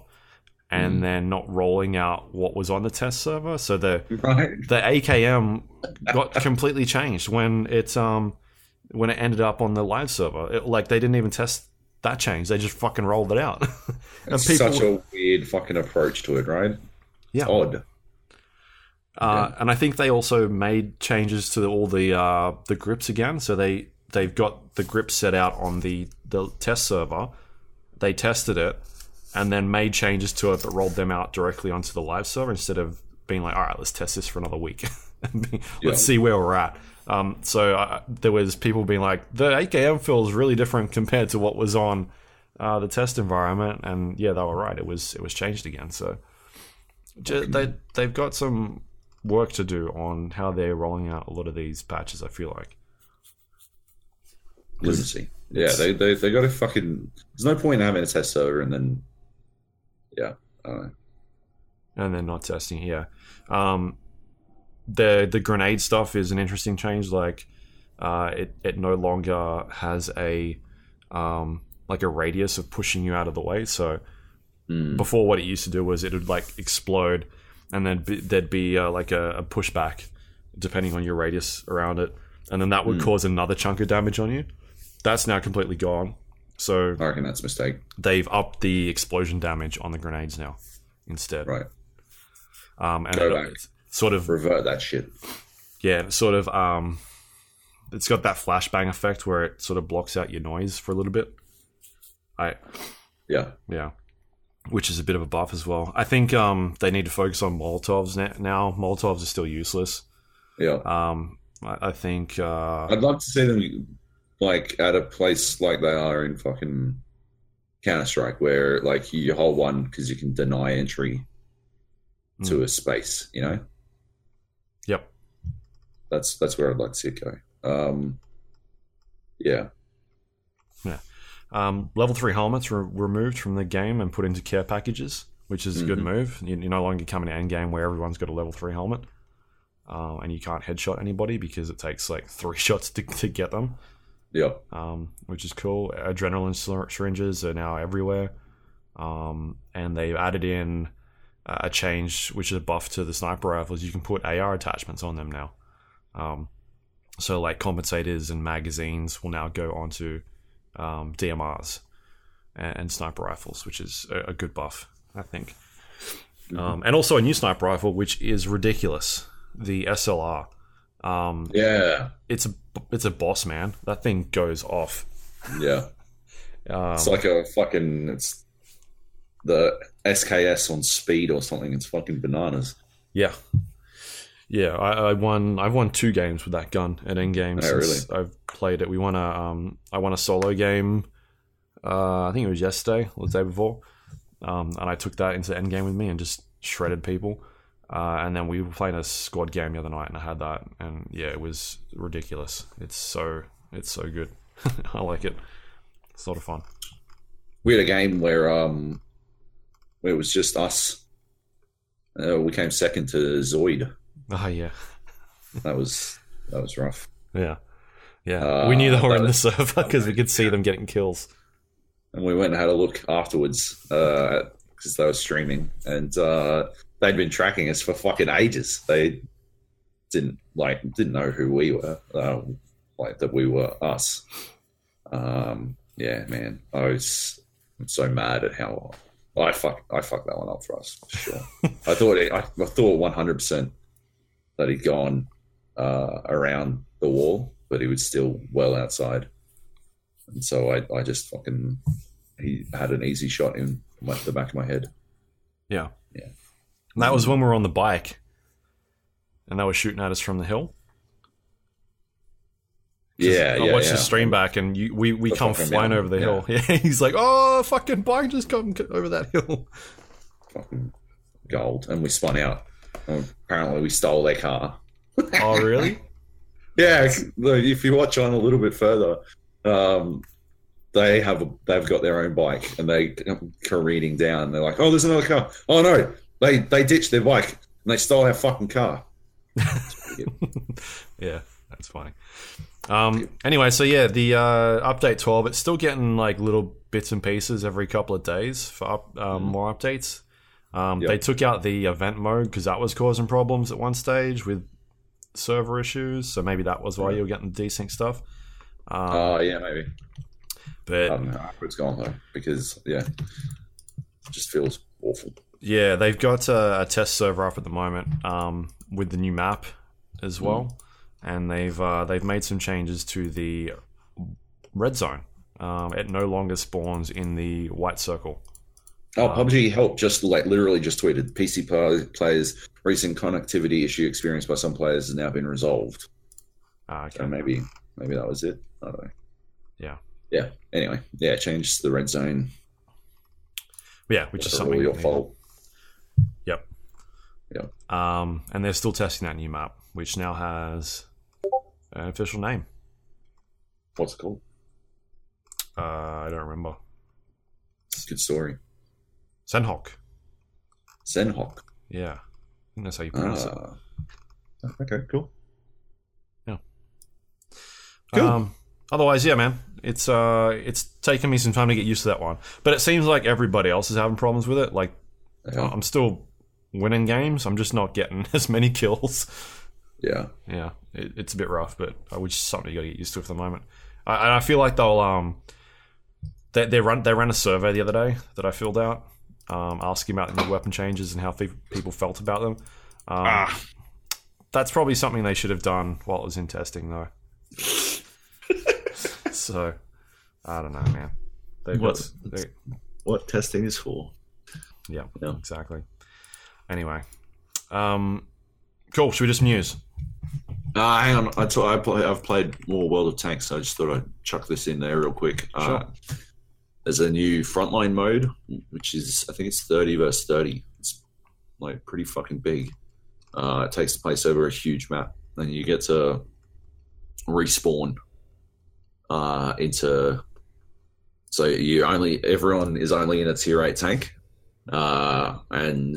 S1: and then not rolling out what was on the test server. So the
S2: Right.
S1: the AKM got completely changed when it um when it ended up on the live server. It, like they didn't even test that changed. they just fucking rolled it out. and
S2: It's such a weird fucking approach to it, right?
S1: yeah,
S2: Odd.
S1: Uh, and I think they also made changes to all the uh, the grips again. So they they've got the grip set out on the the test server. They tested it and then made changes to it, but rolled them out directly onto the live server instead of being like, all right, let's test this for another week. let's
S2: Yeah.
S1: see where we're at. Um, so uh, there was people being like, the AKM feels really different compared to what was on uh, the test environment, and yeah, they were right. It was it was changed again. So they they've got some work to do on how they're rolling out a lot of these patches. I feel like.
S2: Lunacy. Yeah, they they they got to fucking. There's no point in having a test server and then. Yeah. I don't know.
S1: and then not testing. Yeah, um, the the grenade stuff is an interesting change. Like, uh, it it no longer has a um, like a radius of pushing you out of the way. So
S2: Mm.
S1: before, what it used to do was it would like explode, and then be, there'd be uh, like a, a pushback depending on your radius around it, and then that would cause another chunk of damage on you. That's now completely gone. So
S2: I reckon that's a mistake.
S1: they've upped the explosion damage on the grenades now instead.
S2: Right.
S1: Um, and
S2: Go
S1: it, sort of
S2: Revert that shit.
S1: yeah, sort of um, it's got that flashbang effect where it sort of blocks out your noise for a little bit. I
S2: Yeah.
S1: yeah, which is a bit of a buff as well. I think um, they need to focus on Molotovs now. Molotovs are still useless.
S2: Yeah.
S1: Um, I, I think uh,
S2: I'd love to see them like at a place like they are in fucking Counter Strike, where like you hold one because you can deny entry to a space. You know,
S1: yep,
S2: that's that's where I'd like to see it go. Um, yeah, Yeah.
S1: um, level three helmets were removed from the game and put into care packages, which is a good
S2: Mhm.
S1: move. You- no longer coming to end game where everyone's got a level three helmet, uh, and you can't headshot anybody because it takes like three shots to, to get them,
S2: yeah,
S1: um, which is cool. Adrenaline syringes are now everywhere, um, and they've added in uh, a change, which is a buff to the sniper rifles. You can put AR attachments on them now. Um, so like compensators and magazines will now go onto um, DMRs and, and sniper rifles, which is a, a good buff, I think. Um, and also a new sniper rifle, which is ridiculous. The SLR. Um,
S2: yeah,
S1: it's a it's a boss man. That thing goes off.
S2: yeah.
S1: Um,
S2: It's like a fucking it's the SKS on speed or something. It's fucking bananas.
S1: Yeah, yeah. I, I won. I've won two games with that gun at end game
S2: Oh,
S1: since I've played it. We won a. Um, I won a solo game. Uh, I think it was yesterday or the day before, um, and I took that into end game with me and just shredded people. Uh, and then we were playing a squad game the other night, and I had that, and yeah, it was ridiculous. It's so it's so good. I like it. It's a lot of fun.
S2: We had a game where um where it was just us. Uh, we came second to Zoid.
S1: Oh yeah,
S2: That was that was rough.
S1: yeah, yeah.
S2: Uh,
S1: we knew they were in the server because we could see them getting kills.
S2: and we went and had a look afterwards because they were streaming, and uh, they'd been tracking us for fucking ages. They didn't like didn't know who we were, uh, like that we were us. Um, yeah, man, I was I'm so mad at how I fuck I fucked that one up for us. For sure, I thought I, I thought one hundred percent that he'd gone uh, around the wall, but he was still well outside. And so I, I just fucking he had an easy shot in my, the back of my head.
S1: Yeah.
S2: Yeah.
S1: And that was when we were on the bike. And they were shooting at us from the hill. 'Cause
S2: Yeah,
S1: I
S2: yeah,
S1: watched
S2: yeah.
S1: the stream back and you, we, we
S2: The
S1: come flying
S2: mountain,
S1: over the hill. Yeah, he's like, oh, fucking bike just come over that hill.
S2: Fucking gold, and we spun out. And apparently, we stole their car.
S1: Oh, really?
S2: Yeah, if you watch on a little bit further, um, they have a, they've got their own bike, and they come careening down. They're like, "Oh, there's another car." Oh no, they they ditched their bike and they stole our fucking car.
S1: yeah, that's funny. Um, anyway, so yeah, the uh, update 12, it's still getting like little bits and pieces every couple of days for up, um, more updates. Um,
S3: Yep.
S1: They took out the event mode because that was causing problems at one stage with server issues. So maybe that was why you were getting desync stuff. Um,
S3: Uh, yeah, maybe.
S1: but
S3: I don't know how it's gone though, because yeah, it just feels awful.
S1: Yeah, they've got a, a test server up at the moment um, with the new map as well, and they've uh, they've made some changes to the red zone. Um, it no longer spawns in the white circle.
S3: Oh, PUBG help just like literally just tweeted PC players recent connectivity issue experienced by some players has now been resolved.
S1: Ah, okay.
S3: So maybe maybe that was it. I don't know.
S1: Yeah.
S3: Yeah. Anyway, yeah, change the red zone.
S1: yeah, which is
S3: It's all
S1: something
S3: your fault.
S1: Yep.
S3: Yep.
S1: Um, and they're still testing that new map, which now has an official name.
S3: What's it called?
S1: Uh, I don't remember.
S3: Good story.
S1: Sanhok.
S3: Zenhawk.
S1: Yeah, I think that's how you pronounce it.
S3: Ah. Okay, cool. Yeah. Cool.
S1: Um, otherwise, yeah, man, it's uh, it's taken me some time to get used to that one. But it seems like everybody else is having problems with it. Like,
S3: Yeah.
S1: I'm still winning games. I'm just not getting as many kills.
S3: Yeah.
S1: Yeah, it, it's a bit rough, but uh, which is something you got to get used to for the moment. I, and I feel like they'll um, they they run they ran a survey the other day that I filled out, um, asking about the new weapon changes and how fe- people felt about them. Um,
S3: Ah.
S1: That's probably something they should have done while it was in testing, though. so, I don't know, man. They've got, they,
S2: What testing is for?
S1: yeah,
S2: Yeah.
S1: exactly. Anyway, um, cool. Should we just muse?
S2: Uh, hang on, I t- I play, I've played more World of Tanks, so I just thought I'd chuck this in there real quick. Uh, there's a new frontline mode, which is I think it's 30 versus 30. It's like pretty fucking big. Uh, it takes place over a huge map, and you get to respawn uh, into. So you only everyone is only in a tier eight tank, uh, and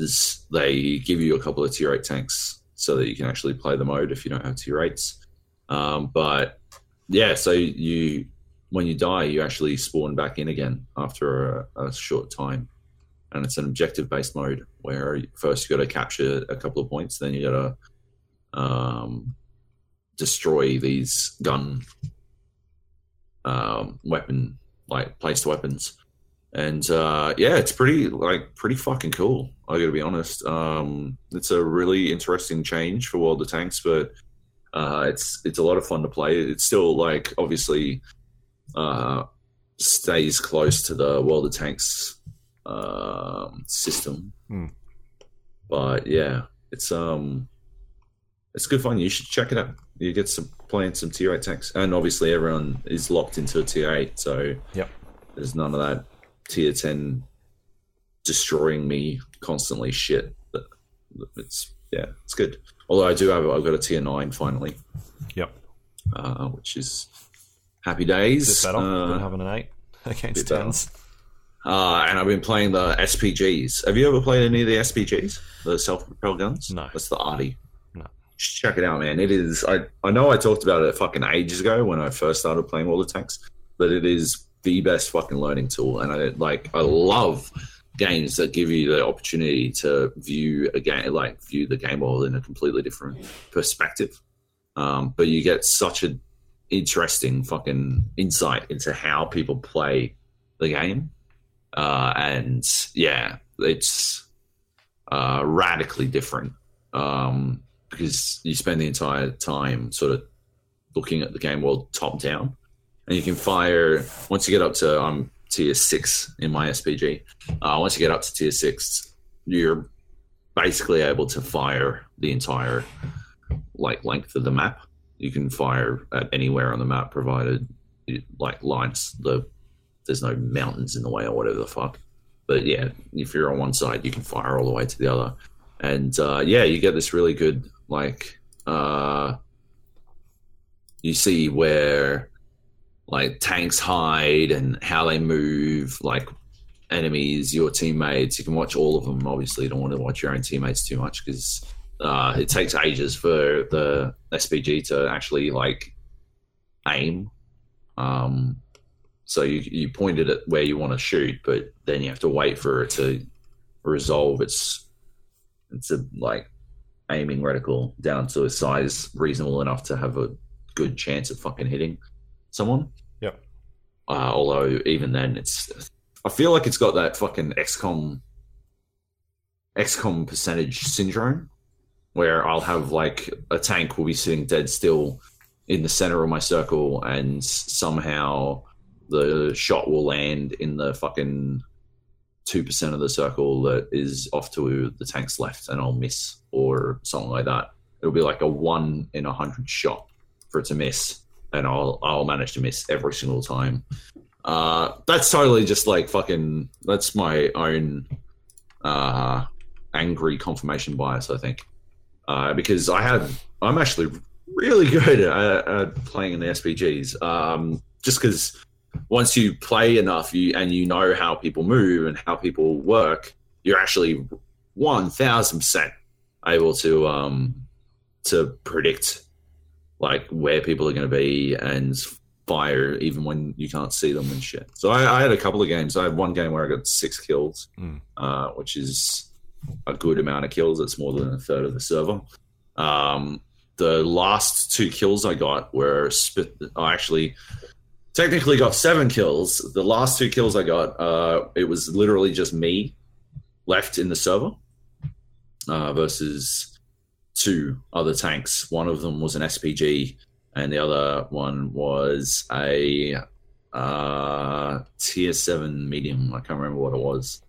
S2: they give you a couple of tier eight tanks so that you can actually play the mode if you don't have tier eights. Um, but yeah, so you when you die, you actually spawn back in again after a, a short time, and it's an objective based mode where first you got to capture a couple of points, then you got to um, destroy these gun um, weapon like placed weapons and uh, yeah, it's pretty like pretty fucking cool. I got to be honest. Um, it's a really interesting change for World of Tanks, but uh, it's it's a lot of fun to play. It's still like obviously uh, stays close to the World of Tanks um, system,
S1: Hmm.
S2: but yeah, it's um it's good fun. You should check it out. You get some playing some tier eight tanks, and obviously everyone is locked into a tier eight, so
S1: Yep.
S2: there's none of that tier 10 destroying me constantly shit but it's yeah it's good although i do have i've got a tier 9 finally
S1: Yep.
S2: uh, which is happy days
S1: better
S2: uh,
S1: than having an eight against
S2: bit better.
S1: tens?
S2: uh, and i've been playing the spgs have you ever played any of the spgs the self-propelled guns
S1: No.
S2: that's the arty
S1: No.
S2: Check it out man it is i i know i talked about it fucking ages ago when i first started playing all the tanks but it is the best fucking learning tool. And i like i love games that give you the opportunity to view a game like view the game world in a completely different perspective. Um, but you get such an interesting fucking insight into how people play the game. Uh, and yeah it's uh, radically different. Um, because you spend the entire time sort of looking at the game world top down and you can fire once you get up to um tier six in my SPG. Uh, once you get up to tier six, you're basically able to fire the entire like length of the map. You can fire at anywhere on the map, provided like lights the there's no mountains in the way or whatever the fuck. But yeah, if you're on one side, you can fire all the way to the other, and uh, yeah, you get this really good like uh, you see where like tanks hide and how they move, like enemies, your teammates. You can watch all of them. Obviously, you don't want to watch your own teammates too much because uh, it takes ages for the SPG to actually like aim. Um, so you you point it at where you want to shoot, but then you have to wait for it to resolve its it's a like aiming reticle down to a size reasonable enough to have a good chance of fucking hitting someone.
S1: Yep.
S2: Uh, although even then, it's I feel like it's got that fucking XCOM XCOM percentage syndrome, where I'll have like a tank will be sitting dead still in the center of my circle, and somehow the shot will land in the fucking two percent of the circle that is off to the tank's left, and I'll miss or something like that. It'll be like a one in a hundred shot for it to miss, and I'll I'll manage to miss every single time. Uh, that's totally just like fucking. That's my own uh, angry confirmation bias, I think, uh, because I have. I'm actually really good at, at playing in the SPGs. Um, just because once you play enough, you and you know how people move and how people work, you're actually one thousand percent able to um, to predict like where people are going to be and fire even when you can't see them and shit. So I, I, had a couple of games. I had one game where I got six kills,
S1: Mm.
S2: uh, which is a good amount of kills. It's more than a third of the server. Um, the last two kills I got were spit. I actually technically got seven kills. The last two kills I got, uh, it was literally just me left in the server uh, versus two other tanks. One of them was an SPG, and the other one was a uh, tier seven medium. I can't remember what it was,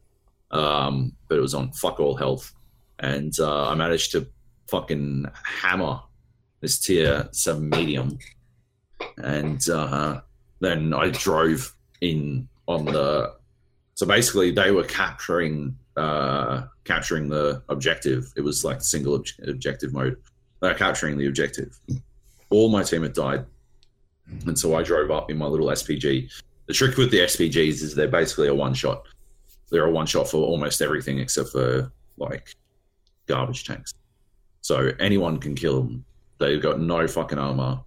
S2: um, but it was on fuck all health, and uh, I managed to fucking hammer this tier seven medium, and uh, then I drove in on the. So basically, they were capturing uh, capturing the objective. It was like single ob- objective mode. They're capturing the objective. All my team had died, and so I drove up in my little SPG. The trick with the SPGs is they're basically a one shot. They're a one shot for almost everything except for like garbage tanks. So anyone can kill them. They've got no fucking armor.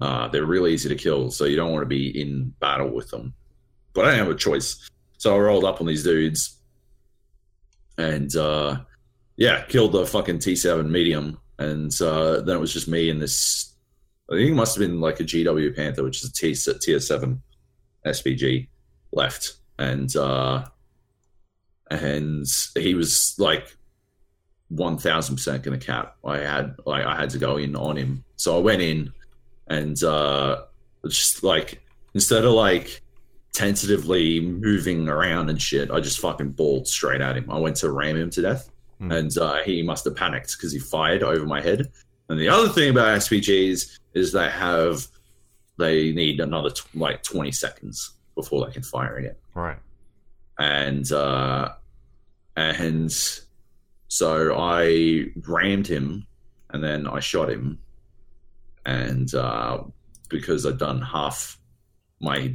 S2: Uh, they're really easy to kill, so you don't want to be in battle with them. But I didn't have a choice, so I rolled up on these dudes, and uh, yeah, killed the fucking T7 medium, and uh, then it was just me and this. I think it must have been like a GW Panther, which is a T tier seven SPG left, and uh, and he was like one thousand percent gonna cap. I had like I had to go in on him, so I went in, and uh, just like instead of like tentatively moving around and shit, I just fucking balled straight at him. I went to ram him to death,
S1: Hmm.
S2: and uh, he must have panicked because he fired over my head. And the other thing about SPGs is they have they need another tw- like twenty seconds before they can fire again
S1: Right.
S2: and uh, and so I rammed him, and then I shot him, and uh, because I'd done half my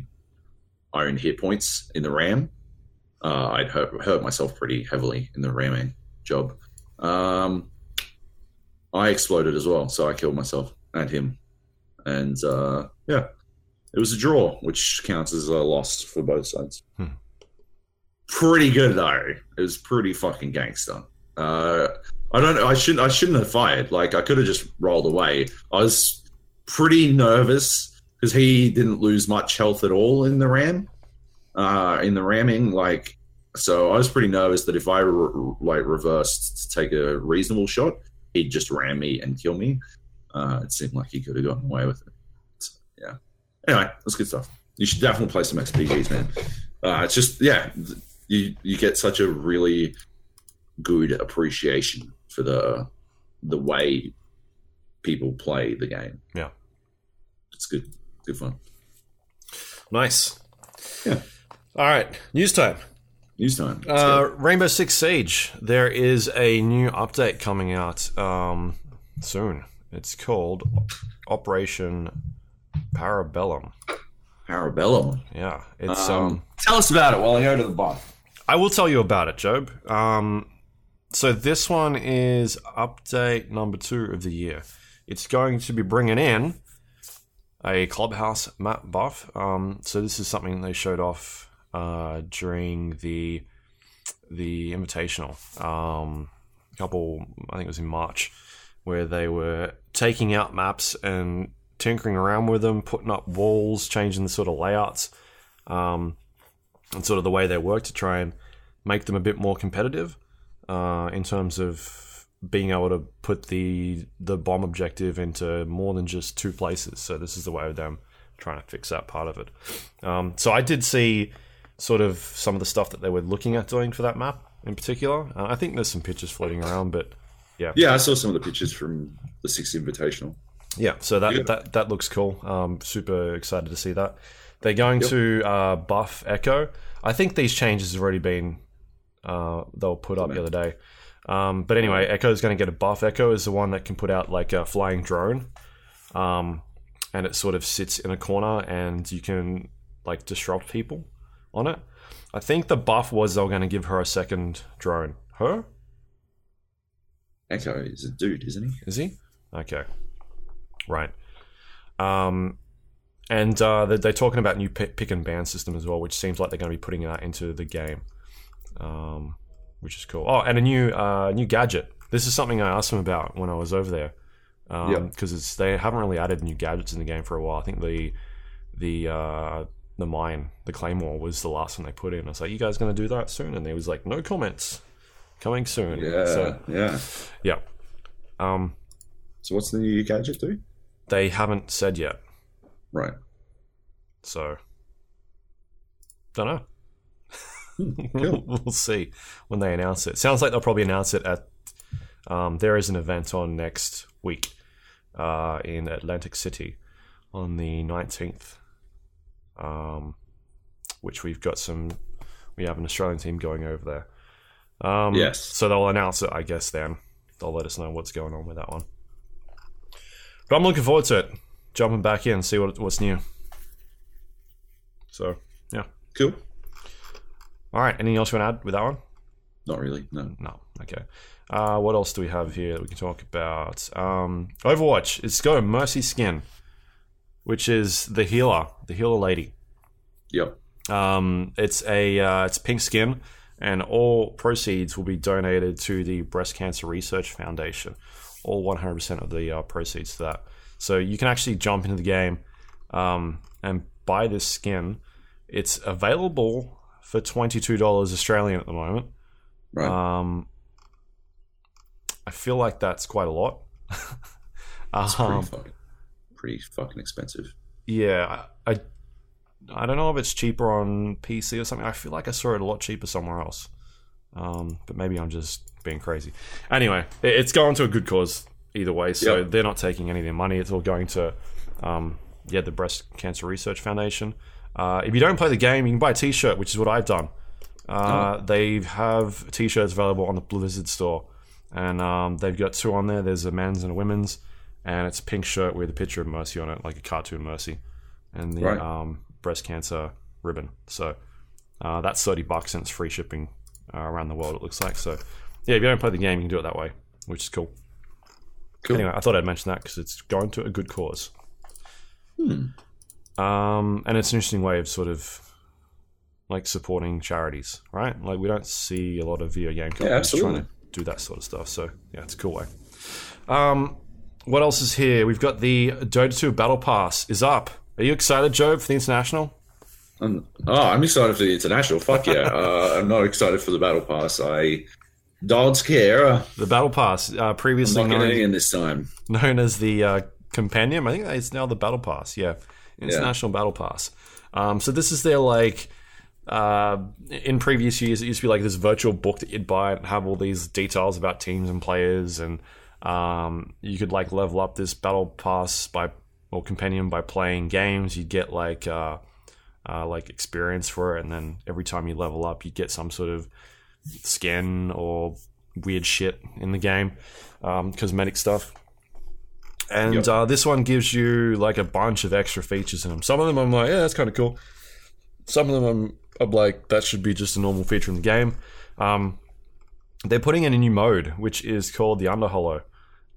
S2: own hit points in the ram, uh, I'd hurt, hurt myself pretty heavily in the ramming job. Um, I exploded as well, so I killed myself and him, and uh, yeah, it was a draw, which counts as a loss for both sides pretty good though. It was pretty fucking gangster. Uh, I don't. I shouldn't. I shouldn't have fired. Like I could have just rolled away. I was pretty nervous because he didn't lose much health at all in the ram. Uh, in the ramming, like so, I was pretty nervous that if I re- like reversed to take a reasonable shot, he'd just ram me and kill me. Uh, it seemed like he could have gotten away with it. So, yeah. Anyway, that's good stuff. You should definitely play some SPGs, man. Uh, it's just yeah, you you get such a really good appreciation for the the way people play the game.
S1: Yeah.
S2: It's good, good fun.
S1: Nice.
S2: Yeah.
S1: All right. News time.
S2: News time.
S1: Uh. Rainbow Six Siege. There is a new update coming out um, soon. It's called Operation Parabellum.
S2: Parabellum.
S1: Yeah, it's um,
S4: Um, tell us about it while I go to the bar.
S1: I will tell you about it, Joab. Um, so this one is update number two of the year. It's going to be bringing in a clubhouse map buff. Um, so this is something they showed off uh, during the the Invitational. Um, couple, I think it was in March, where they were taking out maps and tinkering around with them, putting up walls, changing the sort of layouts, um, and sort of the way they work to try and make them a bit more competitive uh, in terms of being able to put the the bomb objective into more than just two places. So this is the way of them trying to fix that part of it. Um, so I did see sort of some of the stuff that they were looking at doing for that map in particular. Uh, I think there's some pictures floating around, but
S5: Yeah, yeah, I saw some of the pictures from the Sixth Invitational.
S1: yeah, so that
S5: Yeah.
S1: that that looks cool. Um, super excited to see that. They're going
S5: Yep.
S1: to uh, buff Echo. I think these changes have already been uh, they were put up the other day. Um, but anyway, Echo is going to get a buff. Echo is the one that can put out like a flying drone, um, and it sort of sits in a corner, and you can like disrupt people on it. I think the buff was they were going to give her a second drone. Her
S5: Echo is a dude, isn't he?
S1: is he? Okay, right. Um, and uh, they're, they're talking about new pick, pick and ban system as well, which seems like they're going to be putting that into the game, um, which is cool. Oh, and a new uh, new gadget. This is something I asked them about when I was over there, because it's they haven't really added new gadgets in the game for a while. I think the the uh, the mine, the claymore, was the last one they put in. I was like, "You guys going to do that soon?" And they was like, "No comments, coming soon."
S5: Yeah,
S1: So
S5: yeah.
S1: yeah. Um,
S5: So what's the new gadget do?
S1: they haven't said yet,
S5: Right.
S1: so don't know.
S5: cool.
S1: we'll see when they announce it. Sounds like they'll probably announce it at. Um, there is an event on next week uh, in Atlantic City on the nineteenth, um, which we've got some. We have an Australian team going over there. Um,
S5: Yes.
S1: So they'll announce it, I guess. Then they'll let us know what's going on with that one. But I'm looking forward to it. Jumping back in, see what what's new. So yeah.
S5: Cool.
S1: All right. Anything else you want to add with that one?
S5: Not really. No.
S1: No. Okay. Uh, what else do we have here that we can talk about? Um, Overwatch. It's got a Mercy skin, which is the healer, the healer lady.
S5: Yep.
S1: Um, it's a uh, it's pink skin, and all proceeds will be donated to the Breast Cancer Research Foundation. All 100% of the uh, proceeds to that. So you can actually jump into the game um, and buy this skin. It's available for $22 Australian at the moment.
S5: Right.
S1: Um, I feel like that's quite a lot.
S5: it's pretty
S1: um,
S5: fucking, pretty fucking expensive.
S1: yeah, I, I I don't know if it's cheaper on PC or something. I feel like I saw it a lot cheaper somewhere else. Um, but maybe I'm just being crazy. Anyway, it- it's going to a good cause either way. So
S5: Yep.
S1: they're not taking any of their money. It's all going to, um, yeah, the Breast Cancer Research Foundation. Uh, if you don't play the game, you can buy a T-shirt, which is what I've done. Uh, They have T-shirts available on the Blizzard store, and um, they've got two on there. There's a men's and a women's, and it's a pink shirt with a picture of Mercy on it, like a cartoon Mercy, and the
S5: Right.
S1: um, breast cancer ribbon. So uh, that's thirty bucks, and it's free shipping uh, around the world. It looks like so. Yeah, if you don't play the game, you can do it that way, which is cool.
S5: Cool.
S1: Anyway, I thought I'd mention that because it's going to a good cause.
S5: Hmm.
S1: Um, and it's an interesting way of sort of like supporting charities, right? Like we don't see a lot of video game companies
S5: absolutely.
S1: trying to do that sort of stuff. So yeah, it's a cool way. Um, what else is here? We've got the Dota 2 Battle Pass is up. Are you excited, Joe, for the international?
S5: Um, oh, I'm excited for the international. Fuck yeah! uh, I'm not excited for the battle pass. I don't care.
S1: The Battle Pass, uh, previously known,
S5: in this time.
S1: known as the uh, Compendium. I think it's now the Battle Pass. Yeah, International Battle Pass. Um, so this is their like. Uh, in previous years, it used to be like this virtual book that you'd buy and have all these details about teams and players, and um, you could like level up this battle pass by or compendium by playing games. You'd get like uh, uh, like experience for it, and then every time you level up, you get some sort of skin or weird shit in the game, um, cosmetic stuff. And
S5: Yep.
S1: uh, this one gives you like a bunch of extra features in them. Some of them I'm like, yeah, that's kind of cool. Some of them I'm, I'm like, that should be just a normal feature in the game. Um, they're putting in a new mode, which is called the Underhollow,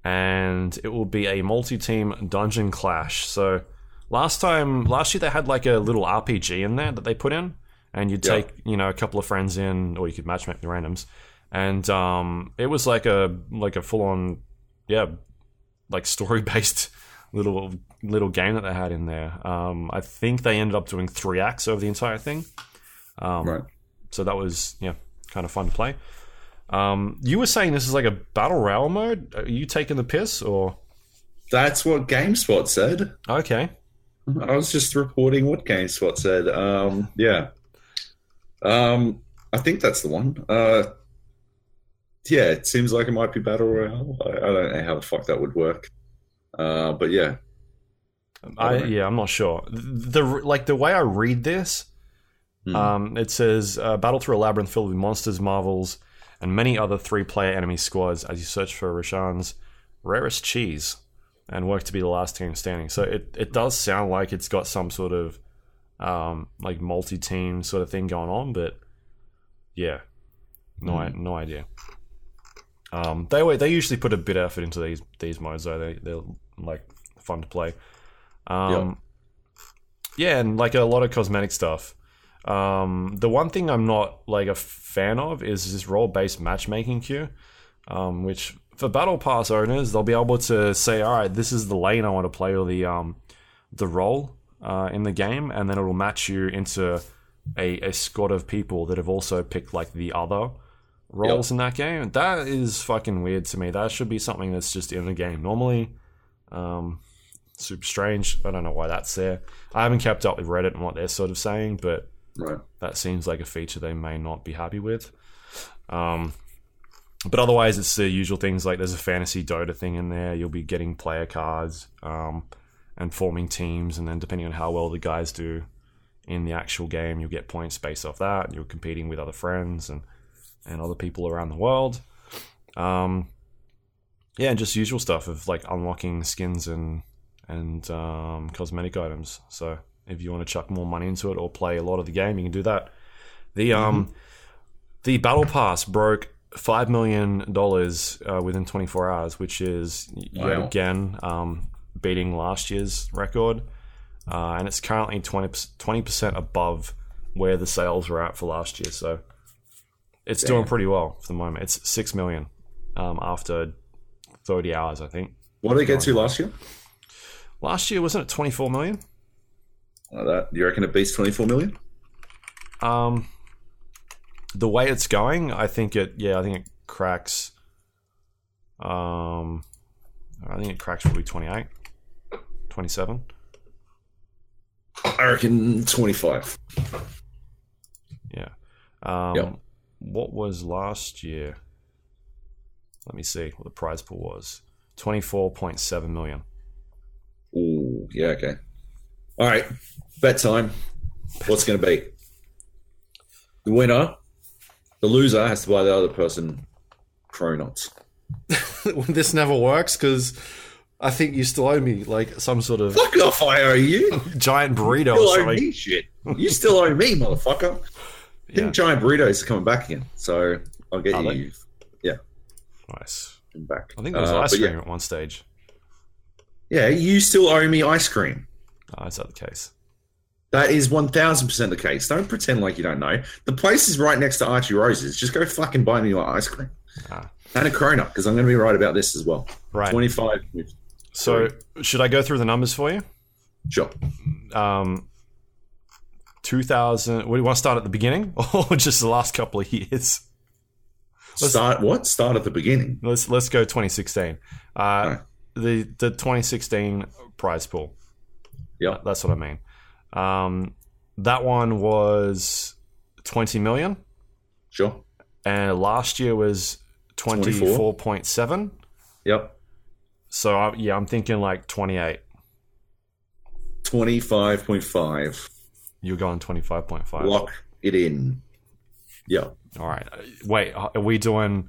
S1: and it will be a multi-team dungeon clash. So last time, last year they had like a little RPG in there that they put in, and you'd
S2: Yeah.
S1: take you know a couple of friends in, or you could matchmake the randoms, and um, it was like a like a full on yeah like story based little little game that they had in there. Um, I think they ended up doing three acts over the entire thing. Um,
S6: Right.
S1: So that was yeah kind of fun to play. Um, you were saying this is like a battle royale mode. Are you taking the piss or
S2: That's what GameSpot said.
S1: okay?
S2: I was just reporting what GameSpot said. Um, yeah. Um, I think that's the one. Uh, yeah, it seems like it might be Battle Royale. I, I don't know how the fuck that would work. Uh, but yeah.
S1: I
S2: Alright.
S1: yeah, I'm not sure. The like the way I read this,
S2: Hmm.
S1: um, it says uh, battle through a labyrinth filled with monsters, marvels, and many other three-player enemy squads as you search for Roshan's rarest cheese and work to be the last team standing. So it it does sound like it's got some sort of um, like multi-team sort of thing going on, but yeah, no I no idea. Um, they they usually put a bit of effort into these these modes though. They they're like fun to play. Um, yeah, and like a lot of cosmetic stuff. Um, the one thing I'm not like a fan of is this role based matchmaking queue, um, which for battle pass owners they'll be able to say, all right, this is the lane I want to play or the um, the role uh, in the game, and then it'll match you into a, a squad of people that have also picked like the other roles in that game. That is fucking weird to me. That should be something that's just in the game normally. Um, super strange. I don't know why that's there. I haven't kept up with Reddit and what they're sort of saying, but
S6: Right.
S1: that seems like a feature they may not be happy with. Um, but otherwise, it's the usual things like there's a fantasy Dota thing in there. You'll be getting player cards um, and forming teams, and then depending on how well the guys do in the actual game, you'll get points based off that. You're competing with other friends and and other people around the world. Um, yeah, and just usual stuff of like unlocking skins and and um, cosmetic items. So if you want to chuck more money into it or play a lot of the game, you can do that. The um the battle pass broke five million dollars uh, within 24 hours, which is yet
S6: Wow.
S1: again um, beating last year's record, uh, and it's currently 20 percent above where the sales were at for last year. So it's doing pretty well for the moment. It's six million um, after 30 hours, I think.
S2: What did it get to last year?
S1: Last year wasn't it 24 million?
S2: Like that. You reckon it beats 24 million?
S1: Um, the way it's going, I think it. Yeah, I think it cracks. Um, I think it cracks probably 28, 27.
S2: I reckon 25.
S1: Yeah. Um,
S2: Yep.
S1: What was last year? Let me see what the prize pool was. 24.7 million.
S2: Ooh, yeah, okay. All right, bet time. What's going to be? The winner, the loser has to buy the other person cronuts.
S1: this never works because I think you still owe me like some sort of
S2: Fuck off, I owe you.
S1: giant burrito You
S2: still
S1: or
S2: owe me shit. You still owe me, motherfucker. I think
S1: Yeah.
S2: Giant Burritos coming back again, so I'll get
S1: Are they?
S2: you
S1: Nice.
S2: back.
S1: I think there was
S2: Uh,
S1: ice cream
S2: yeah,
S1: at one stage.
S2: yeah, you still owe me ice cream.
S1: Oh, is that the case?
S2: That is 1000% the case. Don't pretend like you don't know. The place is right next to Archie Rose's. Just go fucking buy me my ice cream.
S1: Ah.
S2: And a Corona, because I'm going to be right about this as well.
S1: Right.
S2: 25.
S1: So, should I go through the numbers for you?
S2: Sure.
S1: Um, 2000. What do you want to start at the beginning or just the last couple of years? Let's-
S2: Start what? Start at the beginning.
S1: Let's let's go 2016. Uh,
S2: Alright.
S1: the the 2016 prize pool.
S2: Yep.
S1: That's what I mean. Um, that one was 20 million,
S2: Sure.
S1: and last year was 24.7.
S2: Yep.
S1: So I, yeah, I'm thinking like 28.
S2: 25.5.
S1: You're going 25.5.
S2: Lock it in. Yep.
S1: All right. Uh, Wait, are we doing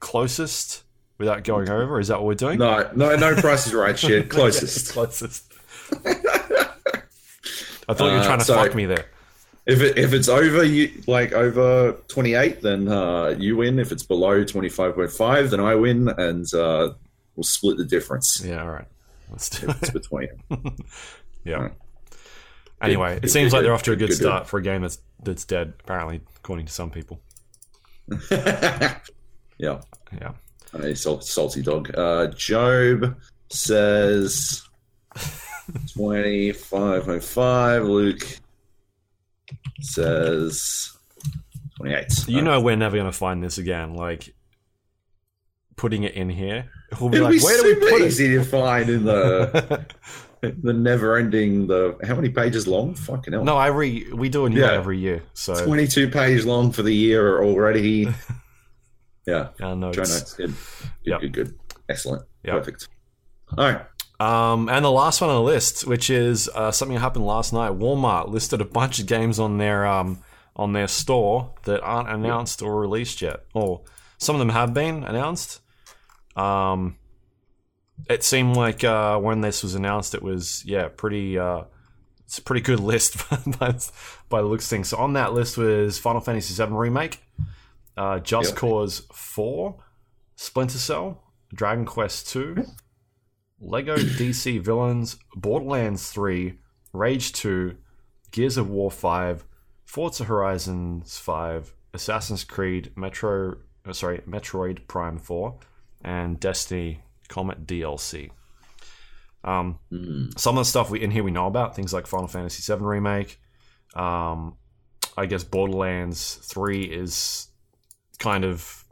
S1: closest without going over? Is that what we're doing?
S2: No, no, no price is right shit. Closest.
S1: closest. I thought you were
S2: Uh,
S1: trying to
S2: so-
S1: fuck me there.
S2: If it if it's over you like over 28, then uh, you win. If it's below 25.5, then I win, and uh, we'll split the difference
S1: Yeah, all right. Let's do
S2: it's
S1: it.
S2: between.
S1: Yeah. Anyway, it seems like they're off to a good start for a game that's that's dead. Apparently, according to some people.
S2: yeah.
S1: Yeah.
S2: A salty dog. Uh, Joab says 2505. Luke says 28.
S1: You know we're never gonna find this again. Like putting it in here, we'll be
S2: It'll
S1: like,
S2: be
S1: where do we put
S2: easy to find in the
S1: it?
S2: the never ending the how many pages long? Fucking hell.
S1: no, I re we do a new
S2: Yeah.
S1: one every year. So
S2: 22 page long for the year already. yeah.
S1: our notes.
S2: Show notes. Good. Good,
S1: Yep.
S2: good, good. Excellent.
S1: Yep.
S2: Perfect. All right.
S1: Um, and the last one on the list, which is uh, something that happened last night. Walmart listed a bunch of games on their um, on their store that aren't announced or released yet, or some of them have been announced. Um, it seemed like uh, when this was announced, it was yeah, pretty. Uh, it's a pretty good list by, by the looks of things. So on that list was Final Fantasy VII remake, uh, Just. Cause Four, Splinter Cell, Dragon Quest Two. Lego DC Villains, Borderlands 3, Rage 2, Gears of War 5, Forza Horizons 5, Assassin's Creed, Metro, uh, sorry, Metroid Prime 4, and Destiny Comet DLC. Um,
S2: Mm.
S1: some of the stuff we in here we know about things like Final Fantasy VII remake. Um, I guess Borderlands 3 is kind of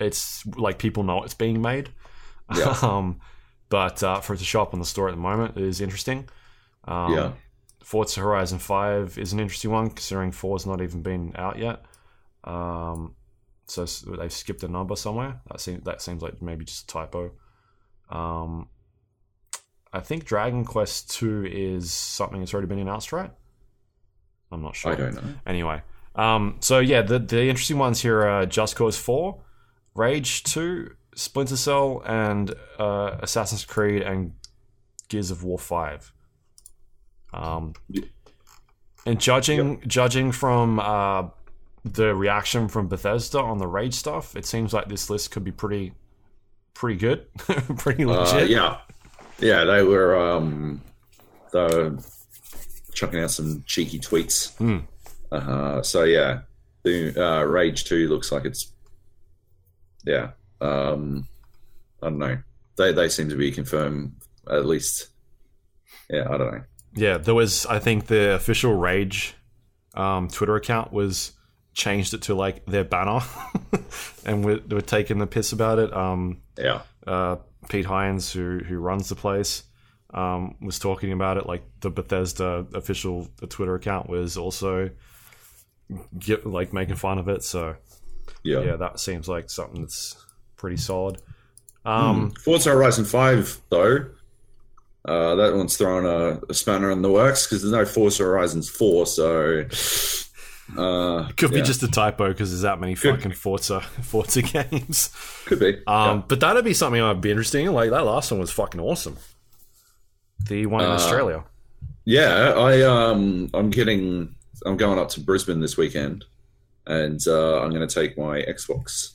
S1: it's like people know it's being made.
S2: Yeah.
S1: um, but uh, for it to show up on the store at the moment is interesting. Um,
S2: yeah.
S1: Forza Horizon 5 is an interesting one considering 4's not even been out yet. Um, so they've skipped a number somewhere. That seems, that seems like maybe just a typo. Um, I think Dragon Quest 2 is something that's already been announced, right? I'm not sure.
S2: I don't know.
S1: Anyway, um, so yeah, the the interesting ones here are Just Cause Four, Rage Two, Splinter Cell, and uh, Assassin's Creed and Gears of War Five. Um, and judging judging from uh, the reaction from Bethesda on the Rage stuff, it seems like this list could be pretty pretty good, pretty
S2: Uh,
S1: legit.
S2: yeah. Yeah, they were um they were chucking out some cheeky tweets.
S1: Hmm.
S2: Uh, so yeah, the uh, Rage Two looks like it's yeah. Um, I don't know. They they seem to be confirmed at least. Yeah, I don't know.
S1: Yeah, there was. I think the official Rage um, Twitter account was changed it to like their banner, and we're, we're taking the piss about it. Um,
S2: Yeah,
S1: uh, Pete Hines, who who runs the place, um, was talking about it. Like the Bethesda official Twitter account was also get, like making fun of it. So
S2: yeah.
S1: yeah, that seems like something that's pretty solid. Um,
S2: Forza Horizon Five though. Uh, that one's throwing a, a spanner in the works because there's no Forza Horizons Four, so uh,
S1: Could be just a typo because there's that many fucking Forza Forza games.
S2: could be.
S1: Um, but that'd be something I'd be interested in. Like that last one was fucking awesome. The one in
S2: Uh,
S1: Australia.
S2: Yeah, I um I'm getting I'm going up to Brisbane this weekend, and uh, I'm going to take my Xbox,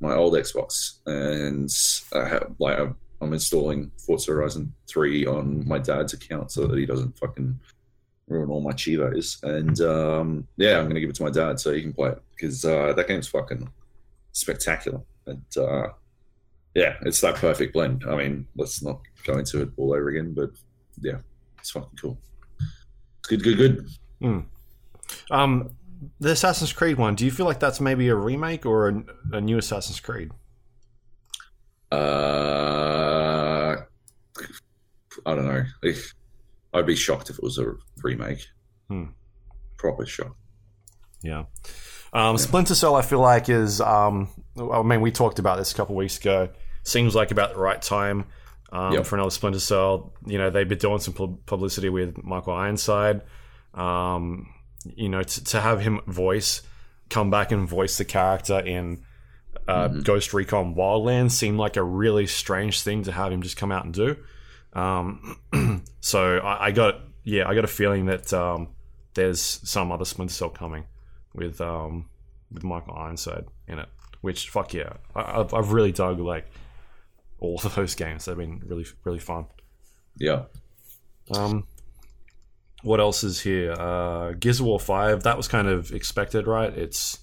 S2: my old Xbox, and I have, like I'm- I'm installing Forza Horizon Three on my dad's account so that he doesn't fucking ruin all my chivos. And um, yeah, I'm going to give it to my dad so he can play it because uh, that game's fucking spectacular. And uh, yeah, it's that perfect blend. I mean, let's not go into it all over again, but yeah, it's fucking cool. Good, good, good.
S1: Um, the Assassin's Creed one. Do you feel like that's maybe a remake or a, a new Assassin's Creed?
S2: Uh, I don't know. If- I'd be shocked if it was a remake.
S1: Hmm.
S2: Proper shock.
S1: Yeah. Um, Splinter Cell, I feel like is. Um, I mean, we talked about this a couple weeks ago. Seems like about the right time um,
S2: Yep.
S1: for another Splinter Cell. You know, they've been doing some publicity with Michael Ironside. Um, you know, to, to have him voice, come back and voice the character in uh, Ghost Recon Wildlands seemed like a really strange thing to have him just come out and do. So I, I got, yeah, I got a feeling that um, there's some other Splinter Cell coming with um, with Michael Ironside in it. Which fuck yeah, I, I've, I've really dug like all of those games. They've been really really fun.
S2: Yeah.
S1: Um, what else is here? Uh, Gears of War Five. That was kind of expected, right? It's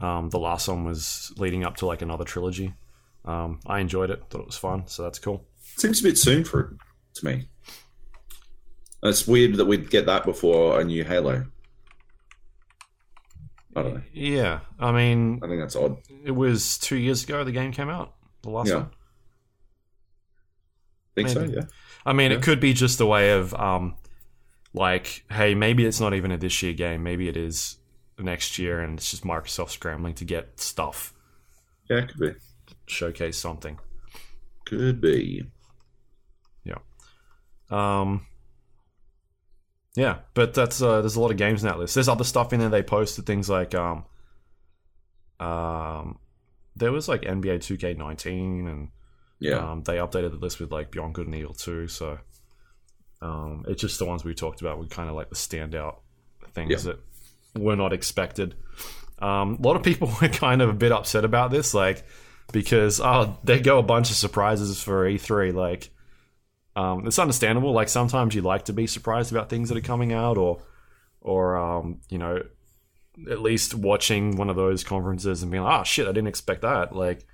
S1: um, the last one was leading up to like another trilogy. Um, I enjoyed it; thought it was fun, so that's cool.
S2: Seems a bit soon for it to me. It's weird that we'd get that before a new Halo. I don't know.
S1: Yeah, I mean,
S2: I think that's odd.
S1: it was two years ago the game came out. The last
S2: Yeah.
S1: one.
S2: Think so? Yeah.
S1: I mean,
S2: Yeah.
S1: it could be just a way of, um, like, hey, maybe it's not even a this year game. Maybe it is next year, and it's just Microsoft scrambling to get stuff,
S2: Yeah, could be.
S1: showcase something.
S2: Could be. Yeah.
S1: Um, yeah, but that's uh, there's a lot of games in that list. There's other stuff in there. They posted things like um, um, there was like NBA 2K19, and
S2: Yeah.
S1: um, they updated the list with like Beyond Good and Evil 2. So um, it's just the ones we talked about were kind of like the standout things
S2: Yeah.
S1: that were not expected. Um, a lot of people were kind of a bit upset about this, like because oh, they go a bunch of surprises for E3, like. Um, it's understandable. Like sometimes you like to be surprised about things that are coming out, or, or um, you know, at least watching one of those conferences and being like, "Oh shit, I didn't expect that." Like,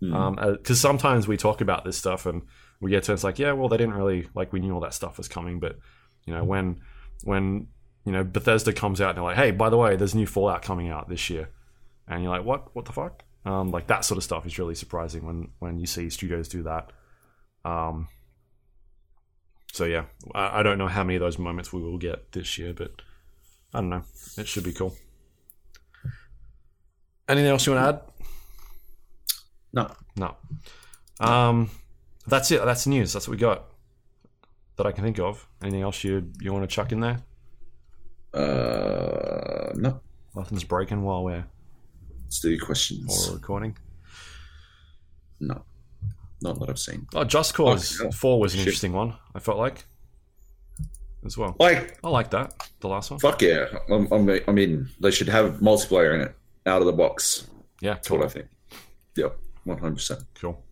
S2: Hmm.
S1: um, because sometimes we talk about this stuff and we get to it's like, yeah, well, they didn't really like we knew all that stuff was coming, but you know, when when you know Bethesda comes out and they're like, hey, by the way, there's new Fallout coming out this year, and you're like, what? What the fuck? Um, like that sort of stuff is really surprising when when you see studios do that. Um, so yeah, I, I don't know how many of those moments we will get this year, but I don't know. It should be cool. Anything else you want to add?
S2: No.
S1: No. Um, that's it. That's the news. That's what we got that I can think of. Anything else you you want to chuck in there?
S2: Uh, no.
S1: Nothing's breaking while we're
S2: Let's do questions.
S1: while we're recording.
S2: No. Not that I've seen.
S1: Oh, Just Cause
S2: Oh.
S1: Four was an
S2: Shit.
S1: interesting one. I felt like as well.
S2: Like,
S1: I like that. The last one.
S2: fuck yeah. I'm, I'm, I mean, they should have multiplayer in it out of the box.
S1: Yeah,
S2: That's what. I think. Yep. 100%.
S1: Cool.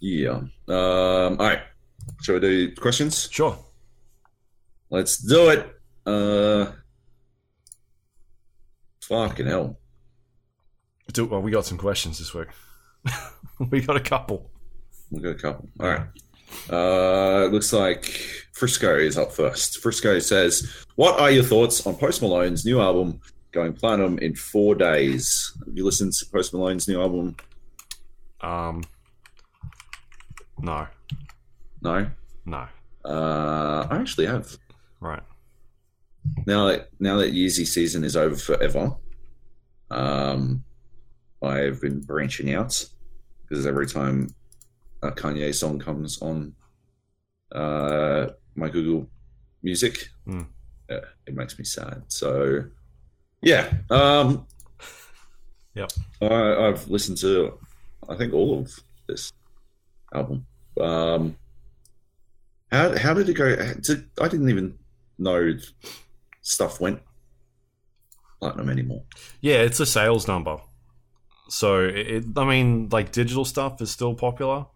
S2: Yeah. Um, all right. Shall we do questions?
S1: Sure.
S2: Let's do it. Uh, fucking hell.
S1: Do, well, we got some questions this week. we got a couple.
S2: We've got a couple. All right. Uh, looks like Frisco is up first. Frisco says, "What are your thoughts on Post Malone's new album going platinum in four days? Have you listened to Post Malone's new album?
S1: Um, no,
S2: No.
S1: no.
S2: Uh, I actually have.
S1: Right.
S2: Now that now that Yeezy season is over forever, um, I've been branching out because every time a Kanye song comes on uh, my Google Music,
S1: Hmm.
S2: uh, it makes me sad. So, yeah, um,
S1: Yep.
S2: I, I've listened to, I think all of this album. Um, how how did it go? Did, I didn't even know stuff went platinum anymore.
S1: Yeah, it's a sales number. So it, it- I mean, like digital stuff is still popular.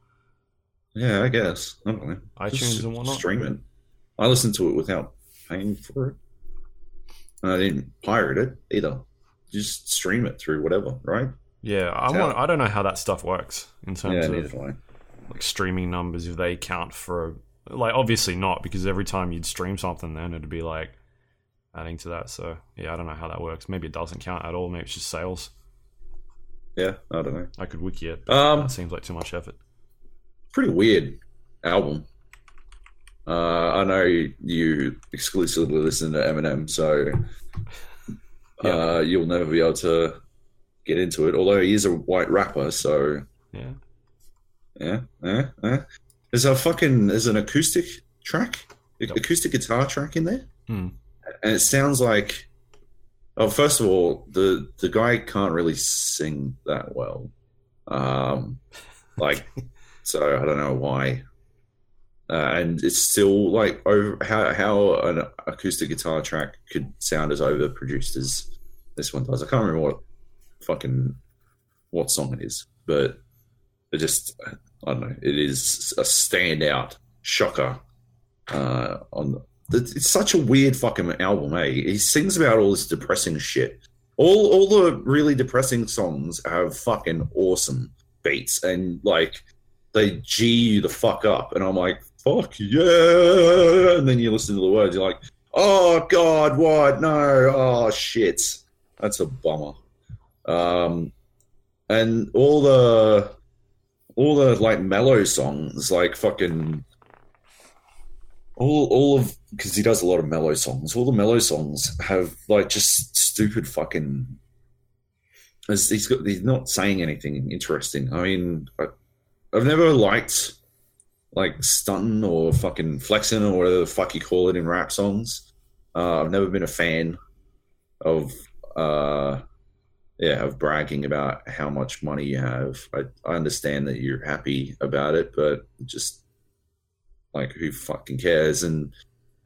S2: Yeah, I guess. I don't know.
S1: iTunes
S2: Just
S1: and whatnot.
S2: Stream it. I listened to it without paying for it. And I didn't pirate it either. Just stream it through whatever, right?
S1: Yeah, I want. I don't know how that stuff works in terms
S2: Yeah,
S1: of like streaming numbers. If they count for like obviously not because every time you'd stream something, then it'd be like adding to that. So yeah, I don't know how that works. Maybe it doesn't count at all. Maybe it's just sales.
S2: Yeah, I don't know.
S1: I could wiki it,
S2: Um,
S1: that seems like too much effort.
S2: pretty weird album. Uh, I know you exclusively listen to Eminem, so uh, you'll never be able to get into it. Although he is a white rapper, so
S1: Yeah.
S2: yeah, yeah, yeah. There's a fucking there's an acoustic track,
S1: Yep.
S2: acoustic guitar track in there,
S1: Hmm.
S2: and it sounds like. Oh, first of all, the the guy can't really sing that well. Um, like, so I don't know why. Uh, and it's still like over how how an acoustic guitar track could sound as overproduced as this one does. I can't remember what fucking what song it is, but it just I don't know. It is a standout shocker Uh, on it's such a weird fucking album, eh? He sings about all this depressing shit. All all the really depressing songs have fucking awesome beats and like they G you the fuck up, and I'm like, fuck yeah. And then you listen to the words, you're like, oh god, what? No, oh shit. That's a bummer. Um, and all the all the like mellow songs, like fucking all all of because he does a lot of mellow songs. All the mellow songs have like just stupid fucking. He's got, he's not saying anything interesting. I mean, I, I've never liked like stunting or fucking flexing or whatever the fuck you call it in rap songs. Uh, I've never been a fan of uh, yeah of bragging about how much money you have. I, I understand that you're happy about it, but just like who fucking cares? And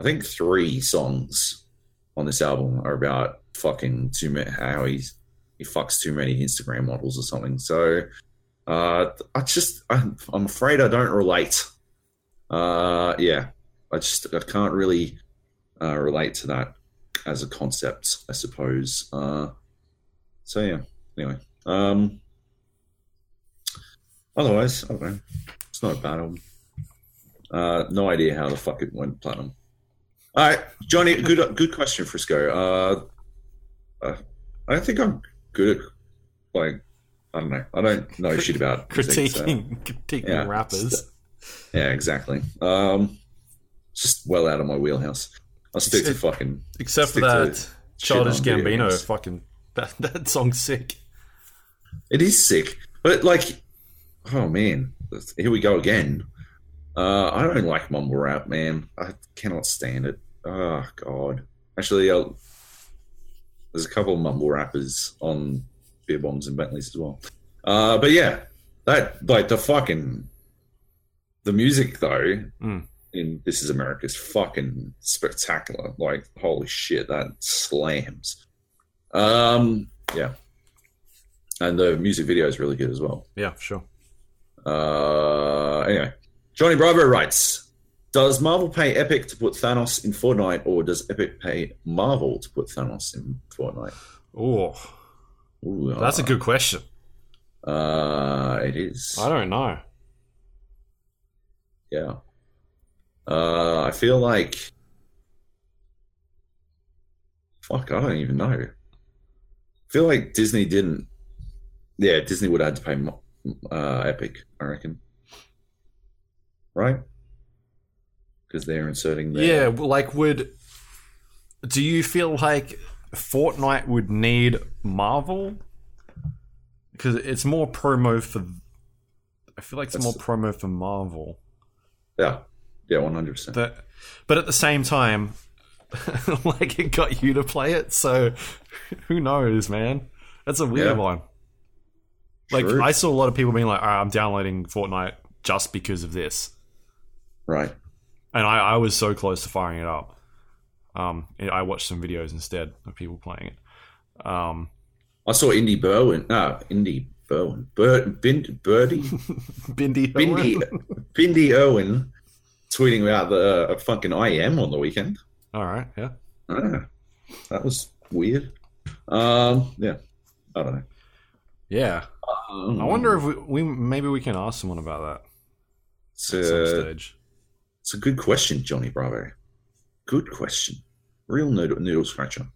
S2: I think three songs on this album are about fucking too many how he's he fucks too many Instagram models or something. So uh, I just I'm, I'm afraid I don't relate. Uh, yeah, I just I can't really uh, relate to that as a concept, I suppose. Uh, so yeah. Anyway, um, otherwise, I don't know. It's not a bad album. Uh, no idea how the fuck it went platinum. All right, Johnny. Good, good question, Frisco. Uh, uh, I think I'm good at like I don't know. I don't know shit about
S1: critiquing music, so. critiquing yeah, rappers.
S2: Yeah, exactly. Um, just well out of my wheelhouse. I'll stick to fucking.
S1: Except for that Childish Gambino, fucking that that song's sick.
S2: It is sick, but like, oh man, here we go again. Uh, I don't like mumble rap, man. I cannot stand it. Oh god. Actually, uh, there's a couple of mumble rappers on beerbongs and Bentleys as well. Uh, but yeah, that like the fucking the music though
S1: mm.
S2: in This Is America is fucking spectacular. Like holy shit, that slams. Um, yeah, and the music video is really good as well.
S1: Yeah, sure.
S2: Uh, anyway, Johnny Bravo writes. Does Marvel pay Epic to put Thanos in Fortnite, or does Epic pay Marvel to put Thanos in Fortnite?
S1: Oh, Ooh, That's a good question.
S2: Uh, it is.
S1: I don't know.
S2: Yeah. Uh, I feel like. Fuck, I don't even know. I feel like Disney didn't. Yeah, Disney would have had to pay uh, Epic, I reckon. Right? Because they're inserting their...
S1: Yeah, like, would. Do you feel like Fortnite would need Marvel because it's more promo for. I feel like it's That's, more promo for Marvel.
S2: Yeah, yeah, one hundred percent.
S1: But but at the same time, like it got you to play it, so who knows, man? That's a weird yeah. one. Like True. I saw a lot of people being like, "I'm downloading Fortnite just because of this."
S2: Right.
S1: And I, I was so close to firing it up. Um, I watched some videos instead of people playing it. Um,
S2: I saw Indy Berwin. No, Indy Berwin. Bir, Bind, Birdie?
S1: Bindi
S2: Bindi, Bindi Irwin tweeting about the uh, fucking IEM on the weekend.
S1: All right, yeah.
S2: Ah, that was weird. Um, yeah, I don't know.
S1: Yeah, um, I wonder if we, we, maybe we can ask someone about that.
S2: It's a, it's a good question, Johnny Bravo. Good question. Real noodle, noodle scratcher.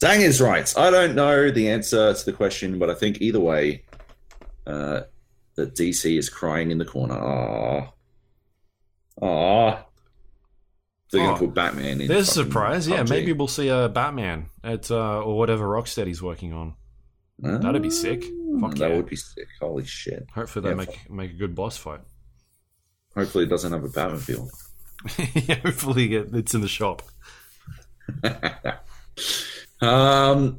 S2: Dang is right. I don't know the answer to the question, but I think either way, uh, that DC is crying in the corner. Ah, ah. They're oh, going to put Batman in.
S1: There's a surprise. Yeah, maybe we'll see a Batman at uh, or whatever Rocksteady's working on. That'd be sick.
S2: Fuck that yeah. would be sick. Holy shit.
S1: Hopefully they yeah, make make a good boss fight.
S2: Hopefully it doesn't have a Batmobile.
S1: yeah, hopefully it's in the shop.
S2: um,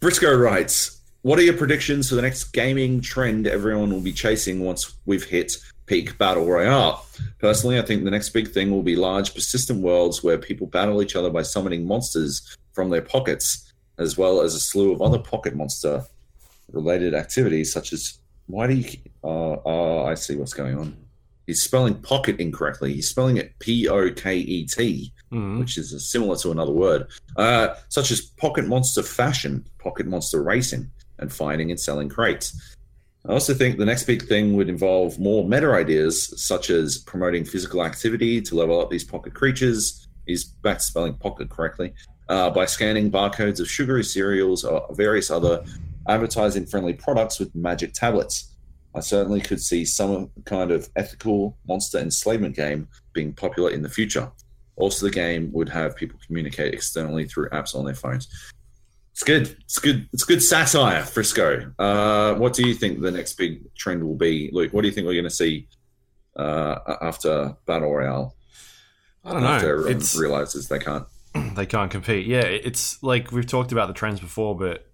S2: Briscoe writes, "What are your predictions for the next gaming trend everyone will be chasing once we've hit peak battle royale? Personally, I think the next big thing will be large, persistent worlds where people battle each other by summoning monsters from their pockets, as well as a slew of other pocket monster related activities such as why do you? Uh, uh, I see what's going on." He's spelling pocket incorrectly. He's spelling it P O K E T,
S1: Mhm.
S2: which is similar to another word, uh, such as Pocket Monster Fashion, Pocket Monster Racing, and finding and selling crates. I also think the next big thing would involve more meta ideas, such as promoting physical activity to level up these pocket creatures. He's back spelling pocket correctly. Uh, by scanning barcodes of sugary cereals or various other advertising friendly products with magic tablets. I certainly could see some kind of ethical monster enslavement game being popular in the future. Also, the game would have people communicate externally through apps on their phones. It's good. It's good. It's good satire, Frisco. Uh, what do you think the next big trend will be, Luke? What do you think we're going to see uh, after Battle Royale?
S1: I don't know.
S2: After everyone
S1: It's
S2: realizes they can't.
S1: they can't compete. Yeah, it's like we've talked about the trends before, but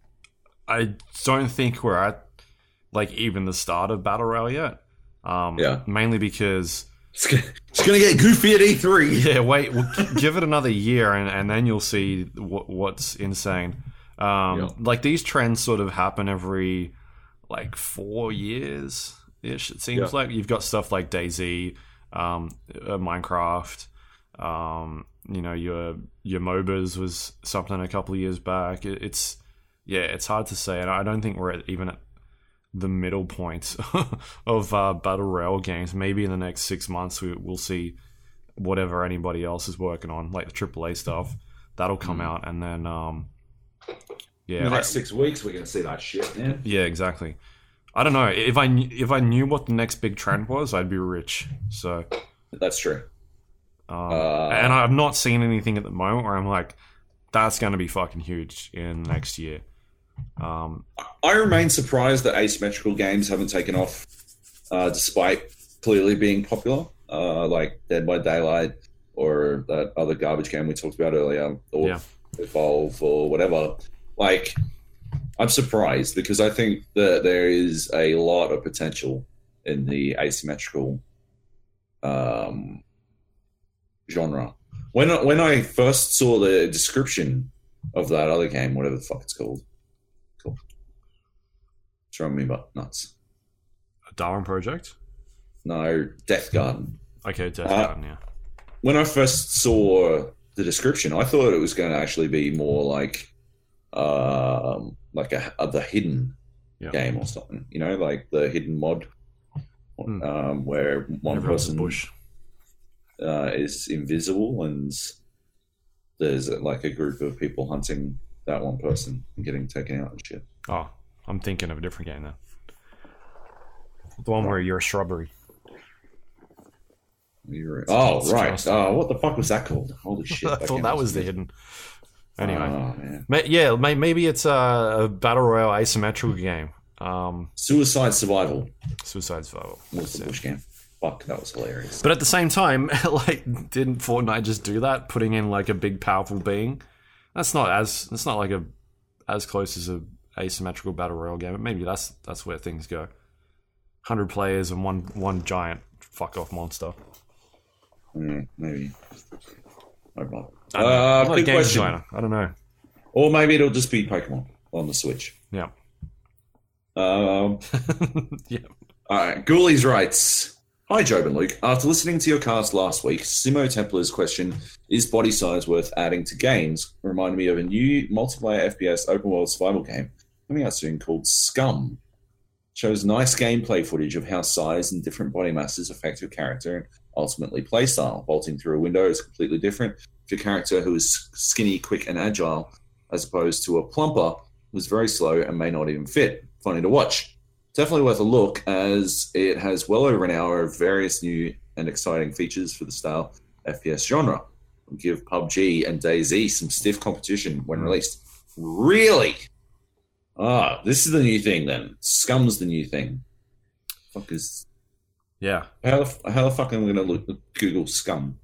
S1: I don't think we're at like even the start of battle royale yet. Um,
S2: Yeah.
S1: mainly because
S2: It's going to get goofy at E E3.
S1: yeah, wait, we'll give it another year, and, and then you'll see what, what's insane. Um,
S2: Yeah.
S1: Like these trends sort of happen every like four years ish. It seems
S2: Yeah.
S1: like you've got stuff like DayZ, um, uh, Minecraft. Um, you know your your MOBAs was something a couple of years back. It, it's yeah, it's hard to say, and I don't think we're even at the middle point of uh, battle royale games. Maybe in the next six months we, we'll see whatever anybody else is working on, like the AAA stuff. That'll come
S2: Mm.
S1: out, and then um,
S2: In
S1: yeah,
S2: the
S1: I-
S2: next six weeks, we're going to see that shit, man.
S1: yeah, exactly. I don't know if I if I knew what the next big trend was, I'd be rich. So,
S2: That's true.
S1: um,
S2: Uh,
S1: and I've not seen anything at the moment where I'm like, that's going to be fucking huge in next year. Um,
S2: I remain surprised that asymmetrical games haven't taken off, uh, despite clearly being popular, uh, like Dead by Daylight or that other garbage game we talked about earlier, or
S1: Yeah.
S2: Evolve or whatever. Like, I'm surprised because I think that there is a lot of potential in the asymmetrical um, genre. When I- when I first saw the description of that other game, whatever the fuck it's called, it's driving me but nuts.
S1: a Darwin Project.
S2: No, Deathgarden.
S1: Okay, Death
S2: Uh,
S1: Garden. Yeah.
S2: When I first saw the description, I thought it was going to actually be more like, um, like a, a the hidden
S1: Yeah.
S2: game or something. You know, like the hidden mod,
S1: Hmm.
S2: um, where one
S1: Everyone's
S2: person
S1: bush.
S2: uh, is invisible and there's like a group of people hunting that one person and getting taken out and shit.
S1: Oh, I'm thinking of a different game now. The one where you're a shrubbery.
S2: You're- oh, right. Oh, what the fuck was that called? Holy shit.
S1: I thought that was the hidden. Anyway,
S2: Oh.
S1: Yeah, may- maybe it's a, a battle royale asymmetrical game. Um,
S2: Suicide Survival
S1: Suicide Survival.
S2: was the Bush game. Fuck, that was hilarious.
S1: But at the same time, like, didn't Fortnite just do that, putting in like a big, powerful being? That's not as that's not like a as close as a asymmetrical battle royale game. But maybe that's that's where things go. Hundred players and one one giant fuck off monster.
S2: Mm, maybe. No bother.
S1: I don't know.
S2: Uh,
S1: I'm not a
S2: good
S1: game
S2: question.
S1: designer. I don't know.
S2: Or maybe it'll just be Pokemon on the Switch.
S1: Yeah.
S2: Um,
S1: yeah.
S2: All right, Ghoulies writes Hi, Joab and Luke. After listening to your cast last week, Simo Templar's question, Is body size worth adding to games? reminded me of a new multiplayer FPS open world survival game coming out soon called Scum. Shows nice gameplay footage of how size and different body masses affect your character and ultimately playstyle. Bolting through a window is completely different if your character who is skinny, quick, and agile, as opposed to a plumper who's very slow and may not even fit. Funny to watch definitely worth a look as it has well over an hour of various new and exciting features for the style FPS genre. Will give PUBG and DayZ some stiff competition when released. Really? Ah, this is the new thing then. Scum's the new thing. Fuck is
S1: Yeah.
S2: how the, how the fuck am I going to look Google Scum?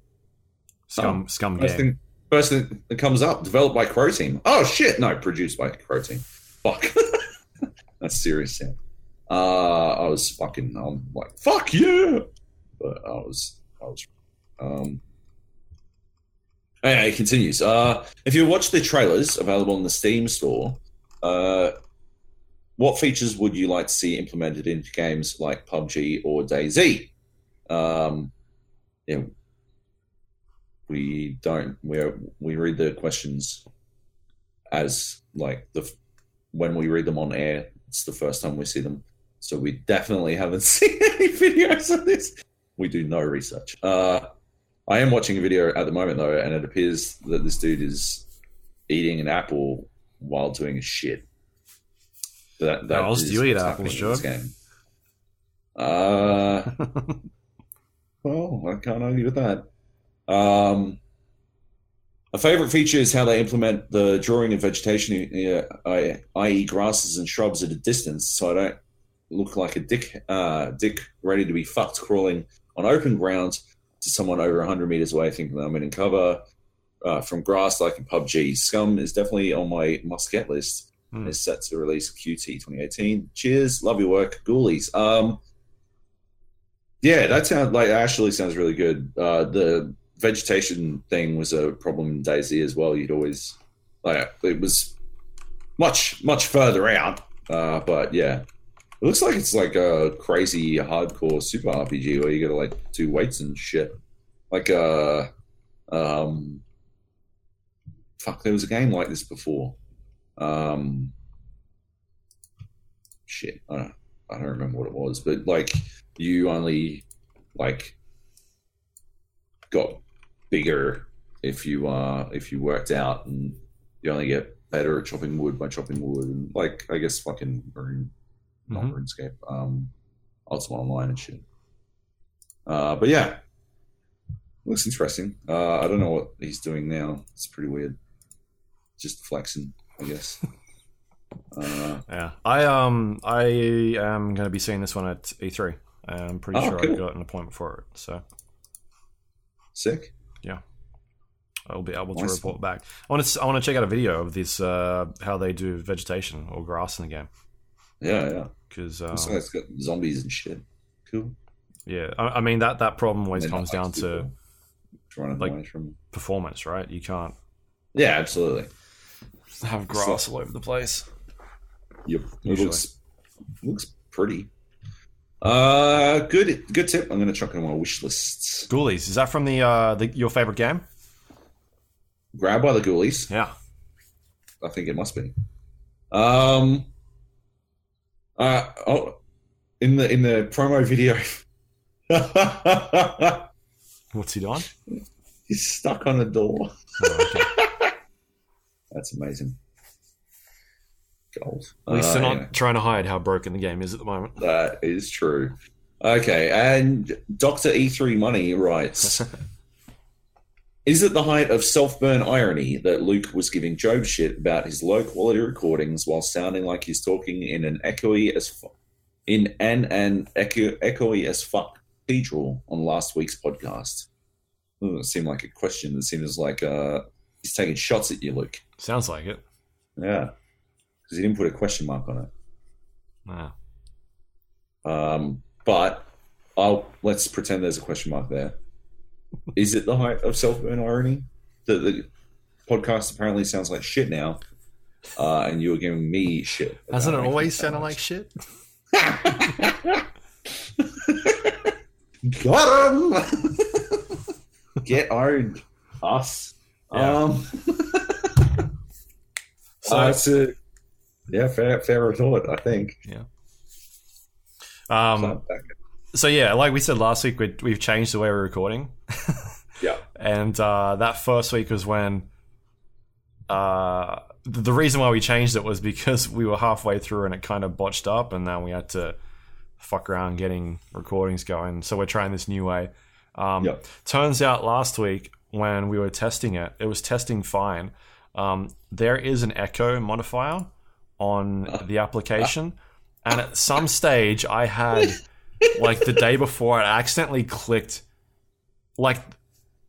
S1: Scum
S2: Oh,
S1: scum
S2: First
S1: game.
S2: thing, first thing that comes up, developed by Croteam. Oh shit, no, produced by Croteam. Fuck, that's serious. Yeah. Uh, I was fucking. I'm like, fuck yeah, but I was, I was. Um. Anyway, it continues. Uh, if you watch the trailers available in the Steam store, uh, what features would you like to see implemented into games like PUBG or DayZ? Um, yeah, we don't. We we read the questions as like the when we read them on air. It's the first time we see them, so we definitely haven't seen any videos of this. We do no research. Uh, I am watching a video at the moment though, and it appears that this dude is eating an apple while doing a shit. That, that
S1: How else do you eat apples,
S2: this game. Uh, well, I can't argue with that. Um, a favorite feature is how they implement the drawing of vegetation, uh, i.e., grasses and shrubs at a distance, so I don't look like a dick, uh, dick ready to be fucked crawling on open ground to someone over 100 meters away, thinking that I'm in cover uh, from grass like in PUBG. Scum is definitely on my must get list.
S1: Hmm.
S2: Is set to release QT 2018. Cheers, love your work, Ghoulies. Um, yeah, that sounds like actually sounds really good. Uh, the vegetation thing was a problem in DayZ as well. You'd always like it was much much further out, uh, but yeah, it looks like it's like a crazy hardcore super RPG where you got to like do weights and shit. Like uh, um, fuck, there was a game like this before. Um, shit, I don't, I don't remember what it was, but like you only like got bigger if you uh if you worked out and you only get better at chopping wood by chopping wood and like I guess fucking Rune not
S1: Mhm.
S2: RuneScape, um Ultima Online and shit. Uh but yeah. Looks interesting. Uh I don't know what he's doing now. It's pretty weird. Just flexing, I guess. uh
S1: Yeah, I um I am going to be seeing this one at E3. I'm pretty
S2: Oh,
S1: sure
S2: cool.
S1: I got an appointment for it, so
S2: sick.
S1: Yeah, I'll be able to
S2: Nice.
S1: report back. I want to I want to check out a video of this uh, how they do vegetation or grass in the game
S2: Yeah, yeah.
S1: because um,
S2: it's got zombies and shit. Cool.
S1: yeah, I, I mean that that problem always comes down to
S2: running
S1: like-
S2: from.
S1: performance, right? You can't
S2: Yeah, absolutely.
S1: Have grass all over the place.
S2: Yep. It looks looks pretty. Uh, good good tip. I'm gonna chuck it on my wish lists.
S1: Ghoulies, is that from the uh the, your favorite game?
S2: Grab by the ghoulies.
S1: Yeah.
S2: I think it must be. Um. Uh oh, in the in the promo video,
S1: What's he doing?
S2: he's stuck on a door.
S1: Oh, okay.
S2: That's amazing. Gold.
S1: At least they're
S2: Uh,
S1: not
S2: anyway.
S1: trying to hide how broken the game is at the moment.
S2: That is true. Okay, and Doctor E3 Money writes. Is it the height of self burn irony that Luke was giving Joab shit about his low quality recordings while sounding like he's talking in an echoey as fu- in an an echo, echoey as fuck cathedral on last week's podcast? Ooh, it seemed like a question. It seems like uh, he's taking shots at you, Luke.
S1: Sounds like it.
S2: Yeah, because he didn't put a question mark on it.
S1: Wow.
S2: Um, but I'll let's pretend there's a question mark there. Is it the height of self irony? that the podcast apparently sounds like shit now, uh, and you were giving me shit? about
S1: Hasn't it always
S2: sound
S1: sounded like shit?
S2: Got him. Get owned, us.
S1: Yeah.
S2: Um,
S1: So,
S2: uh, it's a, yeah, fair, fair retort. I think. Yeah.
S1: Um,
S2: So,
S1: yeah, like we said last week, we, we've changed the way we're recording.
S2: yeah,
S1: and uh, that first week was when uh, the reason why we changed it was because we were halfway through and it kind of botched up, and then we had to fuck around getting recordings going. So we're trying this new way. Um,
S2: Yep.
S1: Turns out last week when we were testing it, it was testing fine. Um, there is an echo modifier on the application, and at some stage I had like the day before I accidentally clicked like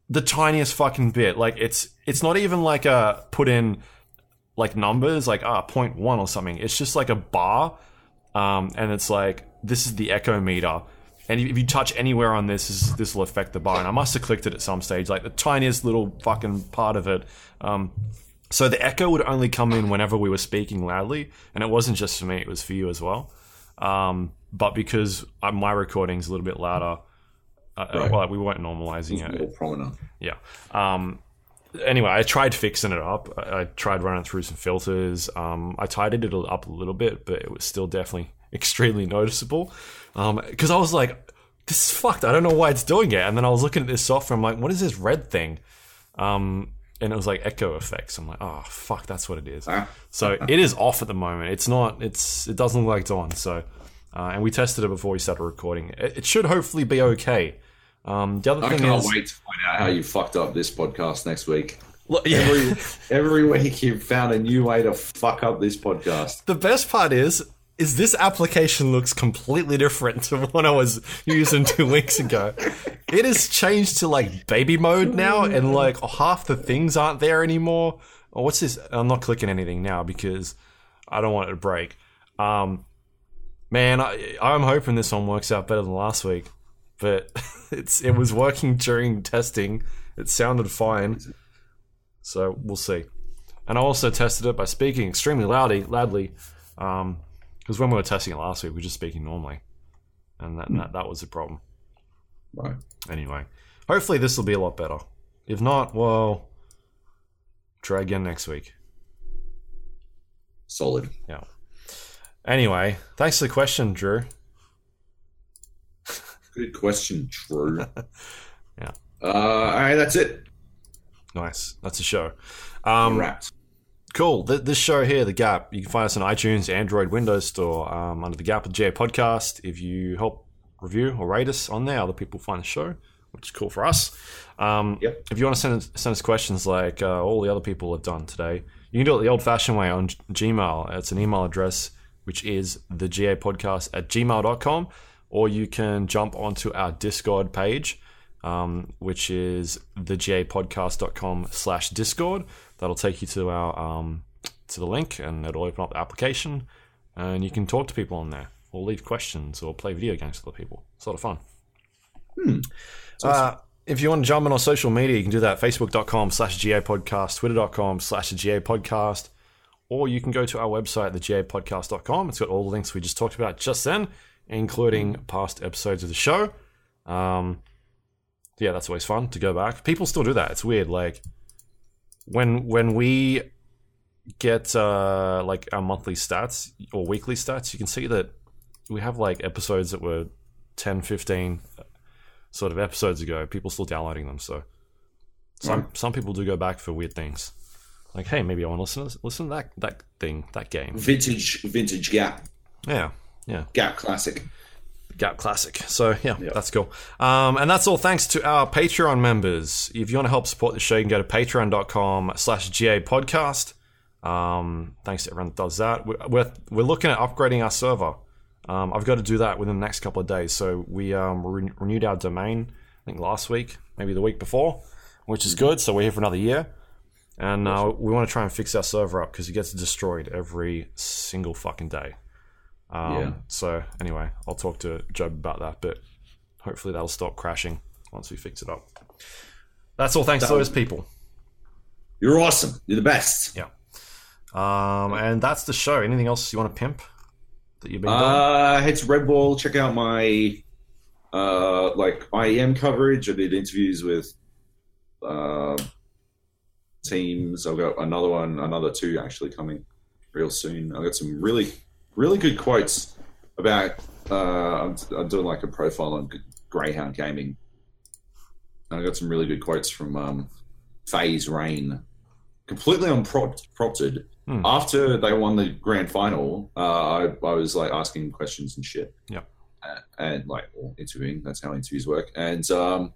S1: the tiniest fucking bit. Like it's it's not even like a put in like numbers like ah point one or something. It's just like a bar, um, and it's like this is the echo meter. And if you touch anywhere on this, this this will affect the bar. And I must have clicked it at some stage, like the tiniest little fucking part of it. Um, so the echo would only come in whenever we were speaking loudly, and it wasn't just for me; it was for you as well. Um, but because uh, my recording's a little bit louder, Uh,
S2: Right.
S1: Well, we weren't normalizing
S2: It's
S1: it.
S2: prominent.
S1: Yeah. Um, anyway, I tried fixing it up. I, I tried running through some filters. Um, I tidied it up a little bit, but it was still definitely extremely noticeable. Because I was like, this is fucked. I don't know why it's doing it. And then I was looking at this software. I'm like, what is this red thing? Um, and it was like echo effects. I'm like, oh fuck, that's what it is. So it is off at the moment. It's not. It's. It doesn't look like it's on. So, uh, and we tested it before we started recording. It, it should hopefully be okay. Um, the other
S2: I
S1: thing
S2: can't
S1: is,
S2: wait to find out how you fucked up this podcast next week.
S1: Look, yeah.
S2: Every every week you've found a new way to fuck up this podcast.
S1: The best part is, is this application looks completely different to what I was using two weeks ago. It has changed to like baby mode now, and like half the things aren't there anymore. Oh, what's this? I'm not clicking anything now because I don't want it to break. Um, man, I, I'm hoping this one works out better than last week, but it's it was working during testing. It sounded fine, so we'll see. And I also tested it by speaking extremely loudly, loudly, because when we were testing it last week, we were just speaking normally, and that that, that was the problem.
S2: Right.
S1: Anyway, hopefully this will be a lot better. If not, well, try again next week.
S2: Solid.
S1: Yeah. Anyway, thanks for the question, Drew.
S2: Good question, Drew.
S1: Yeah.
S2: Uh, all right, that's it.
S1: Nice. That's a show. Um,
S2: Wrapped.
S1: Cool. This show here, The Gap, you can find us on iTunes, Android, Windows Store, um, under The Gap with J Podcast. If you help review or rate us on there, other people find the show, which is cool for us. Um,
S2: Yep.
S1: If you want to send, send us questions like uh, all the other people have done today, you can do it the old fashioned way on Gmail. It's an email address, which is the GA podcast at gmail.com, or you can jump onto our Discord page, um, which is thegapodcast.com slash Discord. That'll take you to our um, to the link, and it'll open up the application, and you can talk to people on there, or leave questions, or play video games with other people. It's a lot of fun. Uh, if you want to jump in on social media, you can do that facebook.com slash GA podcast, twitter.com slash GA podcast, or you can go to our website, thegapodcast.com. It's got all the links we just talked about just then, including past episodes of the show. Um, yeah, that's always fun to go back. People still do that. It's weird. Like when when we get uh, like our monthly stats or weekly stats, you can see that we have like episodes that were 10, 15 sort of episodes ago. People still downloading them. So some some people do go back for weird things. Like, hey, maybe I want to listen to listen to that that thing, that game.
S2: Vintage, vintage Gap.
S1: Yeah, yeah.
S2: Gap Classic.
S1: Gap Classic. So yeah, that's cool. Um, and that's all thanks to our Patreon members. If you want to help support the show, you can go to patreon.com slash GA podcast. Um, thanks to everyone that does that. We're, we're, we're looking at upgrading our server. Um, I've got to do that within the next couple of days. So we um, re- renewed our domain, I think last week, maybe the week before, which is good. So we're here for another year. And uh, we want to try and fix our server up because it gets destroyed every single fucking day. Um,
S2: Yeah.
S1: So anyway, I'll talk to Joab about that, but hopefully that'll stop crashing once we fix it up. That's all thanks to those people.
S2: You're awesome. You're the best.
S1: Yeah. Um, and that's the show. Anything else you want to pimp that you've been doing?
S2: Uh, head to Red Bull. Check out my uh, like IEM coverage. I did interviews with uh, teams. I've got another one, another two actually coming real soon. I've got some really, really good quotes about. Uh, I'm, I'm doing like a profile on Greyhound Gaming. And I got some really good quotes from um, FaZe Rain, completely unprompted.
S1: Hmm.
S2: After they won the grand final, uh, I, I was like asking questions and shit.
S1: Yep.
S2: Uh, and like well, interviewing. That's how interviews work. And um,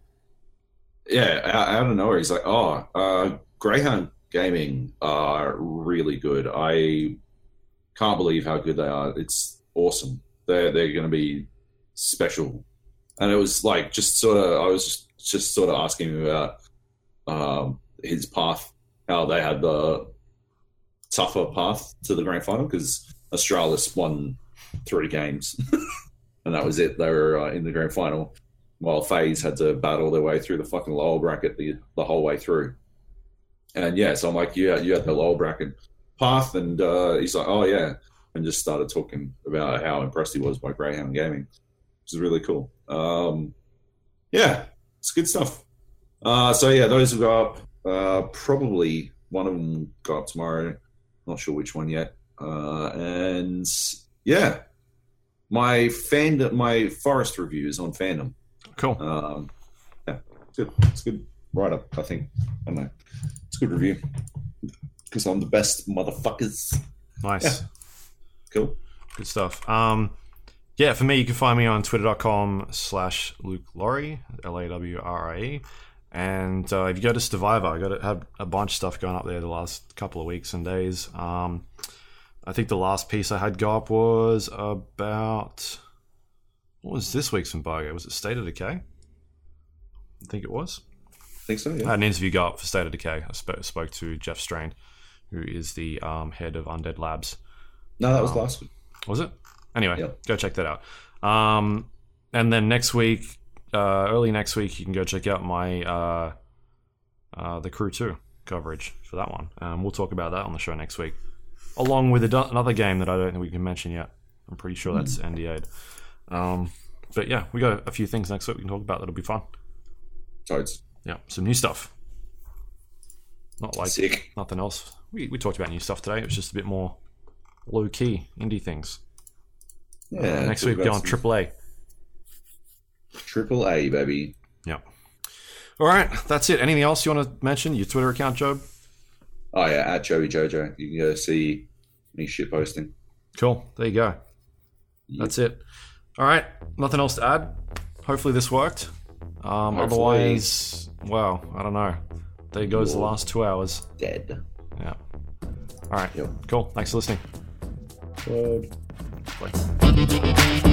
S2: yeah, out, out of nowhere, he's like, "Oh, uh, Greyhound Gaming are really good. I can't believe how good they are. It's awesome. They're they're going to be special." And it was like just sort of, I was just just sort of asking him about um, his path, how they had the tougher path to the grand final because Astralis won three games, and that was it. They were uh, in the grand final, while FaZe had to battle their way through the fucking lower bracket the, the whole way through. And yeah, so I'm like, yeah, you had the lower bracket path, and uh, he's like, oh yeah, and just started talking about how impressed he was by Greyhound Gaming, which is really cool. Um, yeah, it's good stuff. Uh, so yeah, those will go up. Uh, probably one of them will go up tomorrow. Not sure which one yet. Uh, and yeah, my fan, my forest reviews on fandom.
S1: Cool.
S2: Um, yeah, it's good. It's good write up. I think. I don't know. It's a good review because I'm the best motherfuckers.
S1: Nice.
S2: Yeah. Cool.
S1: Good stuff. Um, yeah, for me, you can find me on twitter.com slash Luke Lawrie, L A W R I E. And uh, if you go to Stevivor, I got have a bunch of stuff going up there the last couple of weeks and days. Um, I think the last piece I had go up was about what was this week's embargo? Was it State of Decay? I think it was.
S2: I think so.
S1: I
S2: Yeah.
S1: had an interview go up for State of Decay. I spoke, spoke to Jeff Strain, who is the um, head of Undead Labs.
S2: No, that was
S1: Um,
S2: last week.
S1: Was it? Anyway,
S2: Yep.
S1: go check that out. Um, and then next week, uh, early next week, you can go check out my uh, uh, the Crew Two coverage for that one. Um, we'll talk about that on the show next week, along with a, another game that I don't think we can mention yet. I'm pretty sure that's NDA'd. Um, but yeah, we got a few things next week we can talk about that'll be fun.
S2: Toads.
S1: Yeah, some new stuff. Not like
S2: Sick.
S1: nothing else. We, we talked about new stuff today. It was just a bit more low key indie things.
S2: Yeah.
S1: Next week, go on Triple A.
S2: Triple A, baby.
S1: Yeah. All right, that's it. Anything else you want to mention? Your Twitter account, Joab?
S2: Oh yeah, at Joey Jojo. You can go see me shit posting.
S1: Cool. There you go. That's it. All right. Nothing else to add. Hopefully this worked. Um,
S2: Hopefully.
S1: otherwise, well, I don't know. There goes the
S2: You're-
S1: last two hours.
S2: Dead.
S1: Yeah. All right.
S2: Yep.
S1: Cool. Thanks for listening.
S2: Word.
S1: Bye.